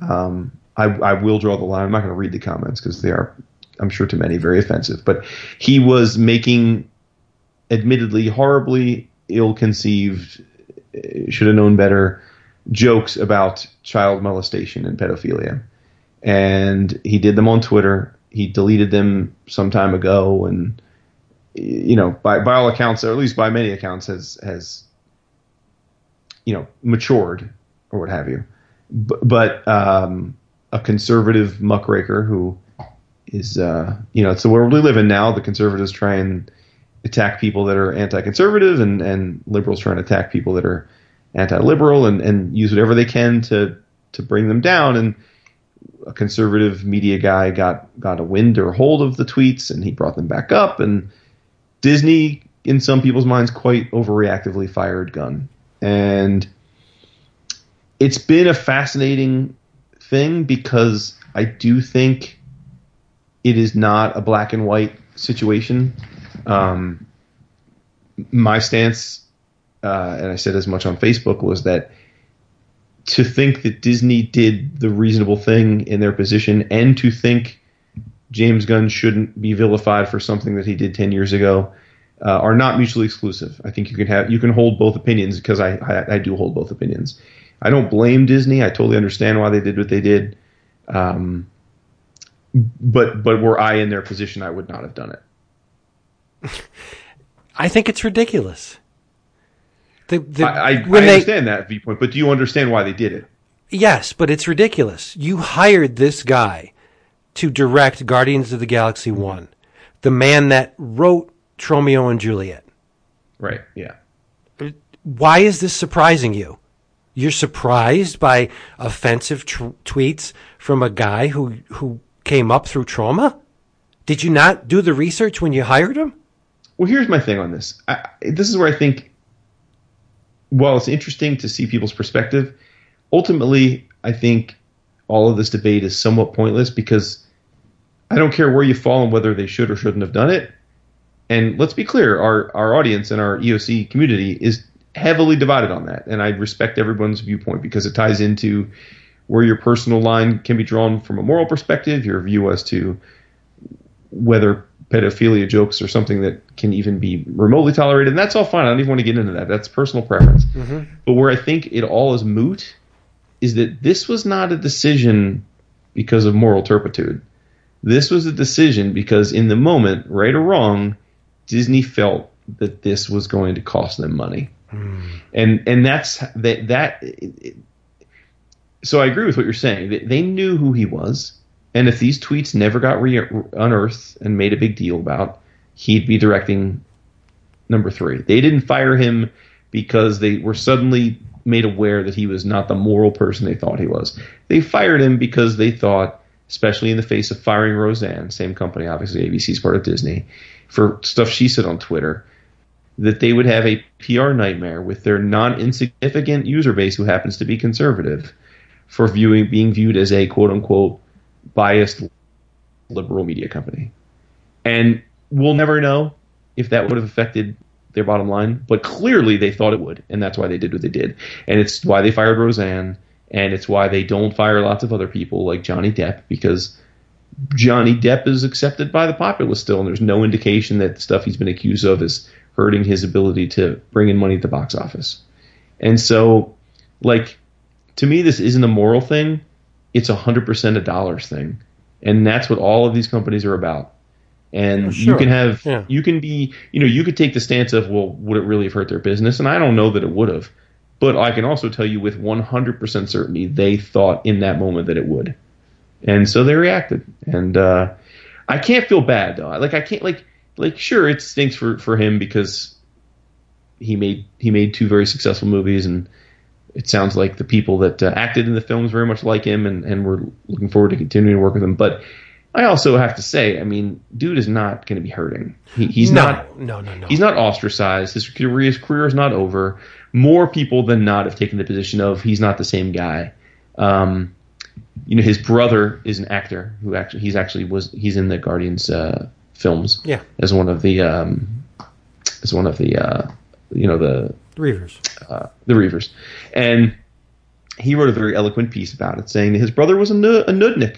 Um, I, I will draw the line. I'm not going to read the comments because they are, I'm sure, to many very offensive. But he was making, admittedly, horribly ill-conceived, uh, should have known better, jokes about child molestation and pedophilia, and he did them on Twitter. He deleted them some time ago, and you know, by by all accounts, or at least by many accounts, has has you know matured or what have you. B- but um, a conservative muckraker who is, uh, you know, it's the world we live in now. The conservatives try and attack people that are anti-conservative, and, and liberals try and attack people that are anti-liberal, and, and use whatever they can to to bring them down. And a conservative media guy got got a wind or hold of the tweets, and he brought them back up. And Disney, in some people's minds, quite overreactively fired Gunn, and it's been a fascinating thing because I do think it is not a black and white situation. Um, my stance, uh, and I said as much on Facebook, was that to think that Disney did the reasonable thing in their position, and to think James Gunn shouldn't be vilified for something that he did ten years ago, uh, are not mutually exclusive. I think you can have you can hold both opinions because I, I I do hold both opinions. I don't blame Disney. I totally understand why they did what they did. Um, but but were I in their position, I would not have done it. I think it's ridiculous. The, the, I, I, I they- understand that viewpoint, but do you understand why they did it? Yes, but it's ridiculous. You hired this guy to direct Guardians of the Galaxy mm-hmm. 1, the man that wrote Tromeo and Juliet. Right. Yeah. Why is this surprising you? You're surprised by offensive tr- tweets from a guy who, who came up through Troma? Did you not do the research when you hired him? Well, here's my thing on this. I, this is where I think, while it's interesting to see people's perspective, ultimately, I think all of this debate is somewhat pointless because I don't care where you fall and whether they should or shouldn't have done it. And let's be clear, our, our audience and our EOC community is heavily divided on that. And I respect everyone's viewpoint because it ties into where your personal line can be drawn from a moral perspective, your view as to whether pedophilia jokes are something that can even be remotely tolerated. And that's all fine. I don't even want to get into that. That's personal preference. Mm-hmm. But where I think it all is moot is that this was not a decision because of moral turpitude. This was a decision because in the moment, right or wrong, Disney felt that this was going to cost them money. Hmm. And and that's that that it, so I agree with what you're saying. They knew who he was, and if these tweets never got re- unearthed and made a big deal about, he'd be directing number three. They didn't fire him because they were suddenly made aware that he was not the moral person they thought he was. They fired him because they thought, especially in the face of firing Roseanne, same company, obviously ABC's part of Disney, for stuff she said on Twitter, that they would have a PR nightmare with their non insignificant user base who happens to be conservative for viewing being viewed as a quote unquote biased liberal media company. And we'll never know if that would have affected their bottom line, but clearly they thought it would, and that's why they did what they did. And it's why they fired Roseanne, and it's why they don't fire lots of other people like Johnny Depp because Johnny Depp is accepted by the populace still, and there's no indication that the stuff he's been accused of is hurting his ability to bring in money at the box office. And so, like, to me, this isn't a moral thing; it's a hundred percent a dollars thing, and that's what all of these companies are about. And sure. you can have, Yeah. you can be, you know, you could take the stance of, well, would it really have hurt their business? And I don't know that it would have, but I can also tell you with 100% certainty they thought in that moment that it would, and so they reacted. And uh, I can't feel bad though. Like I can't like like sure it stinks for for him because he made he made two very successful movies and it sounds like the people that uh, acted in the films very much like him and and we're looking forward to continuing to work with him. But I also have to say, I mean, dude is not going to be hurting. He, he's no, not no, no, no. He's not ostracized. His career, his career is not over. More people than not have taken the position of he's not the same guy. Um, you know, his brother is an actor who actually he's actually was he's in the Guardians uh, films Yeah, as one of the um, as one of the uh, you know the Reavers. uh, the Reavers, and he wrote a very eloquent piece about it, saying that his brother was a, a nudnik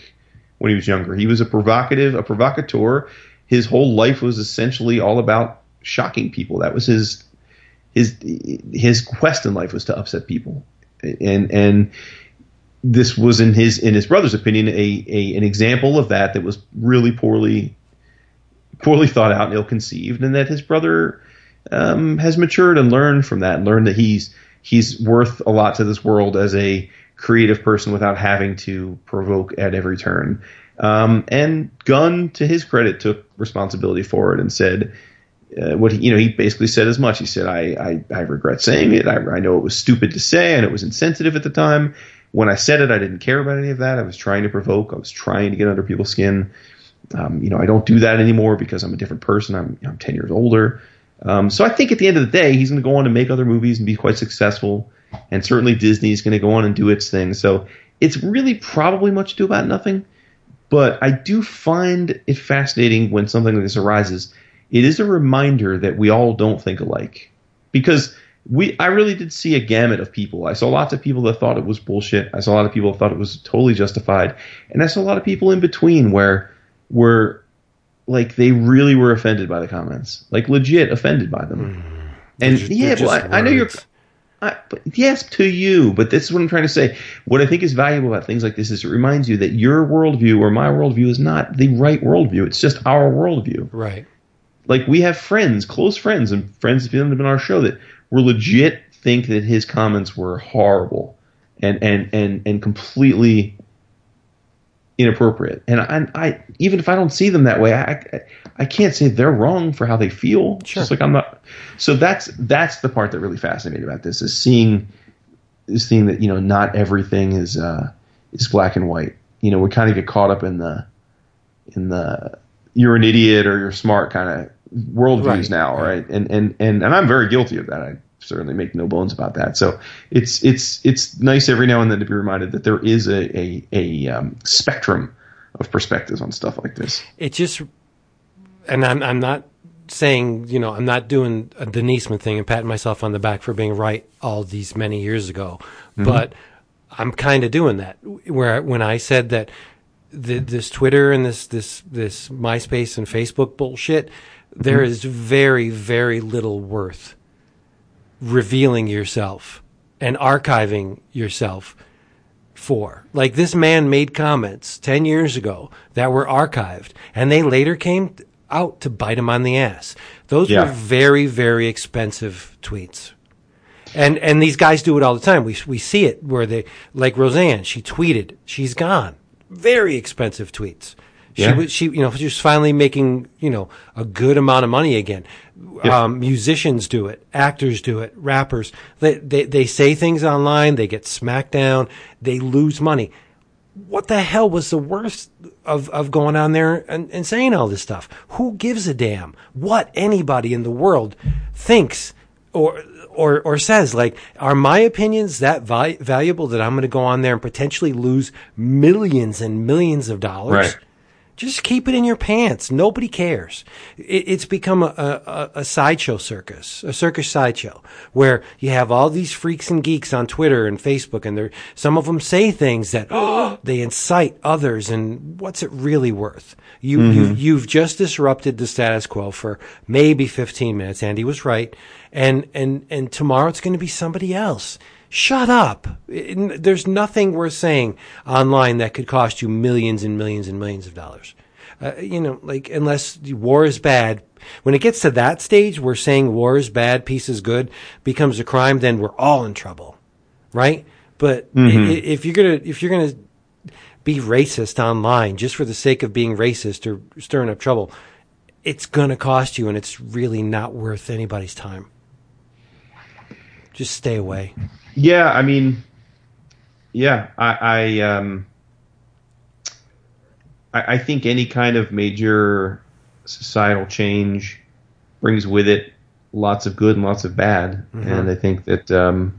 when he was younger. He was a provocative, a provocateur. His whole life was essentially all about shocking people. That was his his his quest in life was to upset people, and and this was in his in his brother's opinion a, a an example of that that was really poorly poorly thought out and ill conceived, and that his brother um, has matured and learned from that, and learned that he's he's worth a lot to this world as a creative person without having to provoke at every turn. Um, and Gunn, to his credit, took responsibility for it and said. Uh, what he, you know, he basically said as much. He said, I, I, I regret saying it. I, I know it was stupid to say and it was insensitive at the time. When I said it, I didn't care about any of that. I was trying to provoke. I was trying to get under people's skin. Um, you know, I don't do that anymore because I'm a different person. I'm, I'm 10 years older. Um, so I think at the end of the day, he's going to go on and make other movies and be quite successful. And certainly Disney is going to go on and do its thing. So it's really probably much ado about nothing. But I do find it fascinating when something like this arises. It is a reminder that we all don't think alike. Because we, I really did see a gamut of people. I saw lots of people that thought it was bullshit. I saw a lot of people that thought it was totally justified. And I saw a lot of people in between where, where like they really were offended by the comments, like legit offended by them. And They're yeah, well, I, I know you're. I, but yes, to you, but this is what I'm trying to say. What I think is valuable about things like this is it reminds you that your worldview or my worldview is not the right worldview. It's just our worldview. Right. Like we have friends, close friends, and friends that have been on our show that were legit think that his comments were horrible and and and and completely inappropriate. And I, I even if I don't see them that way, I I, I can't say they're wrong for how they feel. Sure. Just like I'm not. So that's that's the part that really fascinated about this is seeing is seeing that you know not everything is uh, is black and white. You know, we kind of get caught up in the in the you're an idiot or you're smart kind of worldviews Right, now, right. right? And and and and I'm very guilty of that. I certainly make no bones about that. So it's it's it's nice every now and then to be reminded that there is a a, a um, spectrum of perspectives on stuff like this. it just and I'm I'm not saying you know I'm not doing a Deniseman thing and patting myself on the back for being right all these many years ago, but I'm kind of doing that where when I said that the, this Twitter and this this this MySpace and Facebook bullshit, there is very very little worth revealing yourself and archiving yourself for. Like this man made comments 10 years ago that were archived and they later came out to bite him on the ass. Those Yeah. were very, very expensive tweets. And, and these guys do it all the time. We, we see it where they, like Roseanne, she tweeted, she's gone. Very expensive tweets. She Yeah. was, she, you know, she was finally making, you know, a good amount of money again. Yeah. Um, musicians do it, actors do it, rappers. They, they, they say things online, they get smacked down, they lose money. What the hell was the worst of, of going on there and, and saying all this stuff? Who gives a damn what anybody in the world thinks or, or, or says? Like, are my opinions that val- valuable that I'm going to go on there and potentially lose millions and millions of dollars? Right. Just keep it in your pants. Nobody cares. It, it's become a, a, a sideshow circus, a circus sideshow, where you have all these freaks and geeks on Twitter and Facebook, and they're, some of them say things that oh, they incite others. And what's it really worth? You, you mm-hmm. you've just disrupted the status quo for maybe 15 minutes. Andy was right, and and and tomorrow it's going to be somebody else. Shut up. It- There's nothing worth saying online that could cost you millions and millions and millions of dollars. Uh, you know, like, unless war is bad. When it gets to that stage where saying war is bad, peace is good becomes a crime, then we're all in trouble. Right? But i- if you're to, if you're going to be racist online just for the sake of being racist or stirring up trouble, it's going to cost you and it's really not worth anybody's time. Just stay away. Yeah, I mean, yeah, I, I um, I, I think any kind of major societal change brings with it lots of good and lots of bad, and I think that um,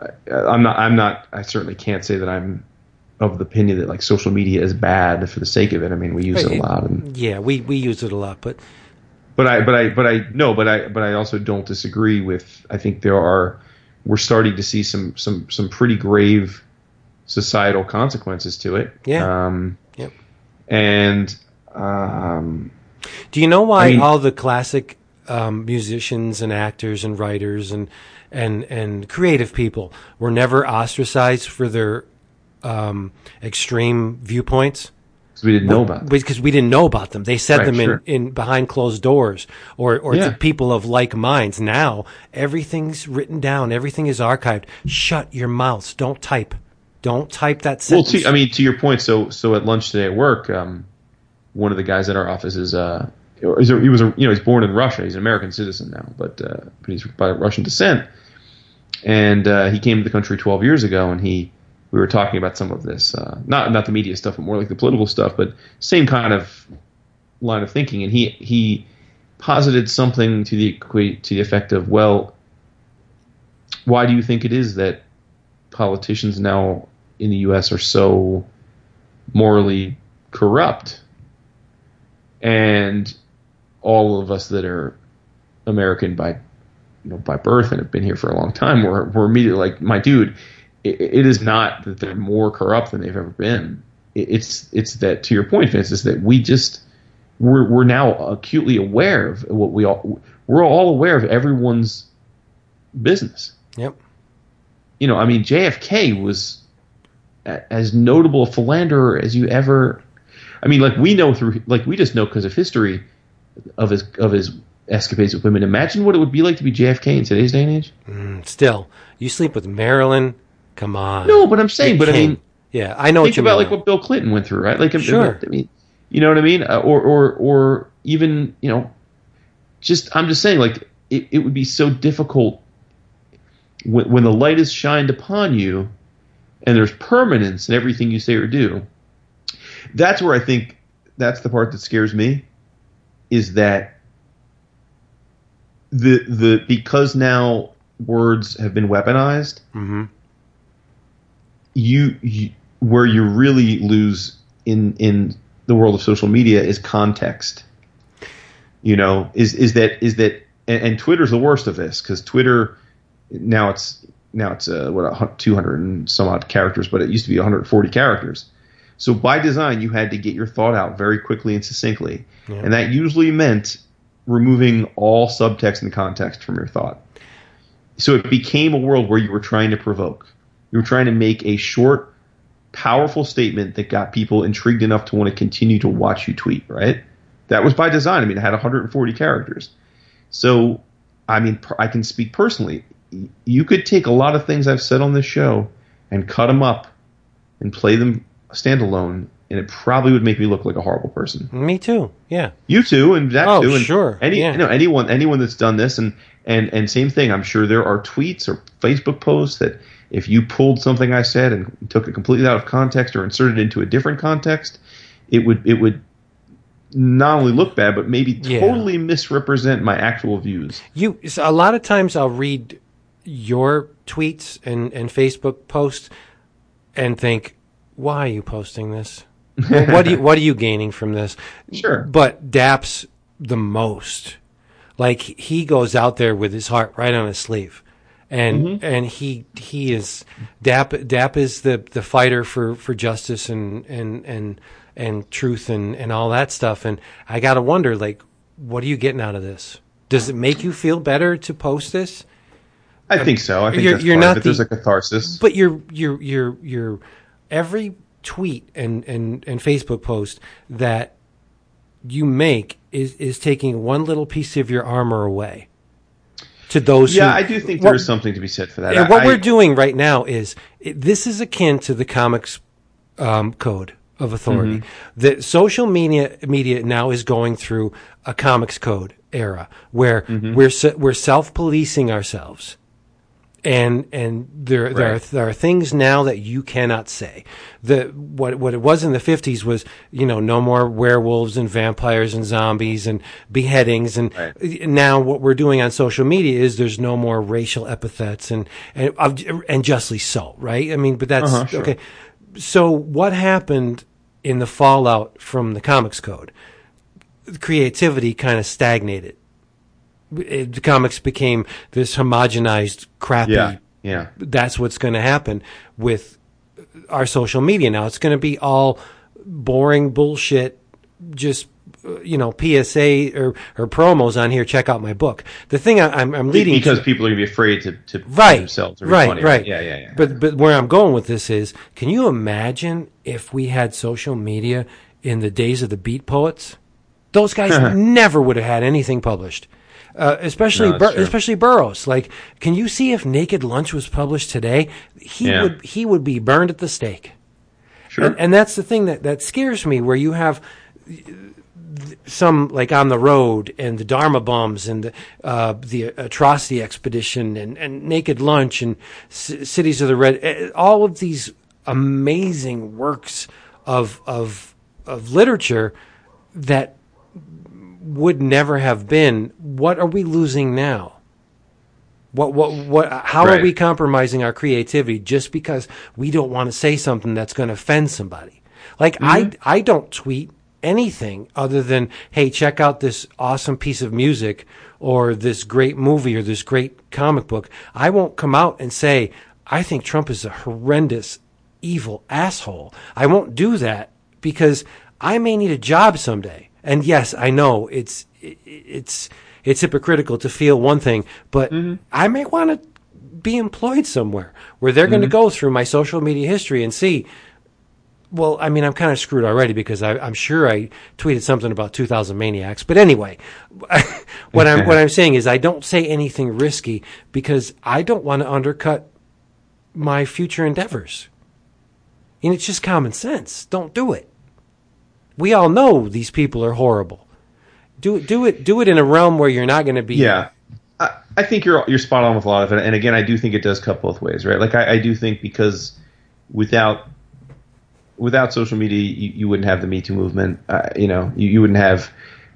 I, I'm not, I'm not, I certainly can't say that I'm of the opinion that like social media is bad for the sake of it. I mean, we use it a lot, and Yeah, we, we use it a lot, but but I, but I, but I, no, but I, but I also don't disagree with. I think there are, we're starting to see some, some, some pretty grave societal consequences to it. Yeah. Um, Yep. And um, do you know why I mean- all the classic um, musicians and actors and writers and and and creative people were never ostracized for their um, extreme viewpoints? 'Cause we didn't know about. It. because we didn't know about them. They said Right, them sure. in, in behind closed doors or, or Yeah. to people of like minds. Now everything's written down. Everything is archived. Shut your mouths. Don't type. Don't type that Well, sentence. to, I mean, to your point. So, so at lunch today at work, um, one of the guys at our office is, uh, he was, a, you know, he's born in Russia. He's an American citizen now, but, uh, but he's by Russian descent. And uh, he came to the country 12 years ago, and he, we were talking about some of this, uh, not not the media stuff, but more like the political stuff, but same kind of line of thinking. And he he posited something to the to the effect of, well, why do you think it is that politicians now in the U.S. are so morally corrupt, and all of us that are American by you know by birth and have been here for a long time, we're we're immediately like, my dude, it, it is not that they're more corrupt than they've ever been. It, it's it's that to your point, Vince, is that we just we're we're now acutely aware of what we all we're all aware of everyone's business yep. you know, I mean, JFK was as notable a philanderer as you ever. I mean, like we know through, like we just know because of history of his of his escapades with women. Imagine what it would be like to be JFK in today's day and age. Mm, still, you sleep with Marilyn. Come on. No, but I'm saying, You're but I mean, yeah, I know think what you about mean. like what Bill Clinton went through, right? Like, Sure. I mean, you know what I mean? Uh, or or or even you know, just I'm just saying, like it, it would be so difficult when when the light is shined upon you, and there's permanence in everything you say or do. That's where I think that's the part that scares me, is that the the because now words have been weaponized Mhm. You, you where you really lose in in the world of social media is context. You know, is is that is that and, and Twitter's the worst of this because Twitter now it's now it's uh, what two hundred and some odd characters, but it used to be one hundred forty characters. So by design, you had to get your thought out very quickly and succinctly, and that usually meant removing all subtext and context from your thought. So it became a world where you were trying to provoke. You were trying to make a short, powerful statement that got people intrigued enough to want to continue to watch you tweet, right? That was by design. I mean, it had 140 characters. So, I mean, I can speak personally. You could take a lot of things I've said on this show and cut them up and play them standalone, and it probably would make me look like a horrible person. Me too. Yeah. You too, and that Oh, too. And sure. Any, Yeah. you know, anyone, anyone that's done this, and and and same thing. I'm sure there are tweets or Facebook posts that if you pulled something I said and took it completely out of context or inserted it into a different context, it would it would not only look bad, but maybe Yeah. totally misrepresent my actual views. You so a lot of times I'll read your tweets and, and Facebook posts and think, why are you posting this? Well, what do you, what are you gaining from this? Sure. But Dap's the most. Like he goes out there with his heart right on his sleeve. And Mm-hmm. and he he is Dap Dap is the, the fighter for, for justice and, and, and and truth and, and all that stuff. And I gotta wonder, like, what are you getting out of this? Does it make you feel better to post this? I think so. I think You're- that's you're part not of it. There's a catharsis. But your your your your every tweet and, and, and Facebook post that you make is, is taking one little piece of your armor away. To those yeah, who, I do think what- there is something to be said for that. and I- what we're doing right now is it, this is akin to the comics um, code of authority. Mm-hmm. The social media media now is going through a comics code era where Mm-hmm. we're we're self policing ourselves. And and there there are there are things now that you cannot say. The what what it was in the fifties was you know no more werewolves and vampires and zombies and beheadings and Right. now what we're doing on social media is there's no more racial epithets and and and justly so, right? I mean, but that's Uh-huh, sure. okay. So what happened in the fallout from the comics code? Creativity kind of stagnated. It, the comics became this homogenized, crappy. Yeah, yeah. That's what's going to happen with our social media now. It's going to be all boring bullshit. Just uh, you know, PSA or, or promos on here. Check out my book. The thing I, I'm, I'm leading because to, people are going to be afraid to, to right, themselves. Or right, funny, right. Yeah, yeah, yeah. But but where I'm going with this is, can you imagine if we had social media in the days of the Beat Poets? Those guys never would have had anything published. Uh, especially, No, Bur- especially Burroughs. Like, can you see if Naked Lunch was published today? He Yeah. would he would be burned at the stake. sure. And, and that's the thing that, that scares me, where you have some like on the road and the Dharma Bums and the uh, the atrocity exhibition and, and Naked Lunch and C- Cities of the Red, eh, all of these amazing works of of of literature that would never have been. What are we losing now? What what what? How are we compromising our creativity just because we don't want to say something that's going to offend somebody? Like I mm-hmm. I don't tweet anything other than hey check out this awesome piece of music or this great movie or this great comic book. I won't come out and say I think Trump is a horrendous evil asshole. I won't do that because I may need a job someday. And yes, I know it's it's it's hypocritical to feel one thing, but mm-hmm. I may want to be employed somewhere where they're going to mm-hmm. go through my social media history and see. Well, I mean, I'm kind of screwed already because I, I'm sure I tweeted something about 2,000 maniacs. But anyway, what I'm what I'm saying is I don't say anything risky because I don't want to undercut my future endeavors. And it's just common sense. Don't do it. We all know these people are horrible. Do it. Do it. Do it in a realm where you're not going to be. Yeah, I, I think you're you're spot on with a lot of it, and again, I do think it does cut both ways, right? Like I, I do think because without without social media, you, you wouldn't have the Me Too movement. Uh, you know, you, you wouldn't have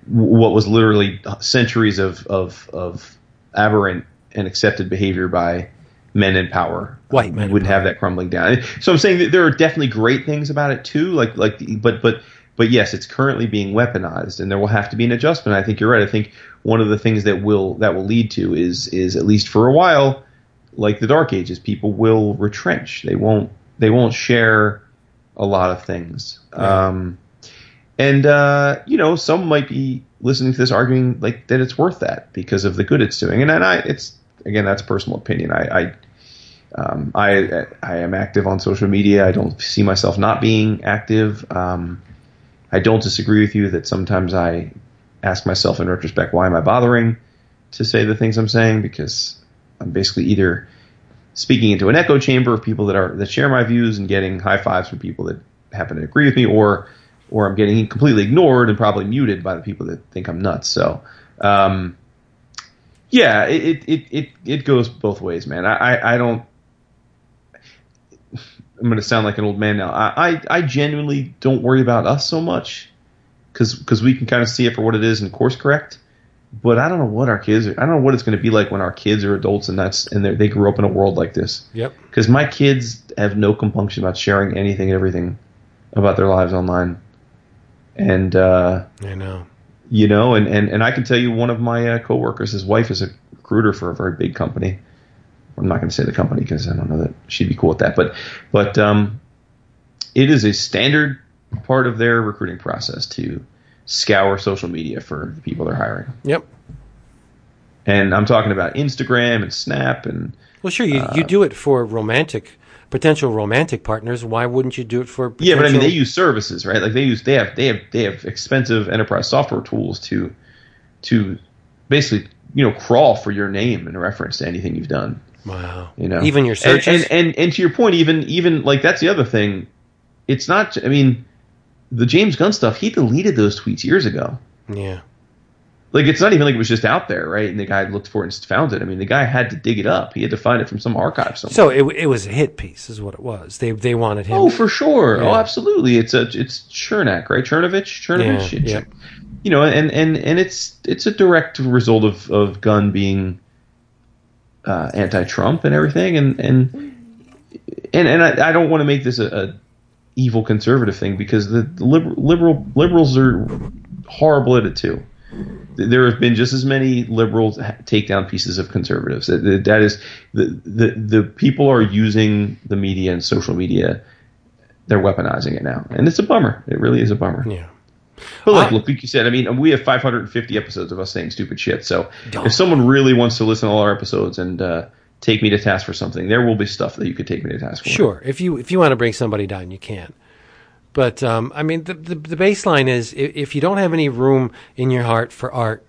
what was literally centuries of of of aberrant and accepted behavior by men in power. White men wouldn't have that crumbling down. So I'm saying that there are definitely great things about it too. Like like but but but yes, it's currently being weaponized, and there will have to be an adjustment. I think you're right. I think one of the things that will that will lead to is is at least for a while, like the Dark Ages, people will retrench. They won't they won't share a lot of things. Um, and uh, you know, some might be listening to this arguing like that it's worth that because of the good it's doing. And then I, it's again, that's personal opinion. I, I um, I I am active on social media. I don't see myself not being active. Um, I don't disagree with you that sometimes I ask myself in retrospect, why am I bothering to say the things I'm saying? Because I'm basically either speaking into an echo chamber of people that are that share my views and getting high fives from people that happen to agree with me, or or I'm getting completely ignored and probably muted by the people that think I'm nuts. So. Um, yeah, it, it, it, it goes both ways, man. I, I, I don't. I'm going to sound like an old man now. I, I, I genuinely don't worry about us so much because we can kind of see it for what it is and course correct. But I don't know what our kids. Are, I don't know what it's going to be like when our kids are adults and that's and they they grew up in a world like this. Yep. Because my kids have no compunction about sharing anything and everything about their lives online, and uh, I know. you know, and, and, and I can tell you one of my uh, coworkers, his wife is a recruiter for a very big company. I'm not going to say the company because I don't know that she'd be cool with that, but but um, it is a standard part of their recruiting process to scour social media for the people they're hiring. Yep. And I'm talking about Instagram and Snap and Well, sure. You, Uh, you do it for romantic, potential romantic partners. Why wouldn't you do it for? yeah, but I mean they use services, right? Like they use they have they have they have expensive enterprise software tools to to basically you know crawl for your name in reference to anything you've done. Wow. You know, even your And- searches. And, and and to your point, even even like that's the other thing. It's not. I mean, the James Gunn stuff. He deleted those tweets years ago. yeah. Like it's not even like it was just out there, right? And the guy looked for it and found it. I mean, the guy had to dig it up. He had to find it from some archive somewhere. So it, it was a hit piece, is what it was. They they wanted him. oh, for sure. Oh, absolutely. It's a it's Chernak, right? Cernovich, Cernovich. Yeah, yeah. You know, and and and it's it's a direct result of of Gunn being uh, anti-Trump and everything, and and and and I, I don't want to make this a, a evil conservative thing because the liberal, liberal liberals are horrible at it too. There have been just as many liberals take down pieces of conservatives. That, that- that is the, the the people are using the media and social media. They're weaponizing it now, and it's a bummer. It really is a bummer. yeah. But I- look, like you said, I mean, we have 550 episodes of us saying stupid shit. So Don't. if someone really wants to listen to all our episodes and uh, take me to task for something, there will be stuff that you could take me to task for. Sure. If you if you want to bring somebody down, you can. But um, I mean, the, the the baseline is if, if you don't have any room in your heart for art,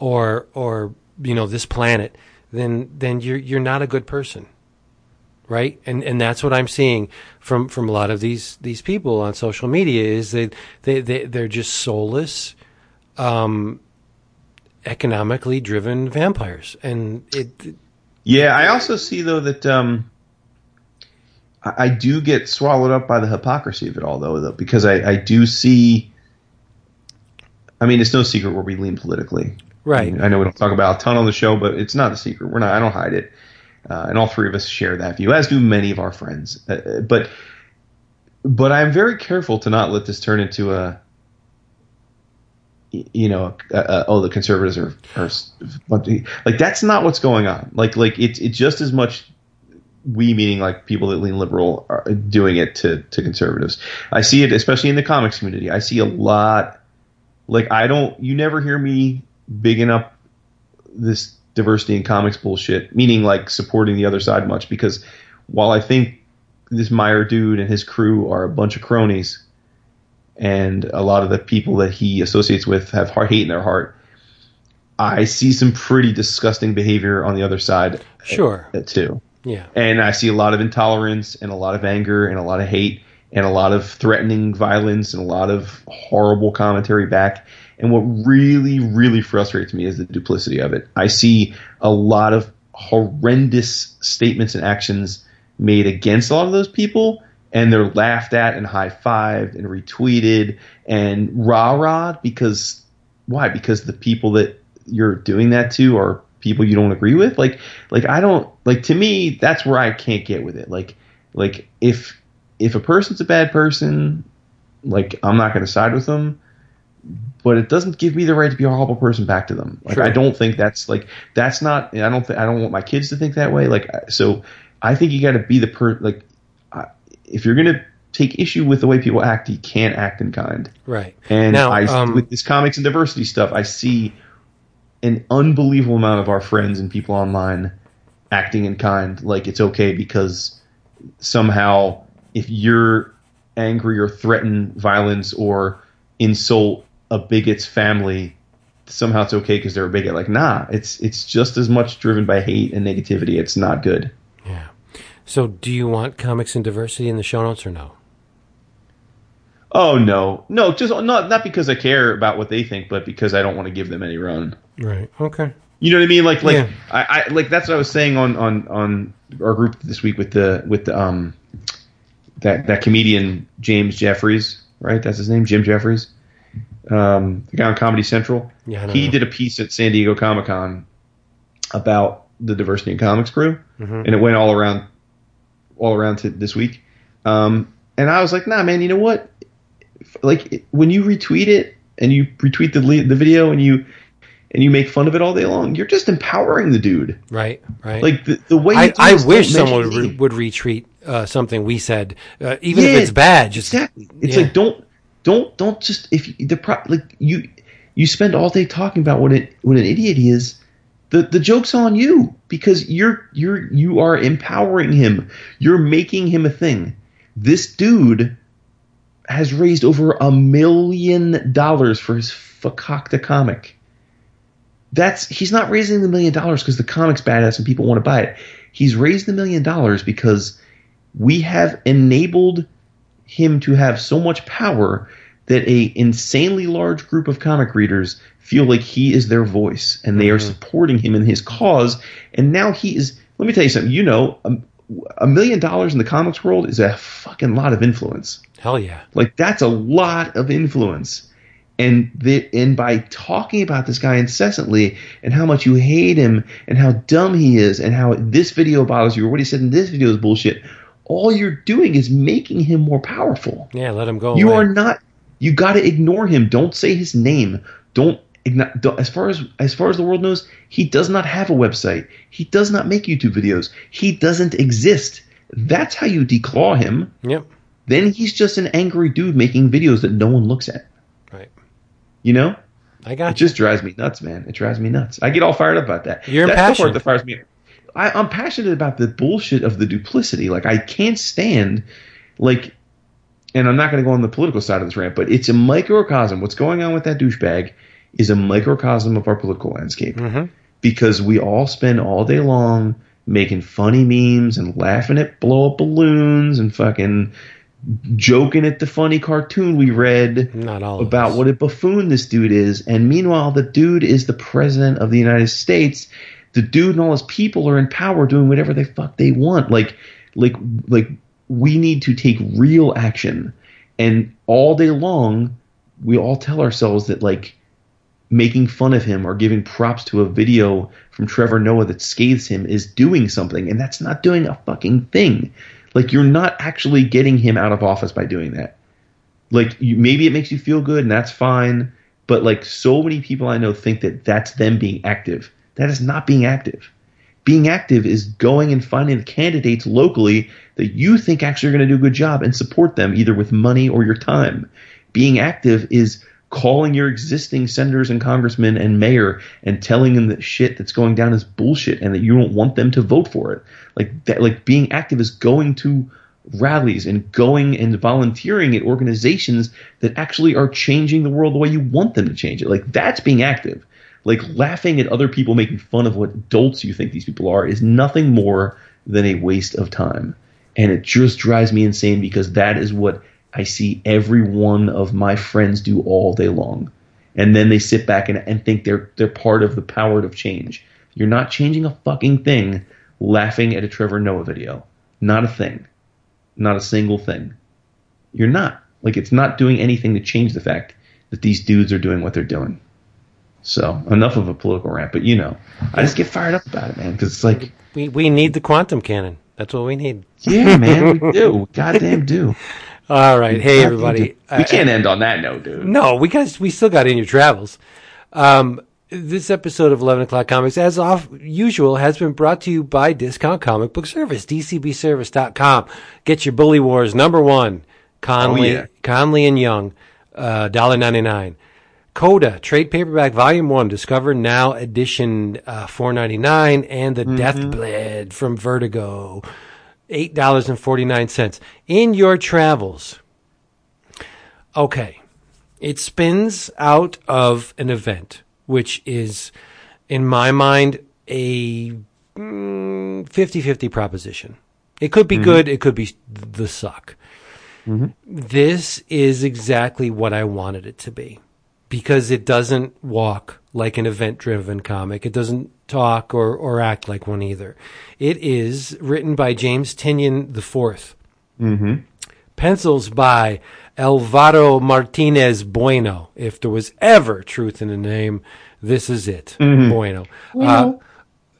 or or you know this planet, then then you're you're not a good person, right? And and that's what I'm seeing from from a lot of these these people on social media is that they they they're just soulless, um, economically driven vampires, and it Yeah, I also see though that um, I, I do get swallowed up by the hypocrisy of it all, though, though because I, I do see. I mean, it's no secret where we lean politically. right. I, mean, I know we don't talk about a ton on the show, but it's not a secret. We're not. I don't hide it, uh, and all three of us share that view, as do many of our friends. Uh, Uh, but but I'm very careful to not let this turn into a you know, uh, uh, oh, the conservatives are, are like that's not what's going on. Like, like it's it's just as much we meaning like people that lean liberal are doing it to to conservatives. I see it especially in the comics community. I see a lot. Like I don't, you never hear me bigging up this diversity in comics bullshit, meaning like supporting the other side much because while I think this Meyer dude and his crew are a bunch of cronies, and a lot of the people that he associates with have heart hate in their heart. I see some pretty disgusting behavior on the other side Sure. uh, too, Yeah. and I see a lot of intolerance and a lot of anger and a lot of hate and a lot of threatening violence and a lot of horrible commentary back. And what really, really frustrates me is the duplicity of it. I see a lot of horrendous statements and actions made against a lot of those people, and they're laughed at and high fived and retweeted and rah rah because why? Because the people that you're doing that to are people you don't agree with. Like, like I don't like. To me, that's where I can't get with it. Like, like if if a person's a bad person, like I'm not going to side with them. But it doesn't give me the right to be a horrible person back to them. Like Sure. I don't think that's like that's not. I don't. Th- I don't want my kids to think that way. Like so, I think you got to be the per. Like, I if you're gonna take issue with the way people act, you can't act in kind. Right. And Now, I, um, with this comics and diversity stuff, I see an unbelievable amount of our friends and people online acting in kind, like it's okay because somehow if you're angry or threaten violence or insult a bigot's family, somehow it's okay because they're a bigot. Like, nah, it's it's just as much driven by hate and negativity. It's not good. Yeah. So, do you want comics and diversity in the show notes or no? Oh no, no, just not not because I care about what they think, but because I don't want to give them any run. Right. Okay. You know what I mean? Like, like Yeah. I, I like that's what I was saying on on on our group this week with the with the um that that comedian James Jeffries, right? That's his name, Jim Jeffries. Um, the guy on Comedy Central. Yeah, he know. did a piece at San Diego Comic Con about the diversity in comics crew, Mhm. and it went all around all around to this week. Um, and I was like, nah, man, you know what? Like when you retweet it and you retweet the the video and you and you make fun of it all day long, you're just empowering the dude. Right, right. Like the, the way I, I wish someone would, re- would retweet uh, something we said, uh, even yeah, if it's bad. Just exactly. It's yeah. like don't don't don't just if the pro, like you you spend all day talking about what it what an idiot he is. The the joke's on you because you're you're you are empowering him. You're making him a thing. This dude has raised over a million dollars for his fakakta comic. That's he's not raising the million dollars because the comic's badass and people want to buy it. He's raised the million dollars because we have enabled him to have so much power that a insanely large group of comic readers feel like he is their voice and they mm-hmm. are supporting him in his cause. And now he is. Let me tell you something. You know, a, a million dollars in the comics world is a fucking lot of influence. Hell yeah! Like that's a lot of influence. And the, and by talking about this guy incessantly and how much you hate him and how dumb he is and how this video bothers you or what he said in this video is bullshit, all you're doing is making him more powerful. Yeah, let him go. You away. are not. You got to ignore him. Don't say his name. Don't. As far as as far as the world knows, he does not have a website. He does not make YouTube videos. He doesn't exist. That's how you declaw him. Yep. Then he's just an angry dude making videos that no one looks at. Right. You know. I got. It you. just drives me nuts, man. It drives me nuts. I get all fired up about that. You're That's impassioned. the part that fires me. I, I'm passionate about the bullshit of the duplicity. Like I can't stand, like, and I'm not going to go on the political side of this rant, but it's a microcosm. What's going on with that douchebag is a microcosm of our political landscape mm-hmm. because we all spend all day long making funny memes and laughing at blow up balloons and fucking joking at the funny cartoon we read about what a buffoon this dude is. And meanwhile, the dude is the president of the United States the dude and all his people are in power doing whatever the fuck they want. Like, like, like we need to take real action. And all day long, we all tell ourselves that like making fun of him or giving props to a video from Trevor Noah that scathes him is doing something, and that's not doing a fucking thing. Like you're not actually getting him out of office by doing that. Like you, maybe it makes you feel good, and that's fine. But like so many people I know think that that's them being active. That is not being active. Being active is going and finding candidates locally that you think actually are going to do a good job and support them either with money or your time. Being active is calling your existing senators and congressmen and mayor and telling them that shit that's going down is bullshit and that you don't want them to vote for it. Like that, like being active is going to rallies and going and volunteering at organizations that actually are changing the world the way you want them to change it. Like that's being active like laughing at other people making fun of what dolts you think these people are is nothing more than a waste of time. And it just drives me insane because that is what I see every one of my friends do all day long. And then they sit back and, and think they're they're part of the power of change. You're not changing a fucking thing laughing at a Trevor Noah video. Not a thing. Not a single thing. You're not. Like it's not doing anything to change the fact that these dudes are doing what they're doing. So enough of a political rant, but you know, I just get fired up about it, man, because it's like we we need the quantum cannon. That's what we need. Yeah, man, we do. Goddamn do. All right, we hey everybody. We can't end on that note, dude. No, we guys we still got in your travels. Um, this episode of 11 o'clock comics as off usual has been brought to you by discount comic book service dcbservice.com get your bully wars number one conley oh, yeah. conley and young uh, $1.99 Coda trade paperback volume one, Discover Now edition, uh, four ninety nine, and the mm-hmm. Deathblade from Vertigo, eight dollars and forty nine cents. In your travels, okay, it spins out of an event, which is, in my mind, a mm, 50-50 proposition. It could be mm-hmm. good, it could be the suck. Mm-hmm. This is exactly what I wanted it to be because it doesn't walk like an event driven comic. It doesn't talk or, or act like one either. It is written by James Tynion IV. Mm-hmm. Pencils by Alvaro Martinez Bueno. If there was ever truth in a name, this is it. Mm-hmm. Bueno. Uh,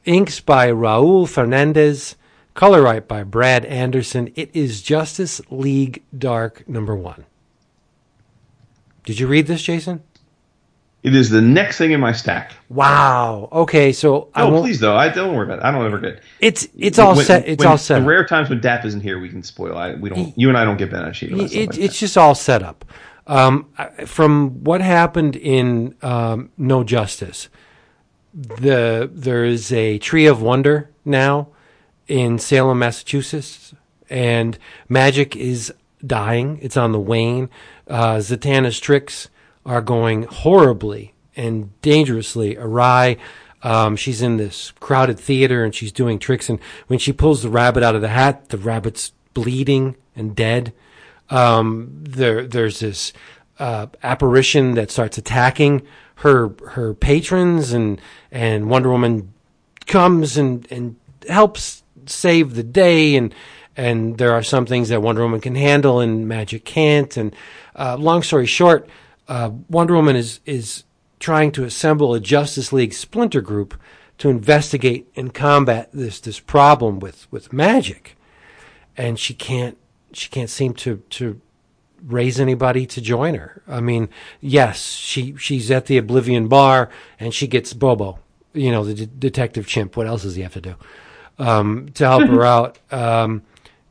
inks by Raul Fernandez. color right by Brad Anderson. It is Justice League Dark number one. Did you read this, Jason? It is the next thing in my stack. Wow. Okay, so I Oh, please though. I don't worry about it. I don't ever get. It's it's all When- set. It's when- all set. The rare times when Dap isn't here, we can spoil. I, we don't. You and I don't get bent out of shape. It, like it's just all set up. Um, from what happened in um, No Justice, the there is a Tree of Wonder now in Salem, Massachusetts, and magic is dying. It's on the wane. Uh, Zatanna's tricks are going horribly and dangerously awry. Um, she's in this crowded theater and she's doing tricks. And when she pulls the rabbit out of the hat, the rabbit's bleeding and dead. Um, there, there's this uh, apparition that starts attacking her her patrons, and and Wonder Woman comes and and helps save the day and and there are some things that Wonder Woman can handle and Magic can't and uh, long story short uh, Wonder Woman is is trying to assemble a Justice League splinter group to investigate and combat this this problem with with magic and she can't she can't seem to to raise anybody to join her. I mean, yes, she she's at the Oblivion bar and she gets Bobo, you know, the de- detective chimp. What else does he have to do um, to help her out? Um,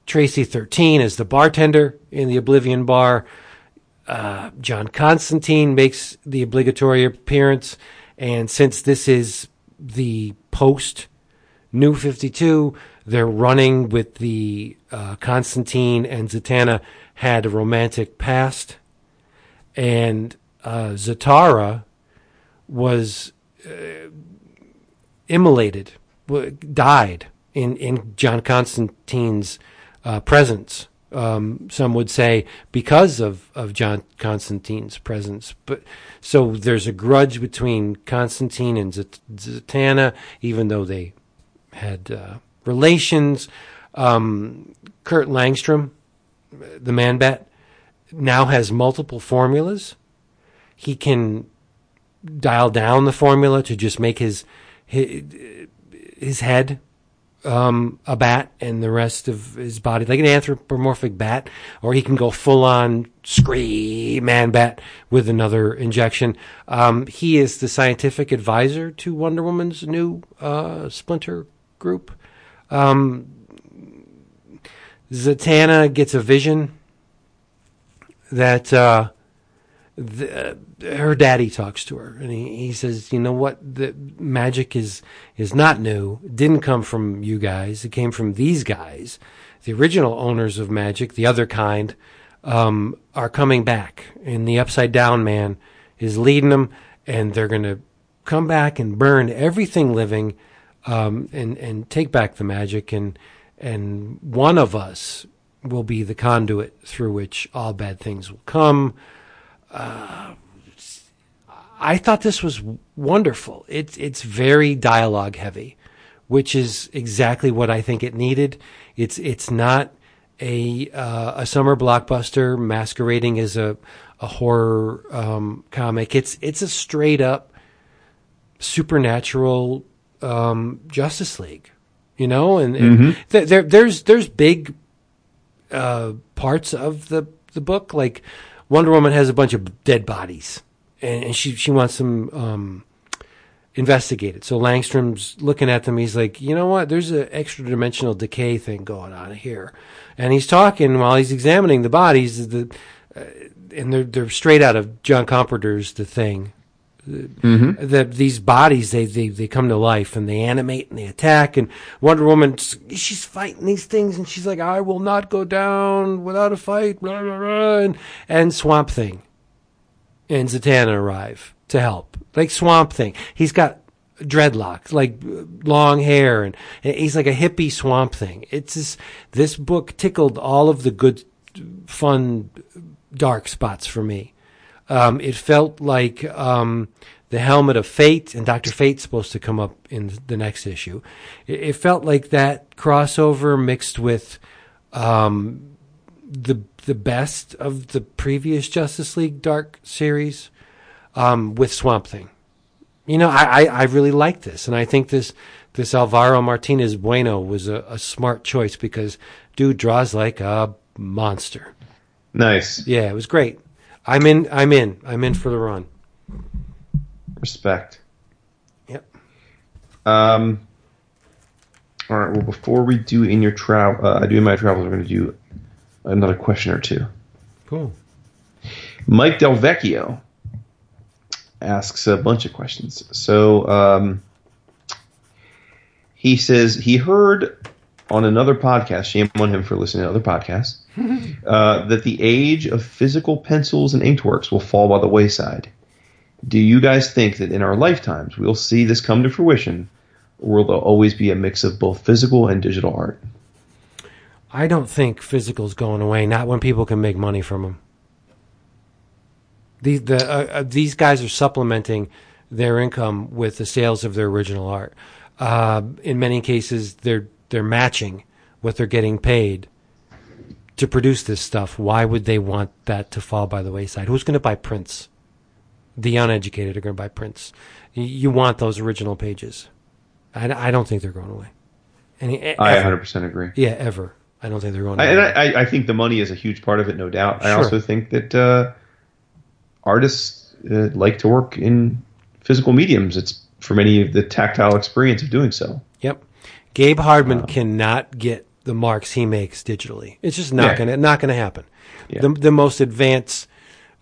Traci thirteen is the bartender in the Oblivion bar. Uh, John Constantine makes the obligatory appearance, and since this is the post New 52, they're running with the uh, Constantine and Zatanna had a romantic past, and uh, Zatara was uh, immolated, died in, in John Constantine's uh, presence. Um, some would say because of, of John Constantine's presence, but so there's a grudge between Constantine and Zatanna, even though they had uh, relations. Um, Kirk Langstrom, the man bat, now has multiple formulas. He can dial down the formula to just make his his, his head um, a bat and the rest of his body like an anthropomorphic bat, or he can go full on scream man bat with another injection. Um, he is the scientific advisor to Wonder Woman's new uh, splinter group. Um, Zatanna gets a vision that uh, the, her daddy talks to her, and he, he says, "You know what? The magic is is not new. It didn't come from you guys. It came from these guys, the original owners of magic, the other kind, um, are coming back, and the Upside Down Man is leading them, and they're going to come back and burn everything living, um, and and take back the magic, and and one of us." Will be the conduit through which all bad things will come. I thought this was wonderful. It's it's very dialogue heavy, which is exactly what I think it needed. It's it's not a uh, a summer blockbuster masquerading as a a horror um, comic. It's it's a straight up supernatural um, Justice League, you know, and, and th- there there's there's big uh, parts of the the book. Like Wonder Woman has a bunch of dead bodies, and, and she she wants them um, investigated. So Langstrom's looking at them. He's like, you know what? There's an extra dimensional decay thing going on here, and he's talking while he's examining the bodies. The uh, and they're they're straight out of John Carpenter's The Thing. Mm-hmm. That these bodies they, they they come to life and they animate and they attack. And Wonder Woman she's fighting these things and she's like I will not go down without a fight blah, blah, blah, and, and Swamp Thing and Zatanna arrive to help. Like Swamp Thing. He's got dreadlocks like long hair and, and he's like a hippie Swamp Thing. It's this this book tickled all of the good fun dark spots for me um, it felt like um, the helmet of fate, and Doctor Fate's supposed to come up in the next issue. It, it felt like that crossover mixed with um, the the best of the previous Justice League Dark series um, with Swamp Thing. You know, I, I, I really like this, and I think this this Alvaro Martinez Bueno was a, a smart choice because dude draws like a monster. Nice. Yeah, it was great. I'm in. I'm in. I'm in for the run. Respect. Yep. Um. All right. Well, before we do in your travel, uh, do in my travels, we're going to do another question or two. Cool. Mike Del Vecchio asks a bunch of questions. So um, he says he heard on another podcast, shame on him for listening to other podcasts, uh, that the age of physical pencils and inkworks will fall by the wayside. Do you guys think that in our lifetimes we'll see this come to fruition, or will there always be a mix of both physical and digital art? I don't think physical's going away. Not when people can make money from them. These the uh, uh, these guys are supplementing their income with the sales of their original art. Uh, in many cases, they're they're matching what they're getting paid to produce this stuff. Why would they want that to fall by the wayside? Who's going to buy prints? The uneducated are going to buy prints. You want those original pages. I, I don't think they're going away. Any, I ever. 100% agree. Yeah, ever. I don't think they're going I, away. and I, I think the money is a huge part of it, no doubt. I also think that uh, artists uh, like to work in physical mediums. It's for many of the tactile experience of doing so. Gabe Hardman cannot get the marks he makes digitally. It's just not Yeah. gonna not gonna happen. Yeah. The the most advanced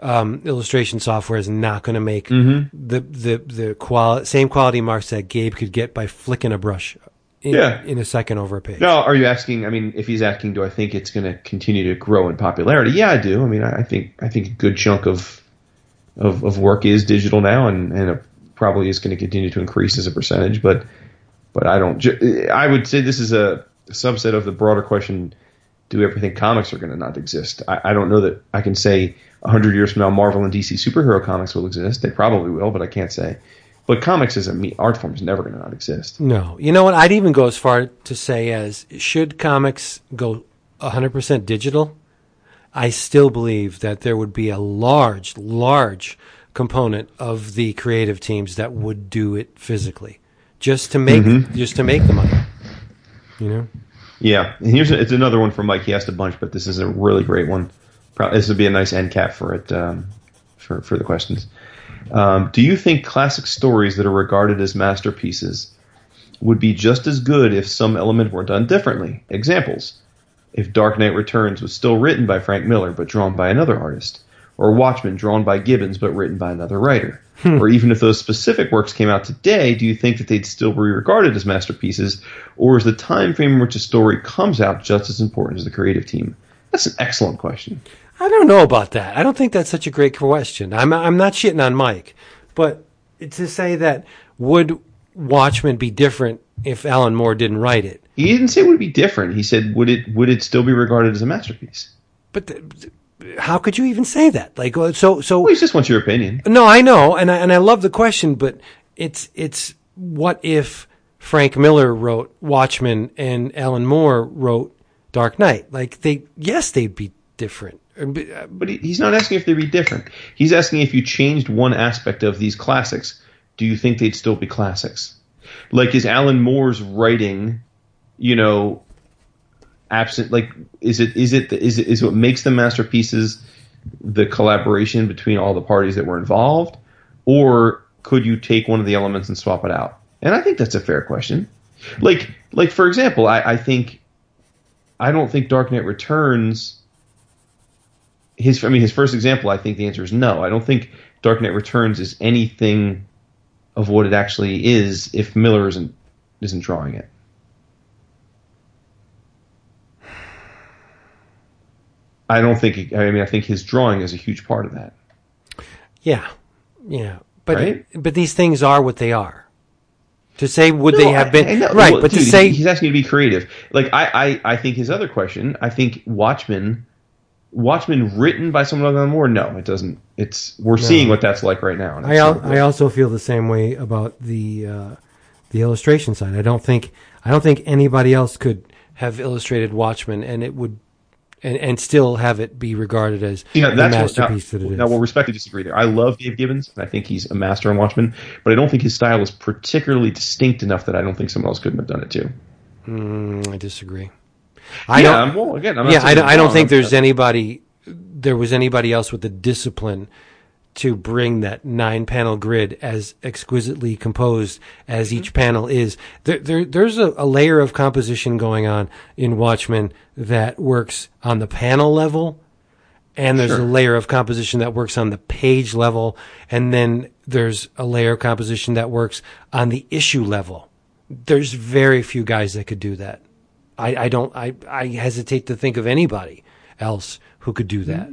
um, illustration software is not going to make Mm-hmm. the the the quali- same quality marks that Gabe could get by flicking a brush in, Yeah. in a second over a page. Now, are you asking? I mean, if he's asking, do I think it's going to continue to grow in popularity? Yeah, I do. I mean, I think I think a good chunk of of, of work is digital now, and and probably is going to continue to increase as a percentage. But but I don't. I would say this is a subset of the broader question: Do we ever think comics are going to not exist? I, I don't know that I can say hundred years from now Marvel and DC superhero comics will exist. They probably will, but I can't say. But comics as a art form is never going to not exist. No. You know what? I'd even go as far to say as should comics go 100% digital, I still believe that there would be a large, large component of the creative teams that would do it physically just to make just to make the money. You know? Yeah, and here's it's another one from Mike. He asked a bunch, but this is a really great one. Pro- This would be a nice end cap for it um, for for the questions. Um, do you think classic stories that are regarded as masterpieces would be just as good if some element were done differently? Examples: If Dark Knight Returns was still written by Frank Miller but drawn by another artist, or Watchmen drawn by Gibbons but written by another writer, Hmm. or even if those specific works came out today, do you think that they'd still be regarded as masterpieces, or is the time frame in which a story comes out just as important as the creative team? That's an excellent question. I don't know about that. I don't think that's such a great question. I'm I'm not shitting on Mike, but to say that would Watchmen be different if Alan Moore didn't write it? He didn't say it would be different. He said would it would it still be regarded as a masterpiece? But th- how could you even say that? Like uh, so so Well, he just wants your opinion. No, I know, and I and I love the question, but it's it's what if Frank Miller wrote Watchmen and Alan Moore wrote Dark Knight? Like they, yes, they'd be different. Uh, but, uh, But he, he's not asking if they'd be different. He's asking if you changed one aspect of these classics, do you think they'd still be classics? Like is Alan Moore's writing, you know, absent? Like is it is it is it is what makes the masterpieces the collaboration between all the parties that were involved, or could you take one of the elements and swap it out? And I think that's a fair question. Like like for example, I, I think I don't think Dark Knight Returns his I mean his first example I think the answer is no. I don't think Dark Knight Returns is anything of what it actually is if Miller isn't isn't drawing it. I don't think I mean I think his drawing is a huge part of that. yeah, yeah, but Right? but these things are what they are. To say would they have been I know. right, Well, but to say he's asking you to be creative. Like I, I, I think his other question, I think Watchmen, Watchmen written by someone other than Moore. No, it doesn't. It's we're seeing what that's like right now. I al- I also feel the same way about the uh, the illustration side. I don't think I don't think anybody else could have illustrated Watchmen, and it would and, and still have it be regarded as Yeah, the that's what, masterpiece now, that it is. now we'll respectfully disagree there. I love Dave Gibbons, and I think he's a master on Watchmen, but I don't think his style is particularly distinct enough that I don't think someone else couldn't have done it too. Mm, I disagree. I yeah, don't. Well, again, I'm not yeah, I don't, I don't think there's anybody. There was anybody else with the discipline to bring that nine panel grid as exquisitely composed as Mm-hmm. each panel is. There, there there's a, a layer of composition going on in Watchmen that works on the panel level, and there's Sure. a layer of composition that works on the page level, and then there's a layer of composition that works on the issue level. There's very few guys that could do that. I, I don't. I, I hesitate to think of anybody else who could do that.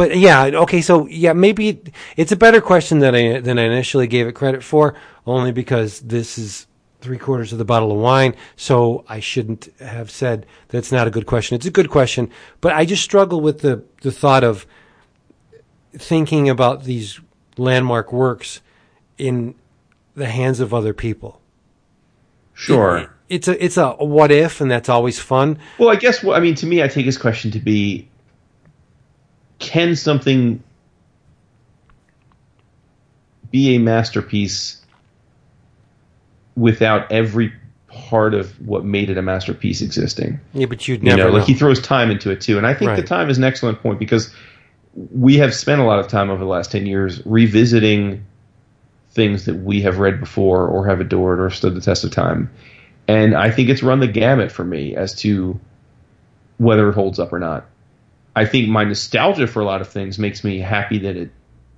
But yeah, okay. So yeah, maybe it, it's a better question than I than I initially gave it credit for, only because this is three quarters of the bottle of wine. So I shouldn't have said that's not a good question. It's a good question, but I just struggle with the the thought of thinking about these landmark works in the hands of other people. Sure. It's a it's a what if, and that's always fun. Well, I guess what I mean to me, I take his question to be: Can something be a masterpiece without every part of what made it a masterpiece existing? Yeah, but you'd You never know, know. like he throws time into it too, and I think the time is an excellent point because we have spent a lot of time over the last ten years revisiting things that we have read before or have adored or stood the test of time, and I think it's run the gamut for me as to whether it holds up or not. I think my nostalgia for a lot of things makes me happy that it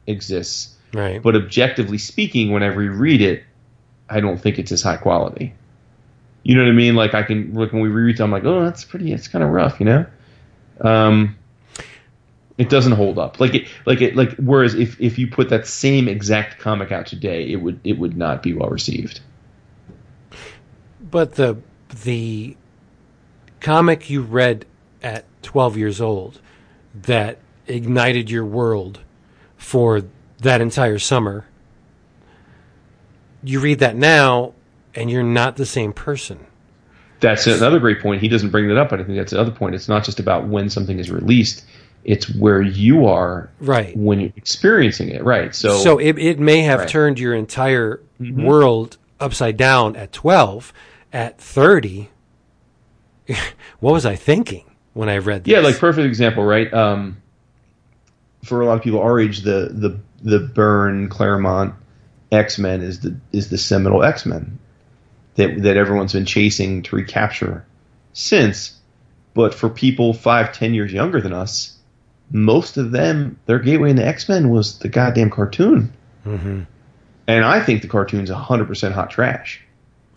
exists, right. but objectively speaking, when I reread it, I don't think it's as high quality. You know what I mean? Like I can like when we reread it, I'm like, oh, that's pretty. It's kind of rough, you know. Um, it doesn't hold up. Like it, like it, like. Whereas if if you put that same exact comic out today, it would it would not be well received. But the the comic you read at 12 years old that ignited your world for that entire summer, you read that now and you're not the same person. That's another great point. He doesn't bring that up, but I think that's another point. It's not just about when something is released; it's where you are Right. when you're experiencing it. Right. So, So it, it may have Right. Mm-hmm. turned your entire world upside down at 12. At 30, what was I thinking when I read this? Yeah, like perfect example, right? Um, for a lot of people our age, the the the Byrne Claremont X Men is the is the seminal X Men that that everyone's been chasing to recapture since. But for people five, ten years younger than us, most of them their gateway into X Men was the goddamn cartoon, hmm and I think the cartoon's hundred percent hot trash.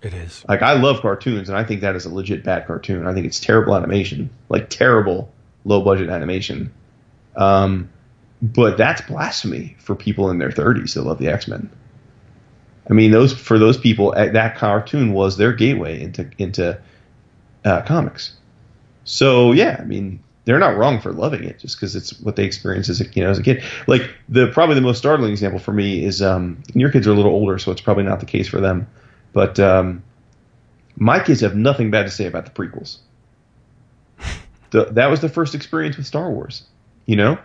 It is. Like I love cartoons, and I think that is a legit bad cartoon. I think it's terrible animation, like terrible low budget animation. Um, but that's blasphemy for people in their 30s that love the X Men. I mean, those for those people, eh, that cartoon was their gateway into into uh, comics. So yeah, I mean, they're not wrong for loving it just because it's what they experienced as a you know as a kid. Like the probably the most startling example for me is um, your kids are a little older, so it's probably not the case for them. But um, my kids have nothing bad to say about the prequels. The, that was the first experience with Star Wars. You know,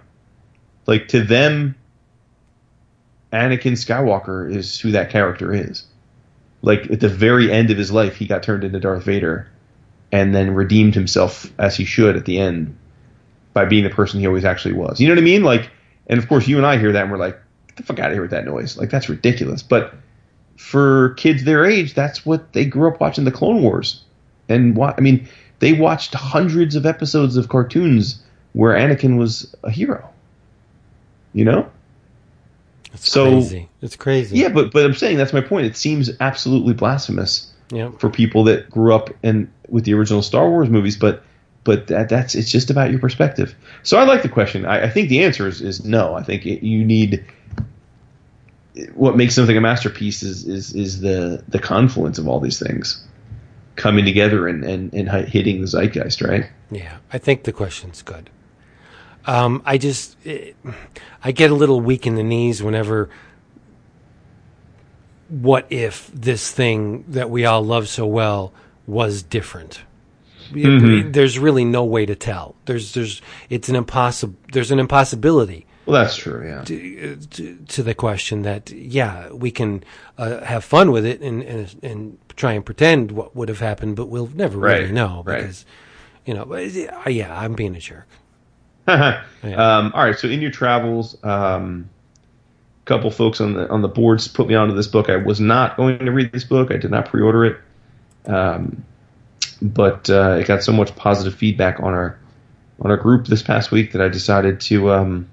like to them, Anakin Skywalker is who that character is. Like at the very end of his life, he got turned into Darth Vader, and then redeemed himself as he should at the end by being the person he always actually was. You know what I mean? Like, and of course, you and I hear that and we're like, "Get the fuck out of here with that noise!" Like that's ridiculous. But for kids their age, that's what they grew up watching the Clone Wars, and wa- I mean, they watched hundreds of episodes of cartoons where Anakin was a hero. You know? It's So- crazy. It's crazy. Yeah, but but I'm saying that's my point. It seems absolutely blasphemous Yeah. for people that grew up in with the original Star Wars movies, but but that that's it's just about your perspective. So I like the question. I, I think the answer is, is no. I think it, you need what makes something a masterpiece is is is the the confluence of all these things coming together and and, and hitting the zeitgeist, right? Yeah, I think the question's good. Um, I just, it, I get a little weak in the knees whenever. What if this thing that we all love so well was different? Mhm. there's really no way to tell. There's there's it's an impossible. There's an impossibility Well, that's true. Yeah. to, to, to the question that yeah we can uh, have fun with it and, and and try and pretend what would have happened, but we'll never really Right, know right. because you know but, uh, yeah I'm being a jerk. um, all right. So in your travels, um, a couple folks on the on the boards put me onto this book. I was not going to read this book. I did not pre-order it, um, but uh, it got so much positive feedback on our on our group this past week that I decided to um,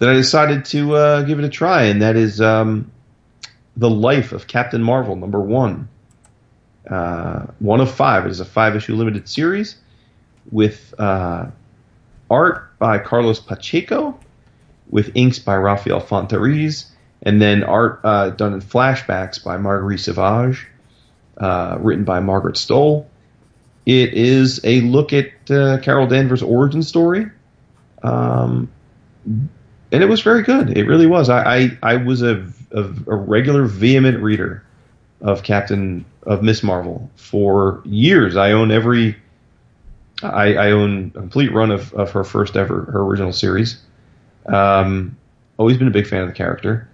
that I decided to uh, give it a try, and that is um, the life of Captain Marvel number one. Uh, one of five. It is a five issue limited series with uh, art by Carlos Pacheco, with inks by Rafael Fonteriz, and then art uh, done in flashbacks by Marguerite Sauvage, uh, written by Margaret Stohl. It is a look at uh, Carol Danvers' origin story, um, and it was very good. It really was. I I, I was a, a, a regular vehement reader of Captain of Miss Marvel for years. I own every I, I own a complete run of, of her first ever, her original series. Um, always been a big fan of the character.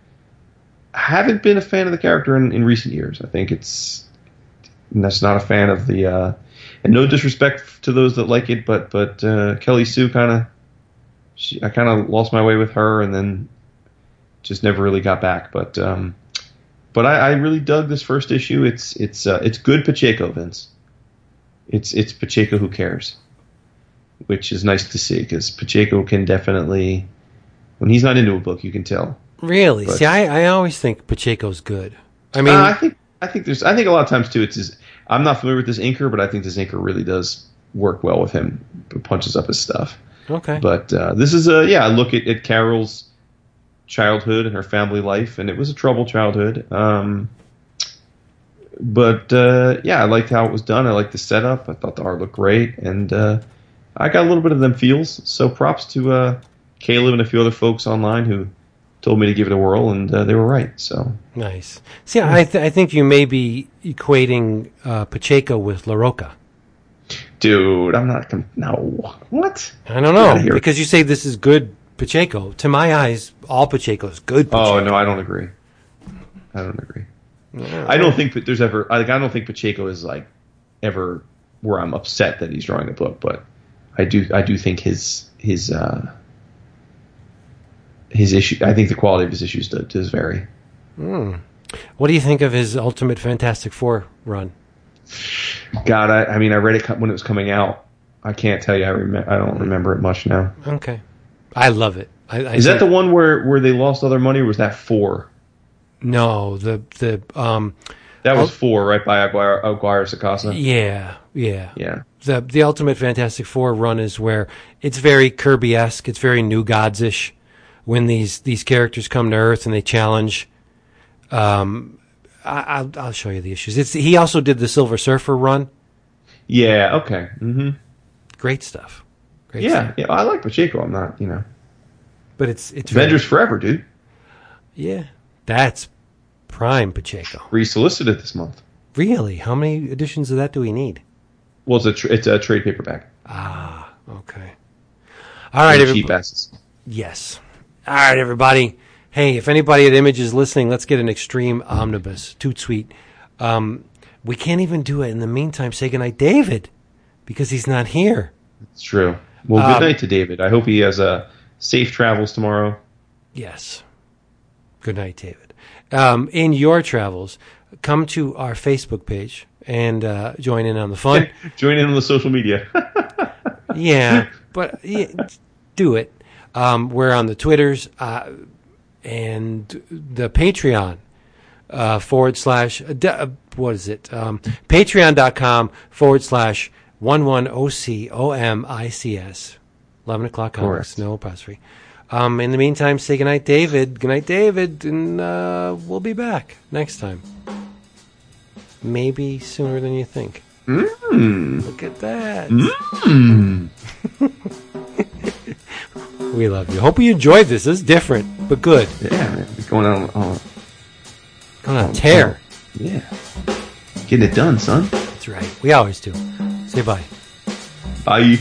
Haven't been a fan of the character in, in recent years. I think it's that's not a fan of the. Uh, and no disrespect to those that like it, but but uh, Kelly Sue kind of, I kind of lost my way with her, and then just never really got back. But um, but I, I really dug this first issue. It's it's uh, it's good Pacheco, Vince it's it's Pacheco who cares, which is nice to see because Pacheco can definitely, when he's not into a book, you can tell. Really? But- See, I, I always think Pacheco's good. I mean, Uh, I think I think there's I think a lot of times too. It's his, I'm not familiar with this inker, but I think this inker really does work well with him. Punches up his stuff. Okay. But uh, this is a yeah a look at, at Carol's childhood and her family life, and it was a troubled childhood. Um, but uh, yeah, I liked how it was done. I liked the setup. I thought the art looked great, and uh, I got a little bit of them feels. So props to uh, Caleb and a few other folks online who told me to give it a whirl, and uh, they were right. So Nice. See, I, th- I think you may be equating uh, Pacheco with Larroca. Dude, I'm not com- no what. I don't know because you say this is good Pacheco. To my eyes, all Pacheco is good. Pacheco. Oh no, I don't agree. I don't agree. I don't think that there's ever like I don't think Pacheco is like ever where I'm upset that he's drawing a book, but I do I do think his his uh his issue I think the quality of his issues does, does vary. What do you think of his Ultimate Fantastic Four run? God, I, I mean I read it when it was coming out. I can't tell you I remember I don't remember it much now. Okay, I love it. I, I Is that the one where where they lost all their money or was that 4? no the the um That was Oh. 4 right by Aguirre, Aguirre Sacasa. yeah yeah Yeah. the the Ultimate Fantastic Four run is where it's very Kirby esque. It's very New Gods ish. When these these characters come to Earth and they challenge, um, I, I'll I'll show you the issues. It's he also did the Silver Surfer run. Yeah, okay. Mhm. Great stuff. Great Yeah, stuff. yeah, I like Pacheco. I'm not, you know. but it's it's Avengers Forever, dude. Yeah, that's prime Pacheco. Resolicited this month. Really? How many editions of that do we need? Well, it's a tr- it's a trade paperback. Ah, okay. All right, Cheap everybody. asses. Yes. All right, everybody. Hey, if anybody at Image is listening, let's get an extreme omnibus. Toot sweet. Um, we can't even do it. In the meantime, say goodnight, David, because he's not here. It's true. Well, Um, good night to David. I hope he has uh, safe travels tomorrow. Yes. Good night, David. Um, in your travels, come to our Facebook page and uh, join in on the fun. Join in on the social media. yeah, but yeah, do it. Um, we're on the Twitters uh, and the Patreon uh, forward slash, uh, uh, what is it? Um, Patreon.com forward slash 11OCOMICS. 11 o'clock comics, Correct. no apostrophe. Um, in the meantime, say goodnight, David. Goodnight, David, and uh, we'll be back next time. Maybe sooner than you think. mm. Look at that. Mm. We love you. Hope you enjoyed this. This is different, but good. Yeah, man. Going on. on Going on a tear. yeah. Getting it done, son. That's right. We always do. Say bye. Bye.